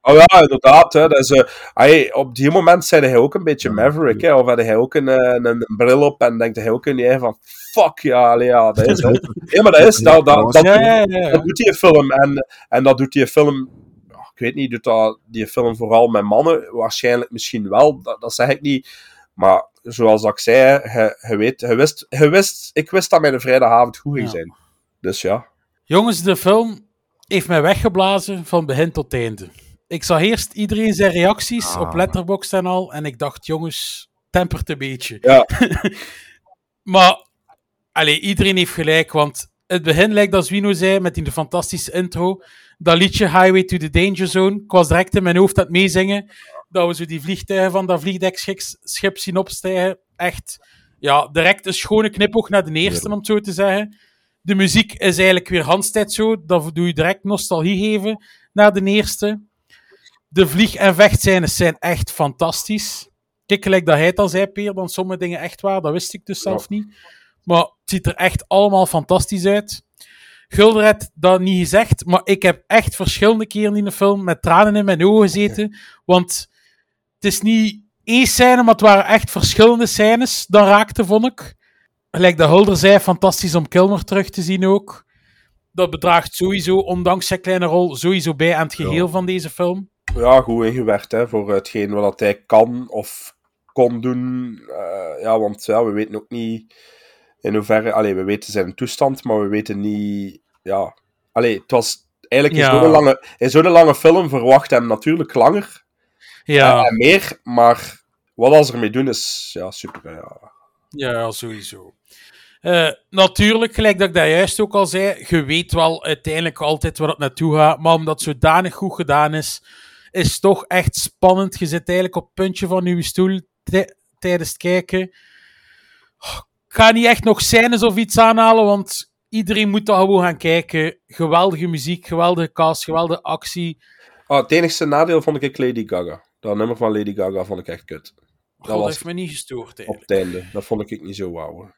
Oh ja, inderdaad. Hè. Dat is, hij, op die moment zei hij ook een beetje Maverick. Hè. Of had hij ook een, een, een bril op en denkt hij ook niet van fuck ja, allee, ja, dat is het. Ja, maar dat is, dat, dat, dat, Ja, dat doet die film. En, en dat doet die film, ik weet niet, doet dat die film vooral met mannen? Waarschijnlijk misschien wel, dat, dat zeg ik niet. Maar zoals ik zei, je, je weet, je wist, je wist, ik wist dat mijn vrijdagavond goed ging zijn. Dus ja. Jongens, de film heeft mij weggeblazen van begin tot einde. Ik zag eerst iedereen zijn reacties op Letterboxd en al. En ik dacht, jongens, tempert een beetje. Ja. maar, allee, iedereen heeft gelijk. Want het begin lijkt als Wino zei, met die fantastische intro. Dat liedje Highway to the Danger Zone. Ik was direct in mijn hoofd aan het meezingen. Dat we zo die vliegtuigen van dat vliegdekschip zien opstijgen. Echt, ja, direct een schone knipoog naar de eerste, om het zo te zeggen. De muziek is eigenlijk weer handstijd zo. Dat doe je direct nostalgie geven naar de eerste. De vlieg- en vechtscènes zijn echt fantastisch. Kijk, gelijk dat hij het al zei, Peer, dan sommige dingen echt waar. Dat wist ik dus zelf niet. Maar het ziet er echt allemaal fantastisch uit. Gulder had dat niet gezegd, maar ik heb echt verschillende keren in de film met tranen in mijn ogen gezeten. Want het is niet één scène, maar het waren echt verschillende scènes. Dan raakte, vond ik. Gelijk de Hulder zei, fantastisch om Kilmer terug te zien ook. Dat bedraagt sowieso, ondanks zijn kleine rol, sowieso bij aan het geheel van deze film. ja, goed ingewerkt hè, voor hetgeen wat hij kan of kon doen. Eh, ja, want ja, we weten ook niet in hoeverre... Allee, we weten zijn toestand, maar we weten niet... Ja, allee, het was eigenlijk in Ja. zo'n lange, in zo'n lange film verwacht hem natuurlijk langer Ja. eh, en meer, maar wat als ze ermee doen is ja, super. Ja. Ja, sowieso. Eh, natuurlijk, gelijk dat ik dat juist ook al zei, je weet wel uiteindelijk altijd waar het naartoe gaat, maar omdat het zodanig goed gedaan is, is toch echt spannend. Je zit eigenlijk op het puntje van je stoel tij- tijdens het kijken. Ik ga niet echt nog scènes of iets aanhalen, want iedereen moet daar gewoon gaan kijken. Geweldige muziek, geweldige cast, geweldige actie. Ah, het enigste nadeel vond ik Lady Gaga. Dat nummer van Lady Gaga vond ik echt kut. Dat God, dat was heeft me niet gestoord. op het einde. Dat vond ik niet zo wauw. hoor.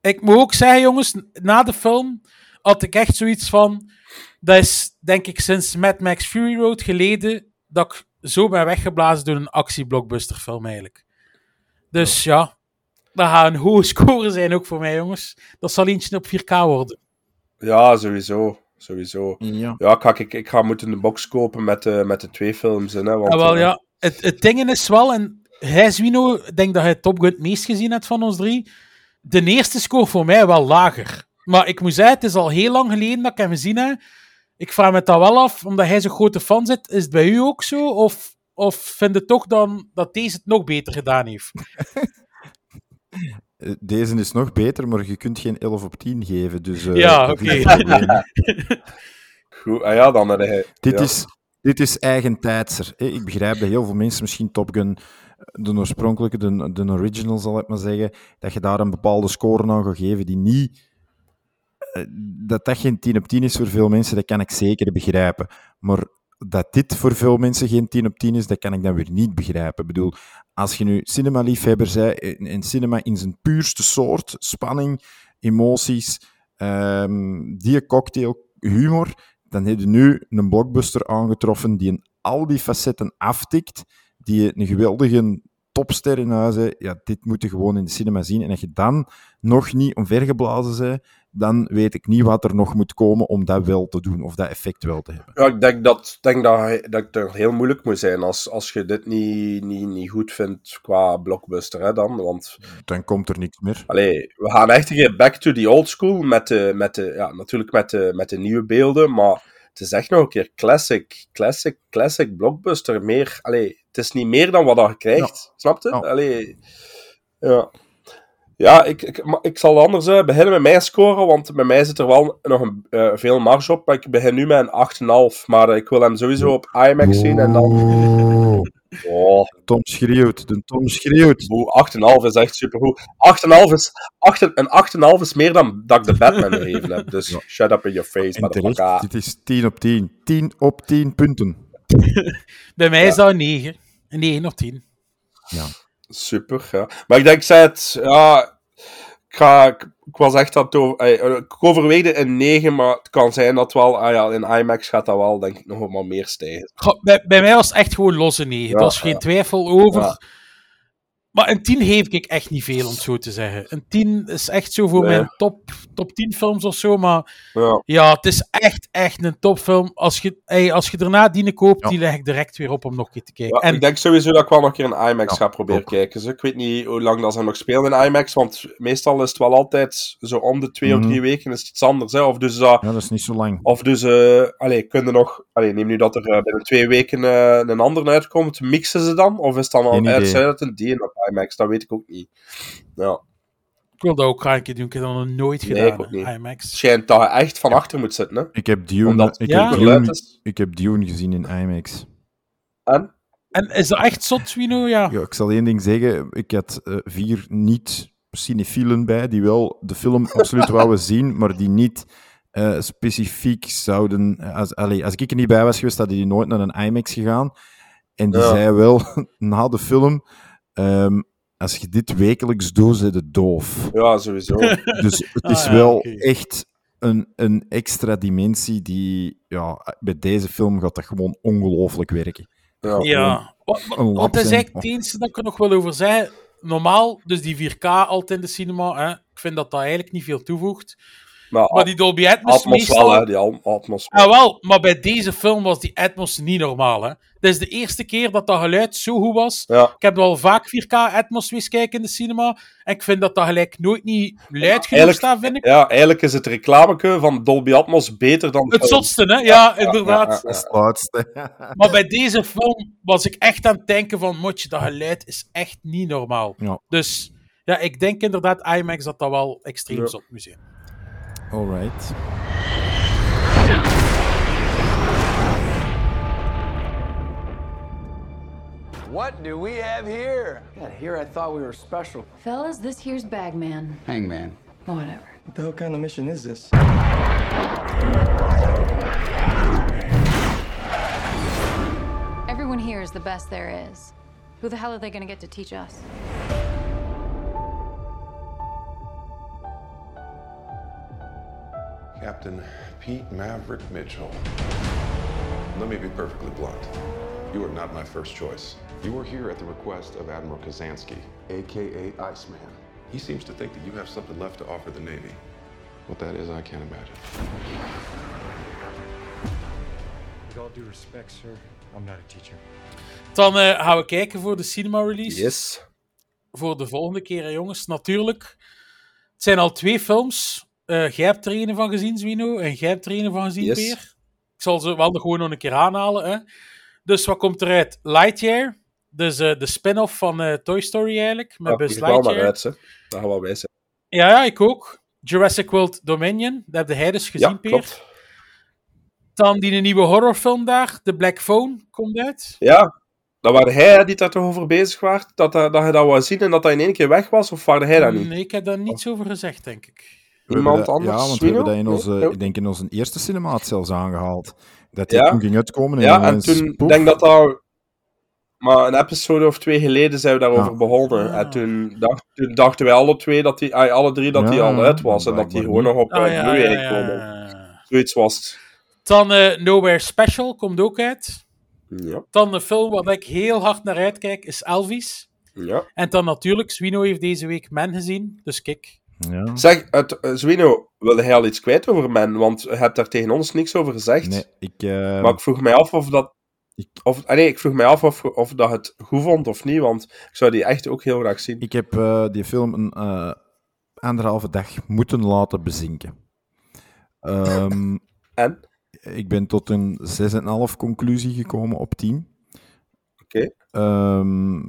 Ik moet ook zeggen, jongens, na de film had ik echt zoiets van. Dat is, denk ik, sinds Mad Max Fury Road geleden dat ik zo ben weggeblazen door een actieblockbusterfilm eigenlijk. Dus ja, dat gaat een hoge score zijn ook voor mij, jongens. Dat zal eentje op 4K worden. Ja, sowieso. Sowieso. Ja. Ja, ik ga, ik, ik ga moeten een box kopen met, de met de twee films in. Hè, want, Ja, wel, eh, ja. Het, het ding is wel, en hij, Zwino, ik denk dat hij Top Gun het meest gezien hebt van ons drie. De eerste score voor mij wel lager. Maar ik moet zeggen, het is al heel lang geleden dat ik hem gezien heb. Ik vraag me dat wel af, omdat hij zo'n grote fan zit. Is het bij u ook zo? Of, Of vind je toch dan dat deze het nog beter gedaan heeft? Eh, Deze is nog beter, maar je kunt geen 11 op 10 geven. Dus, eh, Ja, oké. Goed, ah ja, dan hij... Dit, ja. is, dit is eigentijdser. hè. Ik begrijp dat heel veel mensen misschien Top Gun, de oorspronkelijke, de, de original zal ik maar zeggen, dat je daar een bepaalde score aan gaat geven die niet... eh, Dat dat geen 10 op 10 is voor veel mensen, dat kan ik zeker begrijpen. Maar dat dit voor veel mensen geen 10 op 10 is, dat kan ik dan weer niet begrijpen. Ik bedoel, als je nu cinema-liefhebber bent, en cinema in zijn puurste soort, spanning, emoties, ehm, die cocktail, humor, dan heb je nu een blockbuster aangetroffen die in al die facetten aftikt, die een geweldige topster in huis heeft. Ja, dit moet je gewoon in de cinema zien. En als je dan nog niet omvergeblazen bent, dan weet ik niet wat er nog moet komen om dat wel te doen, of dat effect wel te hebben. Ja, ik denk dat, denk dat, dat het heel moeilijk moet zijn als, als je dit niet, niet, niet goed vindt qua blockbuster, hè, dan. Want Dan komt er niks meer. allee, we gaan echt keer back to the old school, met de, met de, ja, natuurlijk met de, met de nieuwe beelden, maar het is echt nog een keer classic, classic, classic blockbuster. Meer, allee, het is niet meer dan wat je krijgt, snap je? Allee, ja. Ja, ik, ik, ik zal anders eh, beginnen met mijn score, want bij mij zit er wel nog een, eh, veel marge op. Maar ik begin nu met een 8,5, maar eh, ik wil hem sowieso op IMAX zien en dan... Oh. Tom schreeuwt, de Tom schreeuwt. Oeh, 8,5 is echt supergoed. 8,5 is, 8, een 8,5 is meer dan dat ik de Batman gegeven heb. Dus shut up in your face, En motherfucker. terecht, dit is 10 op 10. 10 op 10 punten. Bij mij is dat een 9. Een 9 of 10. Ja. Super, ja. Maar ik denk, ik zei het, ja... Ik, ga, ik, ik was echt aan het over... eh, Ik overweegde een 9, maar het kan zijn dat wel... Ah ja, in IMAX gaat dat wel, denk ik, nog wel meer stijgen. Goh, bij, bij mij was het echt gewoon losse 9. Ja, Daar is geen ja. twijfel over. Ja. Maar een 10 geef ik echt niet veel, om het zo te zeggen. Een 10 is echt zo voor Nee. mijn top, top 10 films of zo. Maar Ja. ja, het is echt, echt een topfilm. Als je, hey, als je daarna die koopt, die leg ik direct weer op om nog een keer te kijken. Ja, en ik denk sowieso dat ik wel nog een keer een IMAX ga proberen kijken. Dus ik weet niet hoe lang dat ze nog spelen in IMAX, want meestal is het wel altijd zo om de twee Mhm. of drie weken is het iets anders. Hè? Of dus, eh, Ja, dat is niet zo lang. of dus eh allee, kunnen nog, allee, neem nu dat er eh, binnen twee weken een ander uitkomt, mixen ze dan? Of is het dan al idee. uitsluitend die op IMAX? Dat weet ik ook niet. Ja, ik wil dat ook graag een keer doen. Ik heb dat nog nooit nee, gedaan. ik ook niet. hè, IMAX. Schijnt dat je echt van achter moet zitten, hè? Ik heb Dune, Omdat ik Ja. heb Dune, is. ik heb Dune gezien in IMAX. En? En is dat echt zot, Wino? Ja. Ja, ik zal één ding zeggen. Ik had eh, vier niet cinefielen bij, die wel de film absoluut wouden zien, maar die niet eh, specifiek zouden... Als, allee, als ik er niet bij was geweest, hadden die nooit naar een IMAX gegaan. En die Ja. zei wel, na de film... ehm, als je dit wekelijks doet, zit het doof. Ja, sowieso. Dus het is Ah, ja, wel echt een, een extra dimensie die... Ja, bij deze film gaat dat gewoon ongelooflijk werken. Ja. Ja, wat, Een wat, wat is eigenlijk het enige dat ik er nog wel over zei? Normaal, dus die 4K altijd in de cinema, hè, ik vind dat dat eigenlijk niet veel toevoegt. Maar, Maar die Dolby Atmos, Atmos meestal... wel, hè? Die Al- Atmos. Ah, wel, maar bij deze film was die Atmos niet normaal. Hè. Dit is de eerste keer dat dat geluid zo goed was. Ja. Ik heb al vaak 4K Atmos wees kijken in de cinema. En ik vind dat dat gelijk nooit niet luid genoeg staat, vind ik. Ja, eigenlijk is het reclameke van Dolby Atmos beter dan... Het zotste, hè? Ja, inderdaad. Het laatste. Maar bij deze film was ik echt aan het denken van, motje, dat geluid is echt niet normaal. Ja. Dus ja, ik denk inderdaad IMAX dat dat wel extreem Ja. zot moet zijn. Alright. What do we have here? God, here I thought we were special. Fellas, this here's Bagman. Hangman. Whatever. What the hell kind of mission is this? Everyone here is the best there is. Who the hell are they gonna get to teach us? Captain Pete Maverick Mitchell. Let me be perfectly blunt. You are not my first choice. You are here at the request of Admiral Kazansky, aka Iceman. He seems to think that you have something left to offer the Navy. What that is, I can't imagine. With all due respect, sir, I'm not a teacher. Dan eh, gaan we kijken voor de cinema release. Yes. Voor de volgende keer, hè, jongens. Natuurlijk. Het zijn al twee films. Eh jij hebt er een van gezien, Zwino. En jij hebt er een van gezien, Yes. Peer. Ik zal ze wel gewoon nog een keer aanhalen. Hè. Dus wat komt eruit? Lightyear. Dus eh, de spin-off van eh, Toy Story eigenlijk. Met Ja, Buzz wel Lightyear. uit, hè. Daar gaan we bij zijn. Ja, ja, ik ook. Jurassic World Dominion. Dat heb jij dus gezien, Ja, Peer. klopt. Dan die nieuwe horrorfilm daar. The Black Phone komt uit. Ja, dat waren hij die daar toch over bezig was, dat, dat, dat je dat wou zien en dat dat in één keer weg was, of waren hij dat niet? Nee, ik heb daar niets over gezegd, denk ik. Iemand dat- anders? Ja, want we Swino? hebben dat in onze, Nee? ik denk in onze eerste cinemaat zelfs aangehaald. Dat die Ja. toen ging uitkomen en Ja, en toen poef. denk dat dat... Maar een episode of twee geleden zijn we daarover Ja. begonnen. En toen, dacht, toen dachten wij alle twee, dat die, ah, alle drie, dat die Ja, al uit was. En dat die blijkbaar gewoon nog op Ah, uh, Blu-ray ja, ja, komen. Zoiets was het. Dan eh, Nowhere Special komt ook uit. Ja. Dan een film waar ik heel hard naar uitkijk is Elvis. ja. En dan natuurlijk, Swino heeft deze week Men gezien. Dus kijk. Ja. Zeg, eh, Zwino, wilde hij al iets kwijt over Men? Want je hebt daar tegen ons niks over gezegd. Nee, ik... eh, Maar ik vroeg mij af of dat... Of, ah, nee, ik vroeg mij af of, of dat het goed vond of niet, want ik zou die echt ook heel graag zien. Ik heb eh, die film een eh, anderhalve dag moeten laten bezinken. Ehm, en? Ik ben tot een 6,5 conclusie gekomen op 10. Oké. Ehm,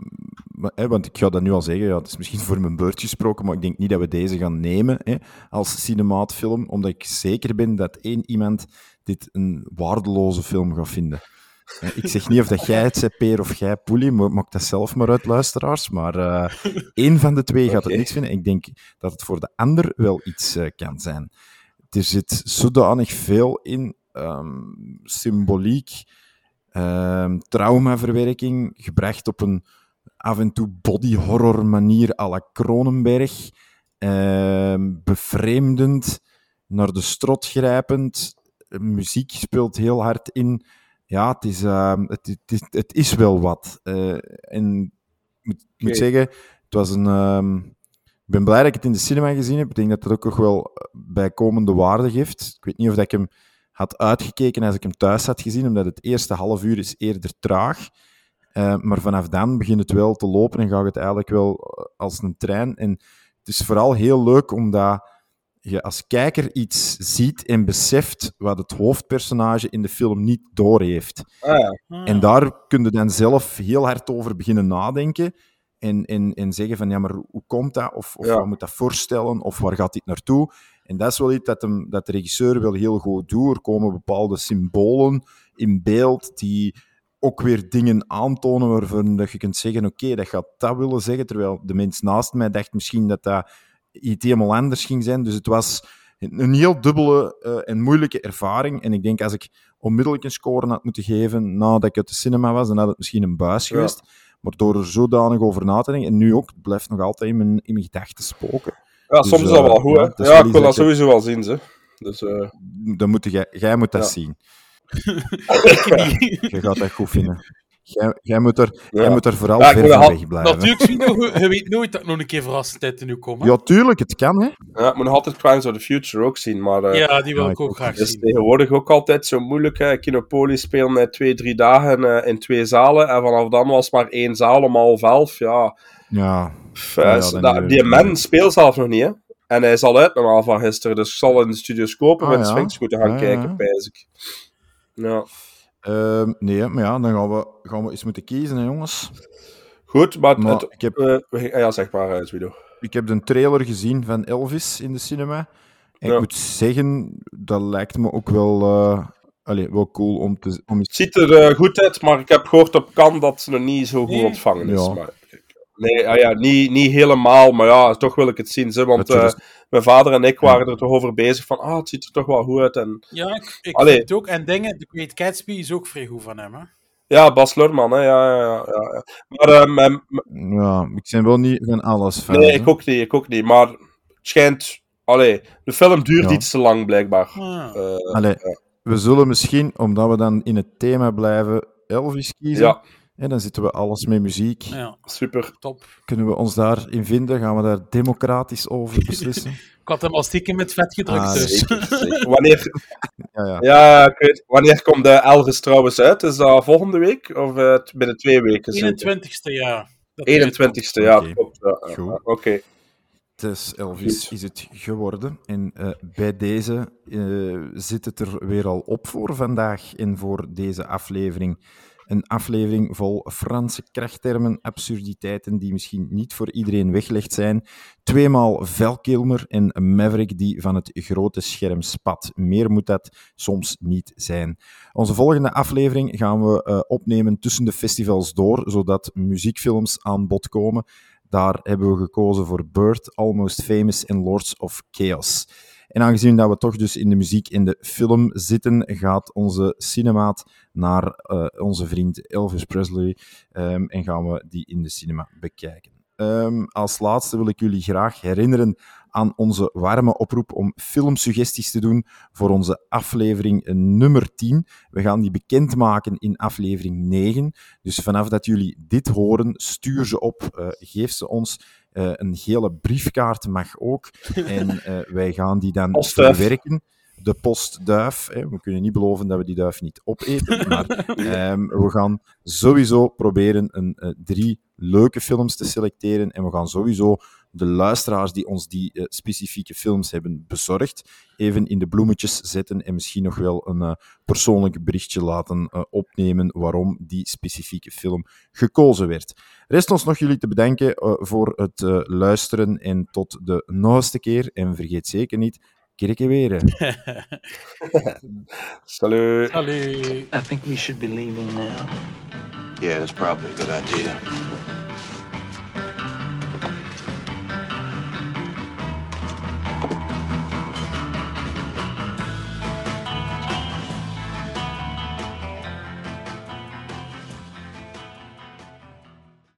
hè, want ik ga dat nu al zeggen, ja, het is misschien voor mijn beurt gesproken, maar ik denk niet dat we deze gaan nemen hè, als cinemaatfilm, omdat ik zeker ben dat één iemand dit een waardeloze film gaat vinden. Ik zeg niet of dat jij het zei, Peer, of jij, Poelie, maar maak dat zelf maar uit, luisteraars. Maar eh één van de twee gaat het niks vinden. Ik denk dat het voor de ander wel iets eh, kan zijn. Er zit zodanig veel in, ehm, symboliek, ehm, traumaverwerking, gebracht op een af en toe body horror manier à la Cronenberg, ehm, bevreemdend, naar de strot grijpend, muziek speelt heel hard in. Ja, het is, ehm, het, het, is, het is wel wat. Eh, en ik moet, zeggen, het was een... ik ben blij dat ik het in de cinema gezien heb. Ik denk dat het ook nog wel bijkomende waarde geeft. Ik weet niet of dat ik hem had uitgekeken als ik hem thuis had gezien, omdat het eerste half uur is eerder traag. Eh, maar vanaf dan begint het wel te lopen en gaat het eigenlijk wel eh, als een trein. En het is vooral heel leuk omdat je als kijker iets ziet en beseft wat het hoofdpersonage in de film niet doorheeft. Ah, ja. En daar kun je dan zelf heel hard over beginnen nadenken. En, en, en zeggen van, ja, maar hoe komt dat? Of, of Ja. wat moet dat voorstellen? Of waar gaat dit naartoe? En dat is wel iets dat, hem, dat de regisseur wel heel goed doet. Er komen bepaalde symbolen in beeld die ook weer dingen aantonen waarvan dat je kunt zeggen, oké, dat gaat dat willen zeggen, terwijl de mens naast mij dacht misschien dat dat iets helemaal anders ging zijn. Dus het was een heel dubbele eh, en moeilijke ervaring. En ik denk, als ik onmiddellijk een score had moeten geven nadat ik uit de cinema was, dan had het misschien een buis Ja. geweest. Maar door er zodanig over na te denken, en nu ook, het blijft nog altijd in mijn, in mijn gedachten spoken. Ja, Dus, soms is eh, dat wel goed, hè. dat is Ja, wel ik wil dat sowieso wel zien, ze. Dus, eh, Dan moet jij, jij moet dat Ja. zien. Ik niet. Je gaat dat goed vinden. Jij, jij, moet, er, Ja. jij moet er vooral Ja, ver van weg blijven. Natuurlijk, je, je weet nooit dat nog een keer verrassend uit nu komen. Ja, tuurlijk, het kan, hè. ja, ik moet nog altijd Crimes of the Future ook zien, maar... eh, Ja, die wil Ja, ik ook graag Het is zien. tegenwoordig ook altijd zo moeilijk. Hè. Kinopolis spelen eh, twee, drie dagen eh, in twee zalen. En vanaf dan was maar één zaal om half elf. Ja, Ja. Pff, Ja, eh, nu- die man speelt zelf nog niet, hè. En hij is al uit normaal van gisteren. Dus ik zal in de studios kopen Ah, met ja. Sphinx moeten gaan kijken, ja. pijs ik. Ja. Ehm, nee, maar ja, dan gaan we, gaan we eens moeten kiezen, hè, jongens. Goed, maar, Maar het, ik heb- eh, we- ja, zeg maar, uh, Swido. Ik heb de trailer gezien van Elvis in de cinema. En Ja. ik moet zeggen, dat lijkt me ook wel, eh, allee, wel cool om te... Om... Het ziet er eh, goed uit, maar ik heb gehoord op kan dat het nog niet zo goed Nee. ontvangen is. Ja. Maar, nee, ah ja, niet, niet helemaal, maar ja, toch wil ik het zien. Ze, want eh, mijn vader en ik waren er toch over bezig van, ah, het ziet er toch wel goed uit. En, Ja, ik, ik Allee. vind het ook. En dingen, The Great Gatsby is ook vrij goed van hem, hè. ja, Bas Lurman, hè, ja, ja, ja. Maar eh, mijn- mijn- Ja, ik ben wel niet van alles fan. nee, hè. ik ook niet, ik ook niet. Maar het schijnt, allee, de film duurt Ja. iets te lang, blijkbaar. Ah. Eh, Allee, we zullen misschien, omdat we dan in het thema blijven, Elvis kiezen. Ja. En dan zitten we alles met muziek. Ja, super. top. Kunnen we ons daarin vinden? Gaan we daar democratisch over beslissen? Ik had hem al stiekem met vet gedrukt, Ah, dus. Zeker, zeker. Wanneer, ja, ja. ja, ik weet- wanneer komt de Elvis trouwens uit? Is dat volgende week of eh, binnen twee weken? zeker? 21ste, ja. Dat hij 21ste, ja. Goed. ja, Oké. Dus Elvis Goed. is het geworden. En eh, bij deze eh, zit het er weer al op voor vandaag en voor deze aflevering. Een aflevering vol Franse krachttermen, absurditeiten die misschien niet voor iedereen weggelegd zijn. Tweemaal Val Kilmer en Maverick die van het grote scherm spat. Meer moet dat soms niet zijn. Onze volgende aflevering gaan we uh, opnemen tussen de festivals door, zodat muziekfilms aan bod komen. Daar hebben we gekozen voor Bird, Almost Famous en Lords of Chaos. En aangezien dat we toch dus in de muziek en de film zitten, gaat onze cinemaat naar uh, onze vriend Elvis Presley um, en gaan we die in de cinema bekijken. Um, als laatste wil ik jullie graag herinneren aan onze warme oproep om filmsuggesties te doen voor onze aflevering nummer 10. We gaan die bekendmaken in aflevering 9. Dus vanaf dat jullie dit horen, stuur ze op, uh, geef ze ons. Uh, een gele briefkaart mag ook. En uh, wij gaan die dan Postduif. verwerken. De postduif. Hè. We kunnen niet beloven dat we die duif niet opeten. Maar um, we gaan sowieso proberen een, uh, drie leuke films te selecteren. En we gaan sowieso de luisteraars die ons die uh, specifieke films hebben bezorgd, even in de bloemetjes zetten en misschien nog wel een uh, persoonlijk berichtje laten uh, opnemen waarom die specifieke film gekozen werd. Rest ons nog jullie te bedanken voor het luisteren en tot de noogste keer. En vergeet zeker niet, kerken weren. Salut. Salut. I think we should be leaving now. Yeah, that's probably a good idea.